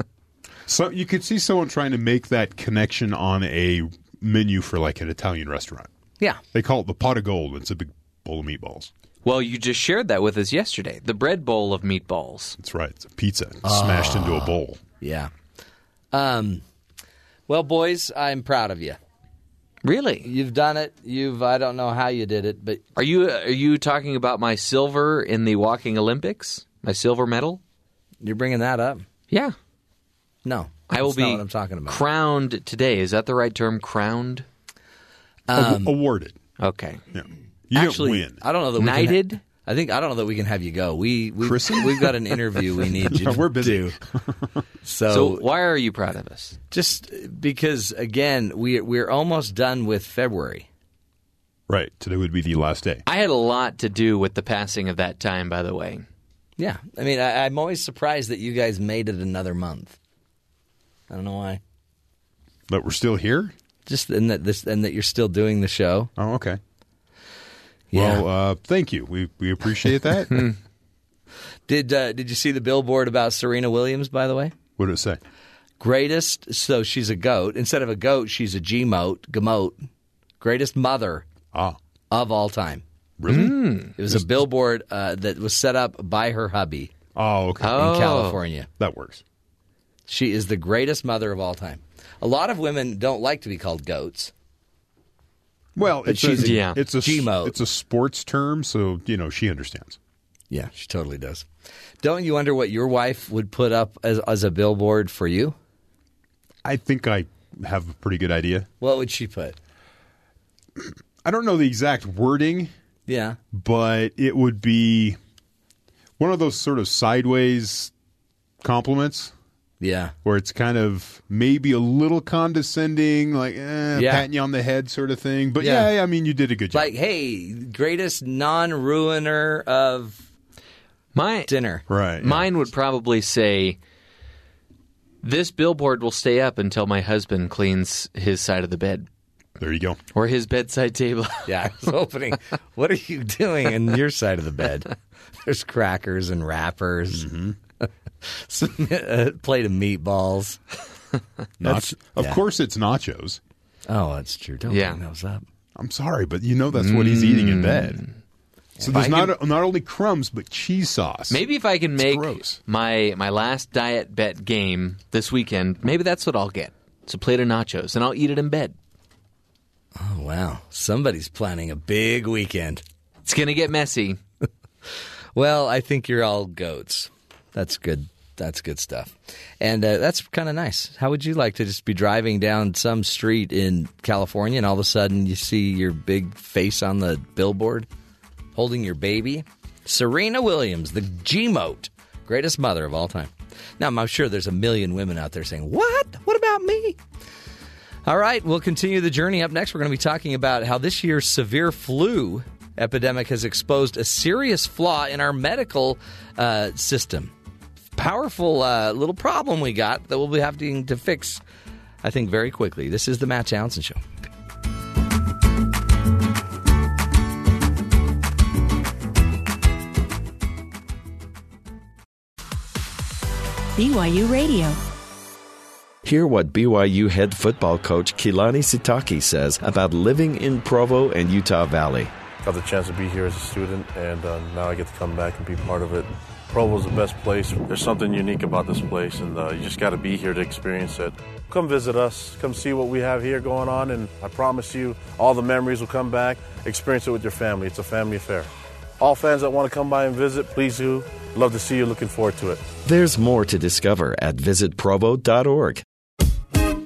So you could see someone trying to make that connection on a menu for like an Italian restaurant.
Yeah.
They call it the pot of gold. It's a big bowl of meatballs.
Well, you just shared that with us yesterday. The bread bowl of meatballs.
That's right. It's a pizza smashed into a bowl.
Yeah. Um, well, boys, I'm proud of you.
Really?
You've done it. You've I don't know how you did it, but
Are you are you talking about my silver in the walking Olympics? My silver medal?
you're bringing that up.
Yeah.
No,
I will
that's
be
what I'm talking about.
crowned today. Is that the right term? Crowned?
Aw- awarded.
Okay.
Yeah. You
Actually,
didn't win.
I don't know that we can
Knighted?
Ha- I think I don't know that we can have you go. We we
Christened?
we've got an interview we need you [laughs]
Yeah,
to
we're busy.
do. [laughs] So,
So why are you proud of us?
just because again we we're almost done with February.
Right. Today would be the last day.
I had a lot to do with the passing of that time, by the way.
Yeah, I mean I, I'm always surprised that you guys made it another month. I don't know why.
But we're still here.
Just and that this and that you're still doing the show.
Oh, okay.
Yeah.
Well, uh, thank you. We we appreciate that. [laughs]
Did uh, did you see the billboard about Serena Williams? By the way,
what did it say?
greatest. So she's a goat. Instead of a goat, she's a G-mote, gamote. Greatest mother
Ah,
of all time.
really?
It was a billboard uh, that was set up by her hubby
Oh, okay.
Oh.
in California.
That works.
She is the greatest mother of all time. A lot of women don't like to be called goats.
Well, it's
she's
a,
a
Yeah.
it's a
G-mode.
it's a sports term, so you know she understands.
Yeah, she totally does. Don't you wonder what your wife would put up as, as a billboard for you?
I think I have a pretty good idea.
What would she put?
I don't know the exact wording,
Yeah.
but it would be one of those sort of sideways compliments
Yeah.
where it's kind of maybe a little condescending, like eh,
Yeah.
patting you on the head sort of thing. But
Yeah.
yeah, I mean, you did a good job.
Like, hey, greatest non ruiner of
My
dinner.
right. yeah.
Mine would probably say, "This billboard will stay up until my husband cleans his side of the bed
There you go.
or his bedside table." [laughs]
Yeah, I was opening. what are you doing in your side of the bed? [laughs] There's crackers and wrappers, [laughs] some uh, plate of meatballs. [laughs]
Nach- of
yeah.
course, it's nachos.
Oh, that's true. Don't
Yeah.
bring those up.
I'm sorry, but you know that's what he's eating in bed. So there's
If I
not not only crumbs but cheese sauce.
Maybe if I can make
gross.
my my last diet bet game this weekend, maybe that's what I'll get. It's a plate of nachos, and I'll eat it in bed.
Oh wow, somebody's planning a big weekend.
It's gonna get messy. [laughs]
Well, I think you're all goats. That's good. That's good stuff. And uh, that's kind of nice. How would you like to just be driving down some street in California and all of a sudden you see your big face on the billboard holding your baby? Serena Williams, the G-Mote, greatest mother of all time. Now, I'm sure there's a million women out there saying, What? What about me? All right, we'll continue the journey. Up next, we're going to be talking about how this year's severe flu epidemic has exposed a serious flaw in our medical uh, system. Powerful uh, little problem we got that we'll be having to fix, I think, very quickly. This is the Matt Townsend Show.
BYU Radio.
Hear what BYU head football coach Kalani Sitake says about living in Provo and Utah Valley.
Got the chance to be here as a student, and uh, now I get to come back and be part of it. Provo's the best place. There's something unique about this place, and uh, you just got to be here to experience it. Come visit us. Come see what we have here going on, and I promise you, all the memories will come back. Experience it with your family. It's a family affair. All fans that want to come by and visit, please do. Love to see you. Looking forward to it.
There's more to discover at visitprovo.org.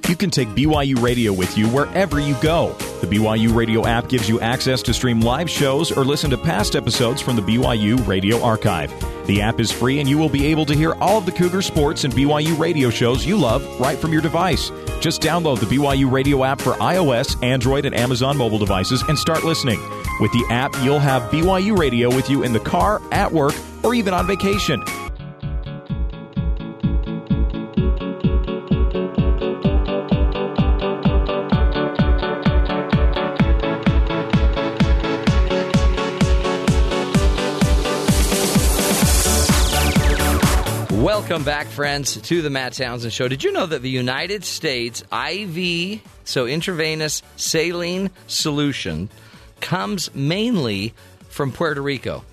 You can take BYU Radio with you wherever you go. The BYU Radio app gives you access to stream live shows or listen to past episodes from the BYU Radio archive. The app is free and you will be able to hear all of the Cougar sports and BYU radio shows you love right from your device. Just download the BYU Radio app for iOS, Android, and Amazon mobile devices and start listening. With the app, you'll have BYU Radio with you in the car, at work, or even on vacation.
Welcome back, friends, to the Matt Townsend Show. Did you know that the United States IV, so intravenous saline solution, comes mainly from Puerto Rico?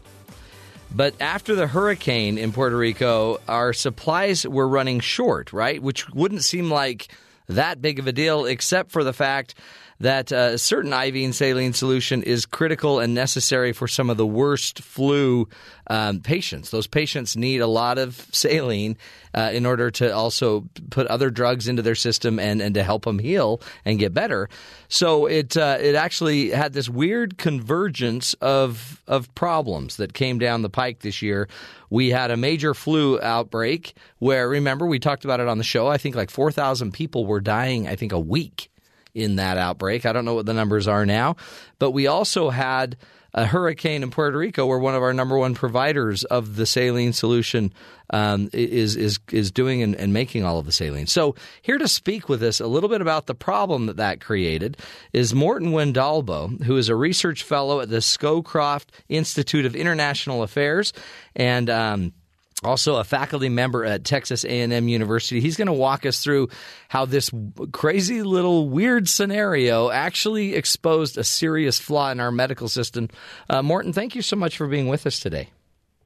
But after the hurricane in Puerto Rico, our supplies were running short, right? Which wouldn't seem like that big of a deal, except for the fact that a certain IV saline solution is critical and necessary for some of the worst flu um, patients. Those patients need a lot of saline uh, in order to also put other drugs into their system and, and to help them heal and get better. So it uh, it actually had this weird convergence of of problems that came down the pike this year. We had a major flu outbreak where remember we talked about it on the show. I think like four thousand people were dying. I think a week in that outbreak. I don't know what the numbers are now, but we also had a hurricane in Puerto Rico, where one of our number one providers of the saline solution um, is is is doing and, and, making all of the saline. So here to speak with us a little bit about the problem that that created is Morten Wendelbo, who is a research fellow at the Scowcroft Institute of International Affairs and. Um, also a faculty member at Texas A&M University. He's going to walk us through how this crazy little weird scenario actually exposed a serious flaw in our medical system. Uh, Morten, thank you so much for being with us today.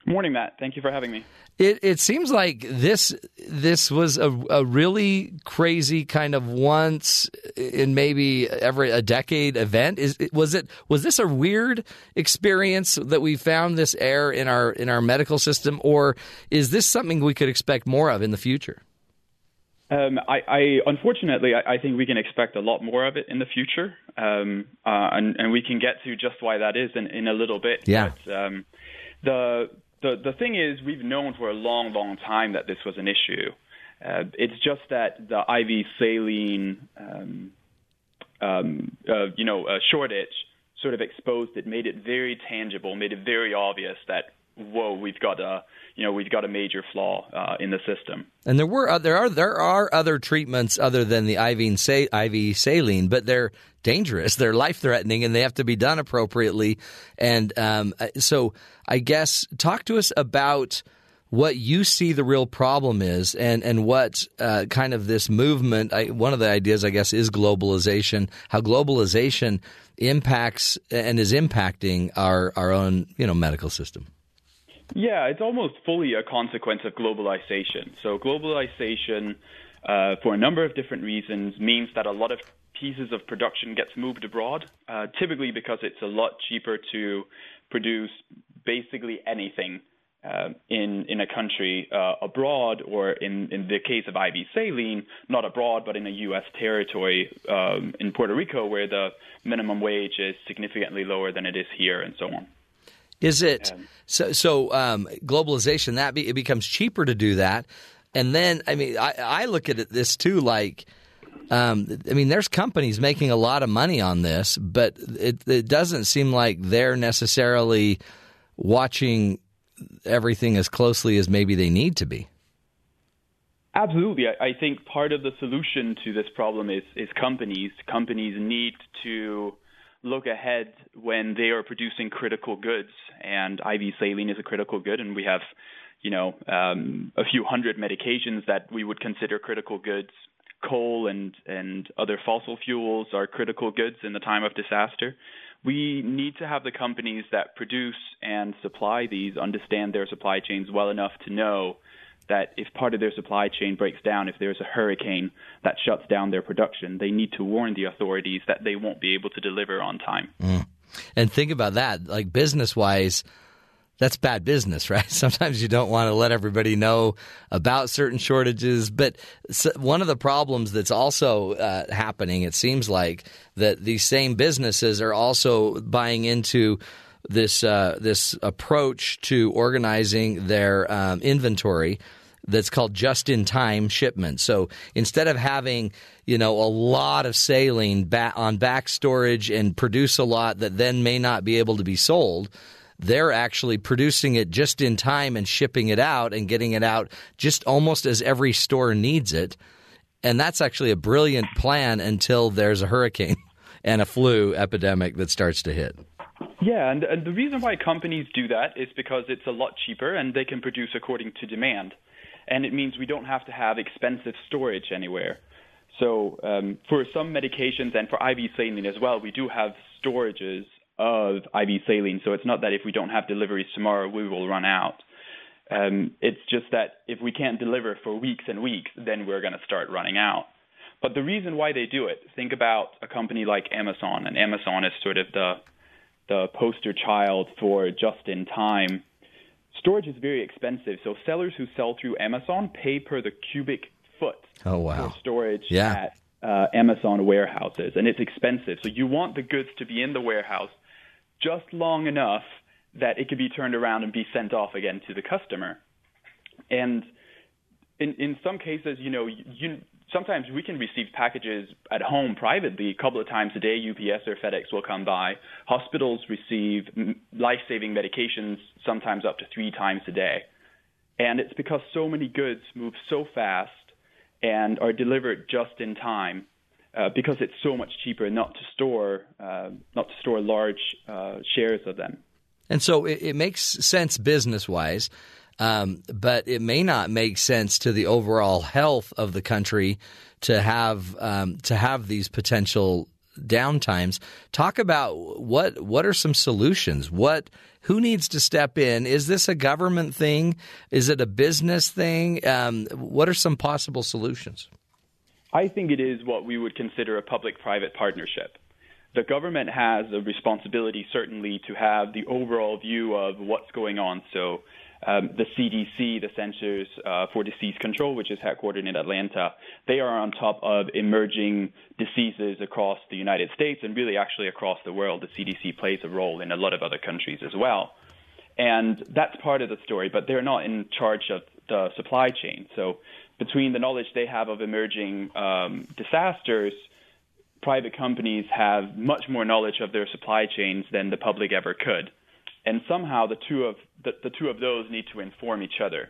Morning, Matt. Thank you for having me.
It it seems like this this was a, a really crazy kind of once in maybe every a decade event. Is was it was this a weird experience that we found this error in our in our medical system, or is this something we could expect more of in the future?
Um, I, I, unfortunately, I, I, think we can expect a lot more of it in the future, um, uh, and, and, we can get to just why that is in, in a little bit.
Yeah.
But, um, the the the thing is, we've known for a long, long time that this was an issue. Uh, it's just that the IV saline, um, um, uh, you know, uh, shortage sort of exposed it, made it very tangible, made it very obvious that whoa, we've got a you know we've got a major flaw uh, in the system.
And there were uh, there are there are other treatments other than the IV IV saline, but they're dangerous, they're life threatening, and they have to be done appropriately. And um, uh, so, I guess talk to us about what you see the real problem is and and what uh, kind of this movement I, one of the ideas I guess is globalization how globalization impacts and is impacting our our own you know medical system
yeah, it's almost fully a consequence of globalization. So, globalization, uh, for a number of different reasons, means that a lot of pieces of production gets moved abroad, uh, typically because it's a lot cheaper to produce basically anything uh, in in a country uh, abroad, or in in the case of IV saline, not abroad, but in a U.S. territory um, in Puerto Rico, where the minimum wage is significantly lower than it is here, and so on.
Is it so? So um, globalization that be, it becomes cheaper to do that, and then I mean I, I look at it, this too like. Um, I mean, there's companies making a lot of money on this, but it, it doesn't seem like they're necessarily watching everything as closely as maybe they need to be.
Absolutely. I, I think part of the solution to this problem is, is companies. Companies need to look ahead when they are producing critical goods, and IV saline is a critical good, and we have, you know, um, a few hundred medications that we would consider critical goods. Coal and and other fossil fuels are critical goods in the time of disaster. We need to have the companies that produce and supply these understand their supply chains well enough to know that if part of their supply chain breaks down, if there's a hurricane that shuts down their production, they need to warn the authorities that they won't be able to deliver on time.
Mm. And think about that, like business wise, that's bad business, [laughs] right? Sometimes you don't want to let everybody know about certain shortages. But one of the problems that's also uh, happening, it seems like, that these same businesses are also buying into this uh, this approach to organizing their um, inventory that's called just in time shipment. So instead of having you know a lot of saline on back storage and produce a lot that then may not be able to be sold, they're actually producing it just in time and shipping it out and getting it out just almost as every store needs it. And that's actually a brilliant plan until there's a hurricane [laughs] and a flu epidemic that starts to hit.
Yeah, and, and the reason why companies do that is because it's a lot cheaper and they can produce according to demand. And it means we don't have to have expensive storage anywhere. So um, for some medications and for IV saline as well, we do have storages of IV saline. So it's not that if we don't have deliveries tomorrow, we will run out. Um, it's just that if we can't deliver for weeks and weeks, then we're going to start running out. But the reason why they do it, think about a company like Amazon, and Amazon is sort of the the poster child for just in time. Storage is very expensive, so sellers who sell through Amazon pay per the cubic foot
oh, wow.
for storage
yeah.
at uh, Amazon warehouses, and it's expensive. So you want the goods to be in the warehouse just long enough that it could be turned around and be sent off again to the customer. And in in some cases, you know, you, sometimes we can receive packages at home privately a couple of times a day. UPS or FedEx will come by. Hospitals receive life saving medications sometimes up to three times a day. And it's because so many goods move so fast and are delivered just in time. Uh, because it's so much cheaper not to store uh, not to store large uh, shares of them.
And so it, it makes sense business wise um, but it may not make sense to the overall health of the country to have um, to have these potential downtimes. Talk about what what are some solutions? What who needs to step in? Is this a government thing? Is it a business thing? Um, what are some possible solutions?
I think it is what we would consider a public-private partnership. The government has a responsibility, certainly, to have the overall view of what's going on. So um, the CDC, the Centers uh, for Disease Control, which is headquartered in Atlanta, they are on top of emerging diseases across the United States and really actually across the world. The CDC plays a role in a lot of other countries as well. And that's part of the story, but they're not in charge of the supply chain. So, between the knowledge they have of emerging um, disasters, private companies have much more knowledge of their supply chains than the public ever could and somehow the two of the, the two of those need to inform each other.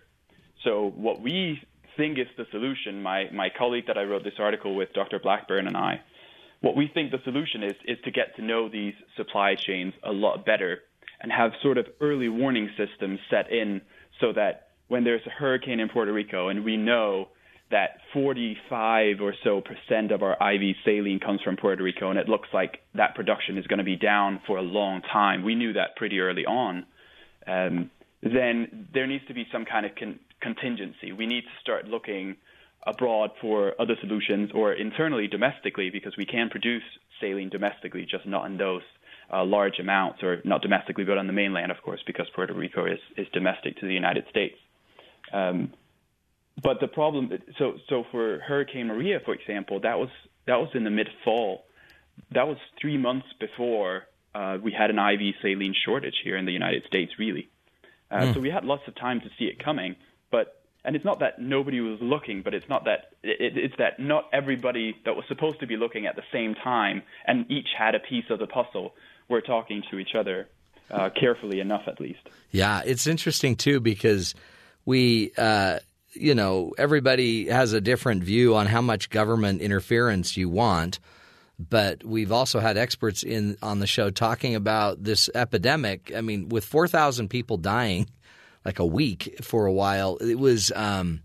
So what we think is the solution, my my colleague that I wrote this article with, Dr. Blackburn and I, what we think the solution is is to get to know these supply chains a lot better and have sort of early warning systems set in so that when there's a hurricane in Puerto Rico and we know that 45 or so percent of our IV saline comes from Puerto Rico, and it looks like that production is going to be down for a long time. We knew that pretty early on. Um, then there needs to be some kind of con- contingency. We need to start looking abroad for other solutions or internally domestically because we can produce saline domestically, just not in those uh, large amounts, or not domestically, but on the mainland, of course, because Puerto Rico is, is domestic to the United States. Um, but the problem, so so for Hurricane Maria, for example, that was that was in the mid fall. That was three months before uh, we had an IV saline shortage here in the United States, really. Uh, mm. So we had lots of time to see it coming. But and it's not that nobody was looking, but it's not that it, it's that not everybody that was supposed to be looking at the same time and each had a piece of the puzzle were talking to each other uh, carefully enough, at least.
Yeah, it's interesting too because we uh, you know, everybody has a different view on how much government interference you want. But we've also had experts in on the show talking about this epidemic. I mean, with four thousand people dying, like a week for a while, it was um,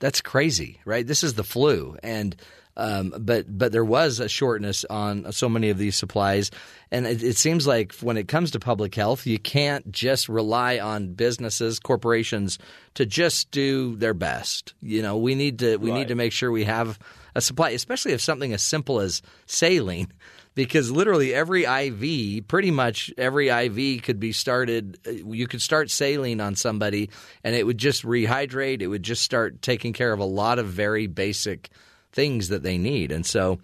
that's crazy, right? This is the flu, and um, but but there was a shortness on so many of these supplies, and it, it, seems like when it comes to public health, you can't just rely on businesses, corporations to just do their best. You know, we need to we right. need to make sure we have a supply, especially if something as simple as saline. [laughs] Because literally every IV, pretty much every IV could be started. You could start saline on somebody, and it would just rehydrate. It would just start taking care of a lot of very basic things that they need. And so,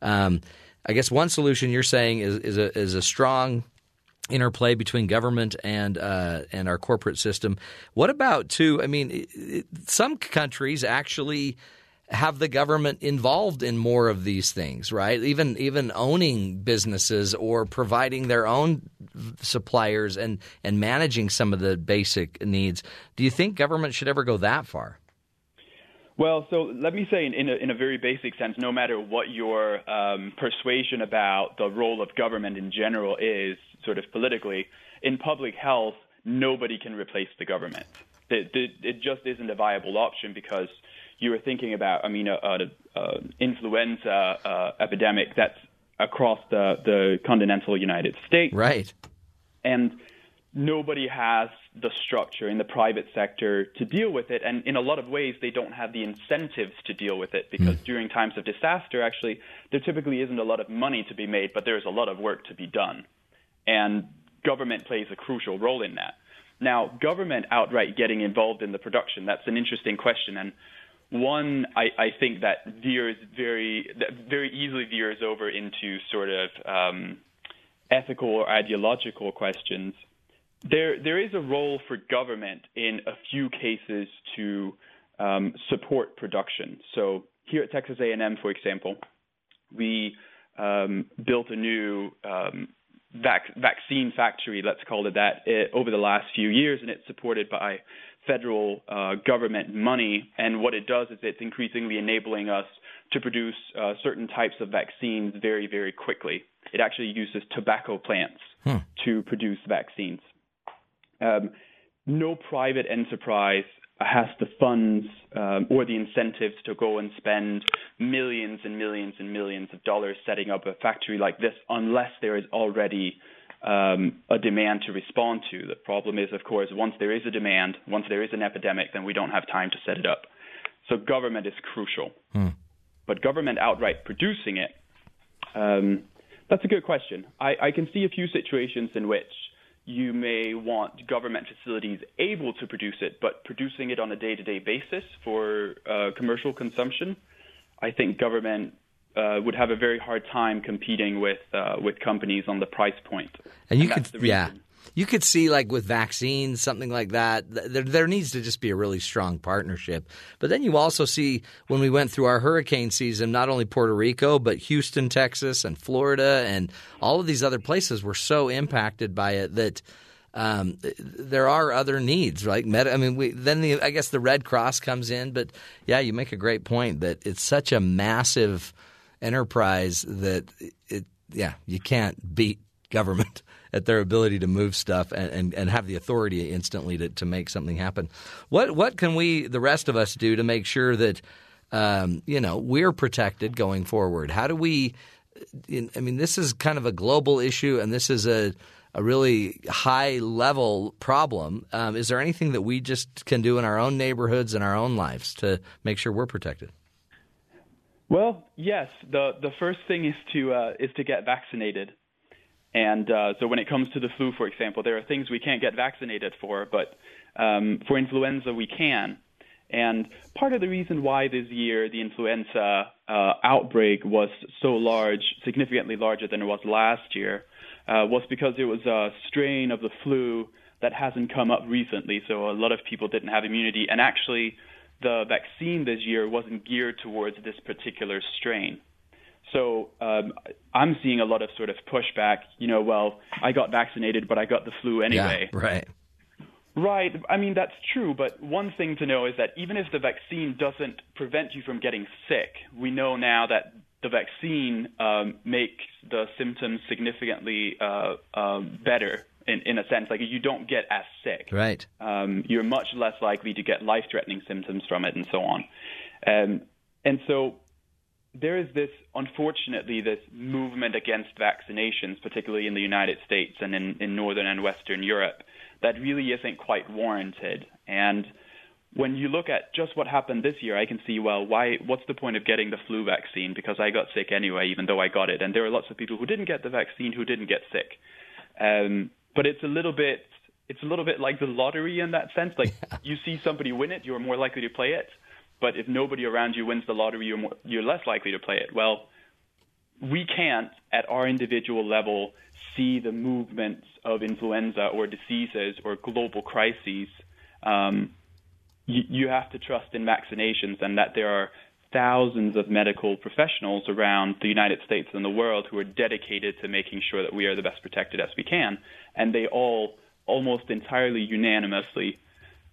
um, I guess one solution you're saying is, is a, is a strong interplay between government and uh, and our corporate system. What about too? I mean, it, it, some countries actually have the government involved in more of these things, right? Even even owning businesses or providing their own suppliers and and managing some of the basic needs. Do you think government should ever go that far?
Well, so let me say, in, in, a, in a very basic sense, no matter what your um, persuasion about the role of government in general is, sort of politically, in public health, nobody can replace the government. It, it, it just isn't a viable option because you were thinking about, I mean, an influenza uh, epidemic that's across the, the continental United States.
Right.
And nobody has the structure in the private sector to deal with it. And in a lot of ways, they don't have the incentives to deal with it because mm. during times of disaster, actually, there typically isn't a lot of money to be made, but there's a lot of work to be done. And government plays a crucial role in that. Now, government outright getting involved in the production, that's an interesting question. And one, I, I think that veers very, that very easily veers over into sort of um, ethical or ideological questions there, there is a role for government in a few cases to um, support production. So, here at Texas A&M, for example, we um, built a new um, vac- vaccine factory, let's call it that, it, over the last few years, and it's supported by federal uh, government money. And what it does is it's increasingly enabling us to produce uh, certain types of vaccines very, very quickly. It actually uses tobacco plants
Hmm.
to produce vaccines. Um, no private enterprise has the funds um, or the incentives to go and spend millions and millions and millions of dollars setting up a factory like this unless there is already um, a demand to respond to. The problem is, of course, once there is a demand, once there is an epidemic, then we don't have time to set it up. So government is crucial.
Hmm.
But government outright producing it, um, that's a good question. I, I can see a few situations in which you may want government facilities able to produce it, but producing it on a day to day basis for uh, commercial consumption, I think government uh, would have a very hard time competing with uh, with companies on the price point.
And you
that's
could, yeah. You could see like with vaccines, something like that. There, there needs to just be a really strong partnership. But then you also see when we went through our hurricane season, not only Puerto Rico, but Houston, Texas, and Florida, and all of these other places were so impacted by it that. Um, there are other needs, right? I mean, we, then the I guess the Red Cross comes in, but yeah, you make a great point that it's such a massive enterprise that it, yeah, you can't beat government at their ability to move stuff and, and, and have the authority instantly to, to make something happen. What what can we, the rest of us, do to make sure that um, you know we're protected going forward? How do we? I mean, this is kind of a global issue, and this is a a really high level problem. Um, is there anything that we just can do in our own neighborhoods and our own lives to make sure we're protected?
Well, yes. the The first thing is to uh, is to get vaccinated. And uh, so, when it comes to the flu, for example, there are things we can't get vaccinated for, but um, for influenza, we can. And part of the reason why this year the influenza uh, outbreak was so large, significantly larger than it was last year, uh, was because it was a strain of the flu that hasn't come up recently. So a lot of people didn't have immunity, and actually, the vaccine this year wasn't geared towards this particular strain. So um, I'm seeing a lot of sort of pushback. You know, well, I got vaccinated, but I got the flu anyway.
Yeah, right.
Right. I mean, that's true. But one thing to know is that even if the vaccine doesn't prevent you from getting sick, we know now that the vaccine um, makes the symptoms significantly uh, um, better in, in a sense. Like you don't get as sick.
Right.
Um, you're much less likely to get life threatening symptoms from it and so on. Um, and so there is this, unfortunately, this movement against vaccinations, particularly in the United States and in, in Northern and Western Europe, that really isn't quite warranted. And when you look at just what happened this year, I can see, well, why? What's the point of getting the flu vaccine? Because I got sick anyway, even though I got it. And there are lots of people who didn't get the vaccine who didn't get sick. Um, but it's a little bit, it's a little bit like the lottery in that sense. Like [laughs] you see somebody win it, you're more likely to play it. But if nobody around you wins the lottery, you're, more, you're less likely to play it. Well, we can't, at our individual level, see the movements of influenza or diseases or global crises. Um, you, you have to trust in vaccinations and that there are thousands of medical professionals around the United States and the world who are dedicated to making sure that we are the best protected as we can. And they all, almost entirely unanimously,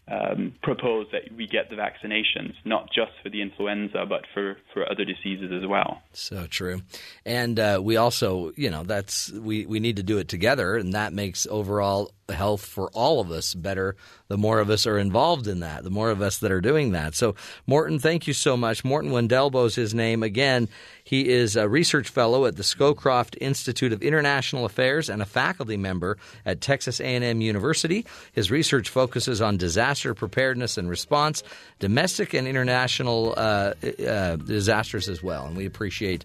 um, propose that we get the vaccinations, not just for the influenza, but for, for other diseases as well.
So true, and uh, we also, you know, that's we we need to do it together, and that makes overall health for all of us better. The more of us are involved in that, the more of us that are doing that. So, Morten, thank you so much. Morten Wendelbo is his name. Again, he is a research fellow at the Scowcroft Institute of International Affairs and a faculty member at Texas A&M University. His research focuses on disaster preparedness and response, domestic and international uh, uh, disasters as well, and we appreciate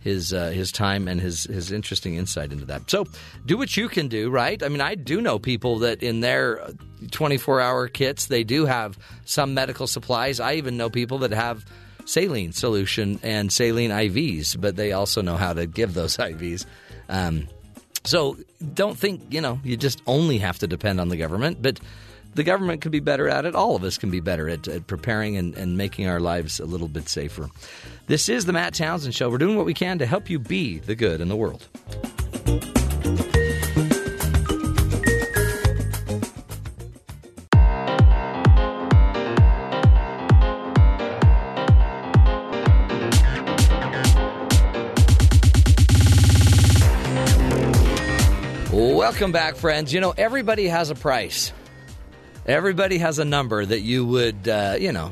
his uh, his time and his his interesting insight into that. So, do what you can do, right? I mean, I do know people that in their 24 hour kits they do have some medical supplies. I even know people that have saline solution and saline IVs, but they also know how to give those [laughs] IVs. Um, so, don't think you know you just only have to depend on the government, but the government could be better at it. All of us can be better at, at preparing and, and making our lives a little bit safer. This is the Matt Townsend Show. We're doing what we can to help you be the good in the world. Welcome back, friends. You know, everybody has a price. Everybody has a number that you would, uh, you know,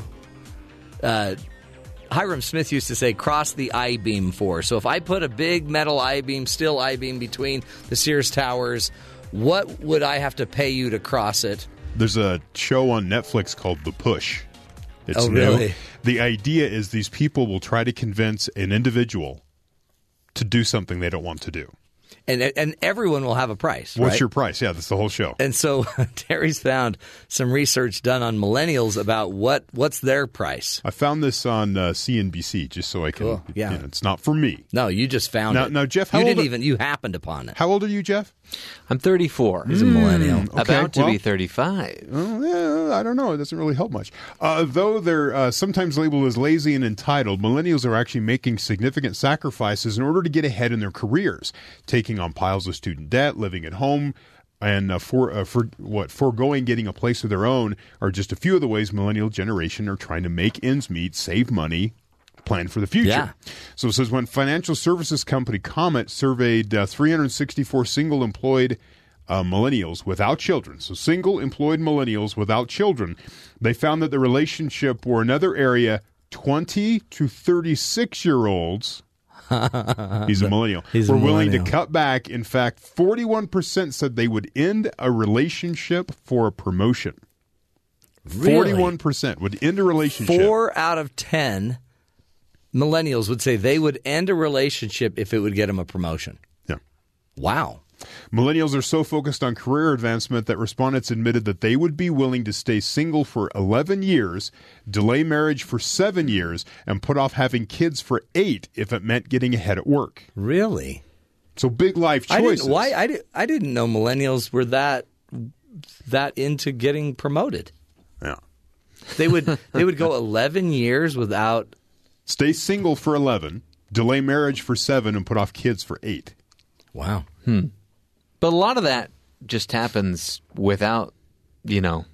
uh, Hyrum Smith used to say, cross the I beam for. So if I put a big metal I beam, steel I beam between the Sears Towers, what would I have to pay you to cross it?
There's a show on Netflix called The Push. It's
Oh,
new.
really?
The idea is these people will try to convince an individual to do something they don't want to do.
And and everyone will have a price.
What's
right?
your price? Yeah, that's the whole show.
And so [laughs] Terry's found some research done on millennials about what what's their price.
I found this on uh, CNBC just so I can.
Cool. Yeah.
you know, it's not for me.
No, you just found
Now-
it.
now, Jeff, how
you
old
didn't
are-
even you happened upon it.
How old are you, Jeff?
I'm 34.
He's a millennial.
okay,
About to
well-
be 35.
Well, yeah, I don't know. It doesn't really help much. Uh, though they're uh, sometimes labeled as lazy and entitled, millennials are actually making significant sacrifices in order to get ahead in their careers, taking on piles of student debt, living at home. And uh, for uh, for what foregoing getting a place of their own are just a few of the ways millennial generation are trying to make ends meet, save money, plan for the future.
Yeah.
So it says when financial services company Comet surveyed uh, 364 single employed uh, millennials without children, so single employed millennials without children, they found that the relationship were another area 20 to 36 year olds. [laughs] He's a millennial.
He's a
were willing to cut back. In fact, 41% said they would end a relationship for a promotion.
Really?
41% would end a relationship.
Four out of ten millennials would say they would end a relationship if it would get them a promotion.
Yeah.
Wow.
Millennials are so focused on career advancement that respondents admitted that they would be willing to stay single for 11 years, delay marriage for seven years, and put off having kids for eight if it meant getting ahead at work.
Really?
So big life
I
choices.
didn't, why I, did, I didn't know millennials were that that into getting promoted.
Yeah.
They would they would go [laughs] 11 years without
Stay single for 11, delay marriage for seven, and put off kids for eight.
Wow. Hmm.
But a lot of that just happens without, you know,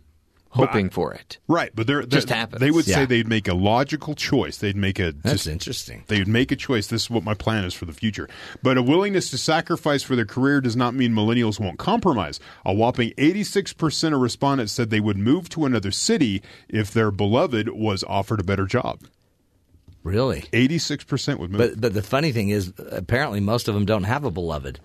hoping for it.
Right, but they're,
Just
they-
happens.
They would
Yeah.
say they'd make a logical choice. They'd make a
That's
just-
interesting.
They would make a choice. This is what my plan is for the future. But a willingness to sacrifice for their career does not mean millennials won't compromise. A whopping 86% of respondents said they would move to another city if their beloved was offered a better job.
Really?
86% would move.
But but the funny thing is apparently most of them don't have a beloved.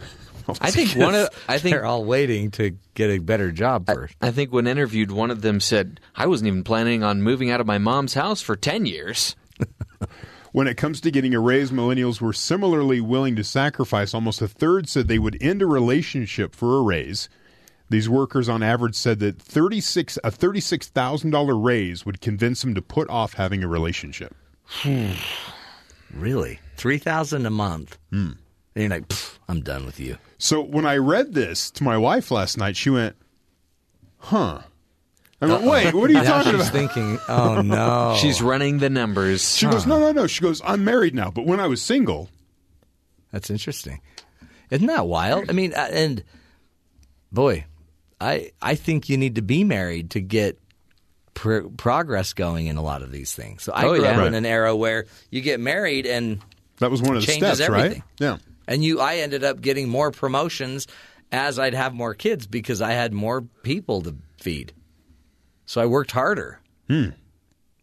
[laughs]
I think one of I think
They're all waiting to get a better job first.
I think when interviewed, one of them said, "I wasn't even planning on moving out of my mom's house for ten years." [laughs]
When it comes to getting a raise, millennials were similarly willing to sacrifice. Almost a third said they would end a relationship for a raise. These workers, on average, said that thirty six a thirty six thousand dollar raise would convince them to put off having a relationship. [sighs]
Really? 3000 a month. And you're like, I'm done with you.
So when I read this to my wife last night, she went, "Huh." I went, "Wait, what are you [laughs]
now
talking
she's
about?"
thinking, oh no. [laughs]
She's running the numbers.
She goes, "No, no, no." She goes, "I'm married now, but when I was single,
That's interesting. Isn't that wild? I mean, uh, and boy, I I think you need to be married to get pr- progress going in a lot of these things. So I
Oh,
grew
yeah.
up
Right.
in an era where you get married and
that was one of the
changes
steps,
everything.
right?" Yeah.
And you, I ended up getting more promotions as I'd have more kids because I had more people to feed. So I worked harder.
Hmm.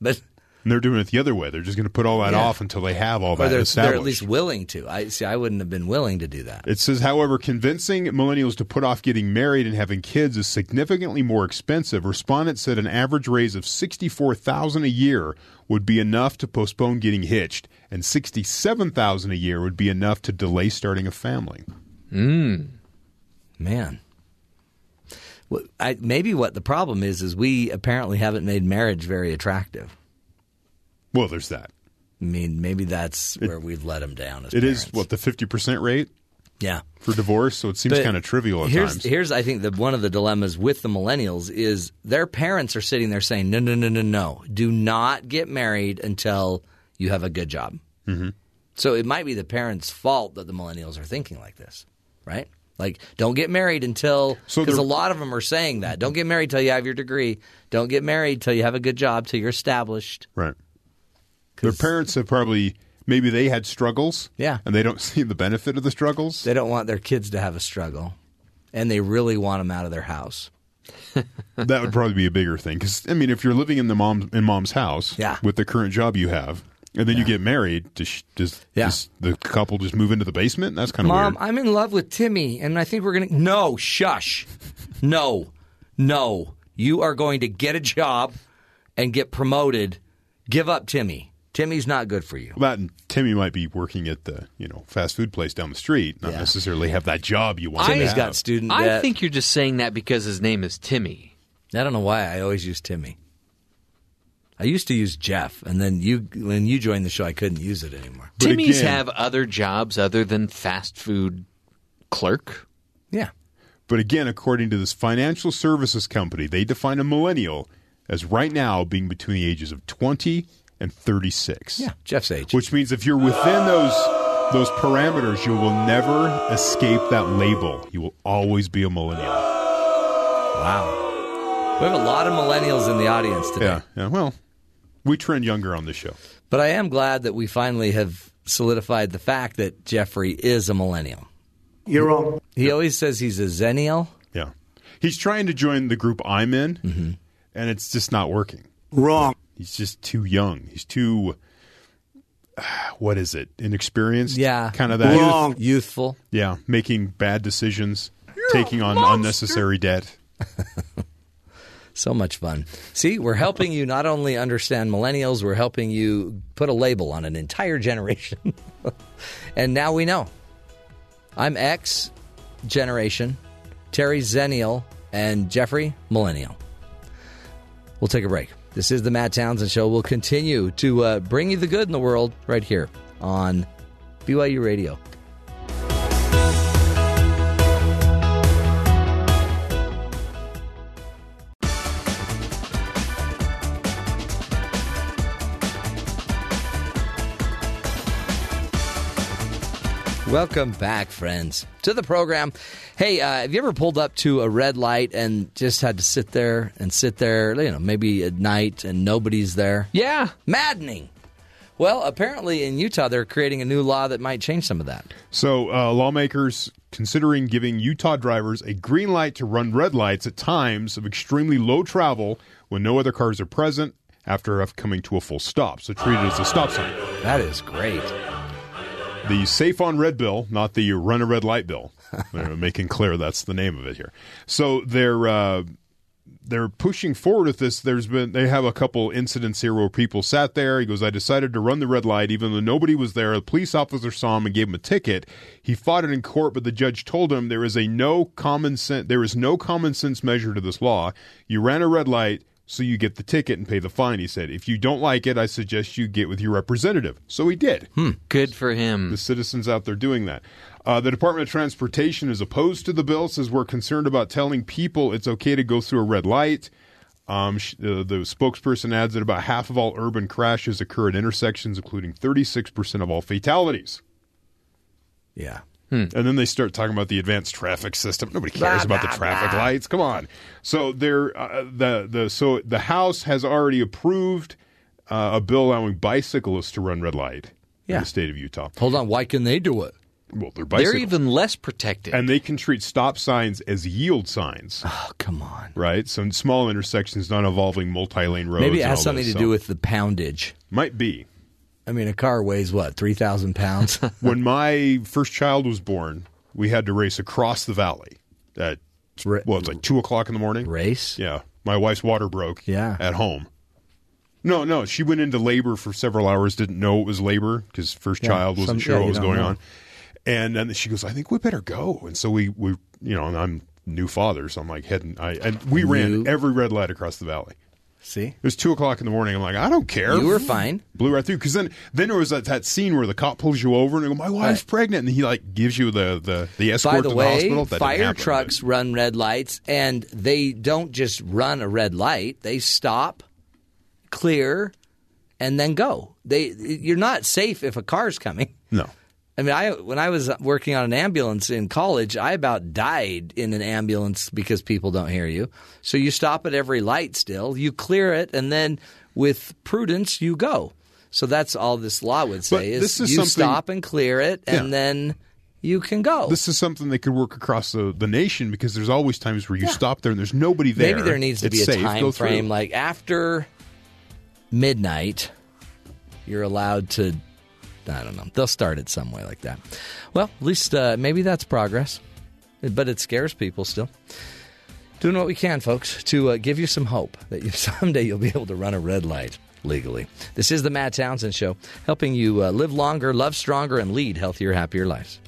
But
And they're doing it the other way. They're just going to put all that
Yeah.
off until they have all
or
that
they're, they're at least willing to. I see. I wouldn't have been willing to do that.
It says, however, convincing millennials to put off getting married and having kids is significantly more expensive. Respondents said an average raise of sixty-four thousand a year would be enough to postpone getting hitched, and sixty-seven thousand a year would be enough to delay starting a family. Hmm.
Man. What- I, maybe what the problem is is we apparently haven't made marriage very attractive.
Well, there's that.
I mean, maybe that's where we've let them down. As
It is
parents.
what the fifty percent rate.
Yeah.
for divorce, so it seems kind of trivial at
here's,
times.
Here's, I think, the, one of the dilemmas with the millennials is their parents are sitting there saying, no, no, no, no, no. Do not get married until you have a good job.
Mm-hmm.
So it might be the parents' fault that the millennials are thinking like this, right? Like, don't get married until
So
because a lot of them are saying that. Don't get married till you have your degree. Don't get married till you have a good job, till you're established.
Right. Their parents have probably maybe they had struggles.
Yeah.
And they don't [laughs] see the benefit of the struggles.
They don't want their kids to have a struggle, and they really want them out of their house. [laughs]
that would probably be a bigger thing because I mean, if you're living in the mom in mom's house,
Yeah.
with the current job you have, and then you get married, does, does,
Yeah.
does the couple just move into the basement? That's kind of
Mom,
weird.
I'm in love with Timmy, and I think we're going to. No, shush. No, no. You are going to get a job and get promoted. Give up Timmy. Timmy's not good for you.
That and Timmy might be working at the you know fast food place down the street, not necessarily have that job you want.
Timmy's
to
got student
I
debt.
think you're just saying that because his name is Timmy.
I don't know why I always use Timmy. I used to use Jeff, and then you when you joined the show, I couldn't use it anymore.
But
Timmy's
again-
have other jobs other than fast food clerk.
Yeah.
But again, according to this financial services company, they define a millennial as right now being between the ages of 20 and 36.
Yeah, Jeff's age.
Which means if you're within those those parameters, you will never escape that label. You will always be a millennial.
Wow. We have a lot of millennials in the audience today.
Yeah. Yeah. Well, we trend younger on this show.
But I am glad that we finally have solidified the fact that Jeffrey is a millennial.
You're wrong.
He always says he's a zennial.
Yeah. He's trying to join the group I'm in,
Mm-hmm.
and it's just not working.
Wrong.
He's just too young. He's too. [sighs] What is it? Inexperienced?
Yeah.
Kind of that.
Wrong.
Youthful.
Yeah. Making bad decisions, taking on unnecessary debt. [laughs]
So much fun. See, we're helping you not only understand millennials, we're helping you put a label on an entire generation. [laughs] and now we know. I'm X generation, Terry Zenial, and Jeffrey Millennial. We'll take a break. This is the Matt Townsend Show. We'll continue to uh, bring you the good in the world right here on BYU Radio. Welcome back, friends, to the program. Hey, uh, have you ever pulled up to a red light and just had to sit there and sit there, you know, maybe at night and nobody's there?
Yeah.
Maddening. Well, apparently in Utah, they're creating a new law that might change some of that.
So, uh, lawmakers considering giving Utah drivers a green light to run red lights at times of extremely low travel when no other cars are present after coming to a full stop. So, treated as a stop sign.
That is great.
The Safe on Red bill, not the Run a Red Light bill. [laughs] They're making clear that's the name of it here. So they're uh, they're pushing forward with this. There's been they have a couple incidents here where people sat there. He goes, I decided to run the red light even though nobody was there. The police officer saw him and gave him a ticket. He fought it in court, but the judge told him there is a no common sense there is no common sense measure to this law. You ran a red light. So you get the ticket and pay the fine. He said, "If you don't like it, I suggest you get with your representative." So he did.
Good for him.
The citizens out there doing that. Uh, the Department of Transportation is opposed to the bill. Says we're concerned about telling people it's okay to go through a red light. Um, sh- uh, the spokesperson adds that about half of all urban crashes occur at intersections, including 36% of all fatalities.
Yeah.
And then they start talking about the advanced traffic system. Nobody cares
Blah,
about the traffic
blah.
lights. Come on. So they're uh, the the so the House has already approved uh, a bill allowing bicyclists to run red light
Yeah.
in the state of Utah.
Hold on. Why can they do it?
Well, they're
They're even less protected.
and they can treat stop signs as yield signs,
Oh, come on.
right? So in small intersections, not involving multi-lane roads.
Maybe it has something
this,
to
so-
do with the poundage.
Might be.
I mean, a car weighs what, 3,000 pounds? [laughs]
when my first child was born, we had to race across the valley at
Ra-
well, it's like two o'clock in the morning.
Race?
Yeah, my wife's water broke.
Yeah.
at home. No, no, she went into labor for several hours. Didn't know it was labor because first
Yeah,
child wasn't
some-
sure
yeah,
what was going
know.
on. And then she goes, "I think we better go." And so we, we, you know, and I'm new father, so I'm like heading. I and we ran every red light across the valley.
See,
It was two o'clock in the morning. I'm like, I don't care.
You were fine.
Blew right through. Because then, then there was that, that scene where the cop pulls you over and they go, "My wife's
Right.
pregnant," and he like gives you the the, the escort
By the
to the hospital. That
fire
happen.
trucks run red lights, and they don't just run a red light; they stop, clear, and then go. They you're not safe if a car's coming.
No.
I mean, I when I was working on an ambulance in college, I about died in an ambulance because people don't hear you. So you stop at every light still, you clear it, and then with prudence you go. So that's all this law would say
But
is,
is
you stop and clear it, and
Yeah.
then you can go.
This is something that could work across the, the nation because there's always times where you stop there and there's nobody there.
Maybe there needs to
It's
be a
safe.
time
Go through.
frame, like after midnight, you're allowed to. I don't know. They'll start it some way like that. Well, at least uh, maybe that's progress, but it scares people still. Doing what we can, folks, to uh, give you some hope that you, [laughs] someday you'll be able to run a red light legally. This is the Matt Townsend Show, helping you uh, live longer, love stronger, and lead healthier, happier lives.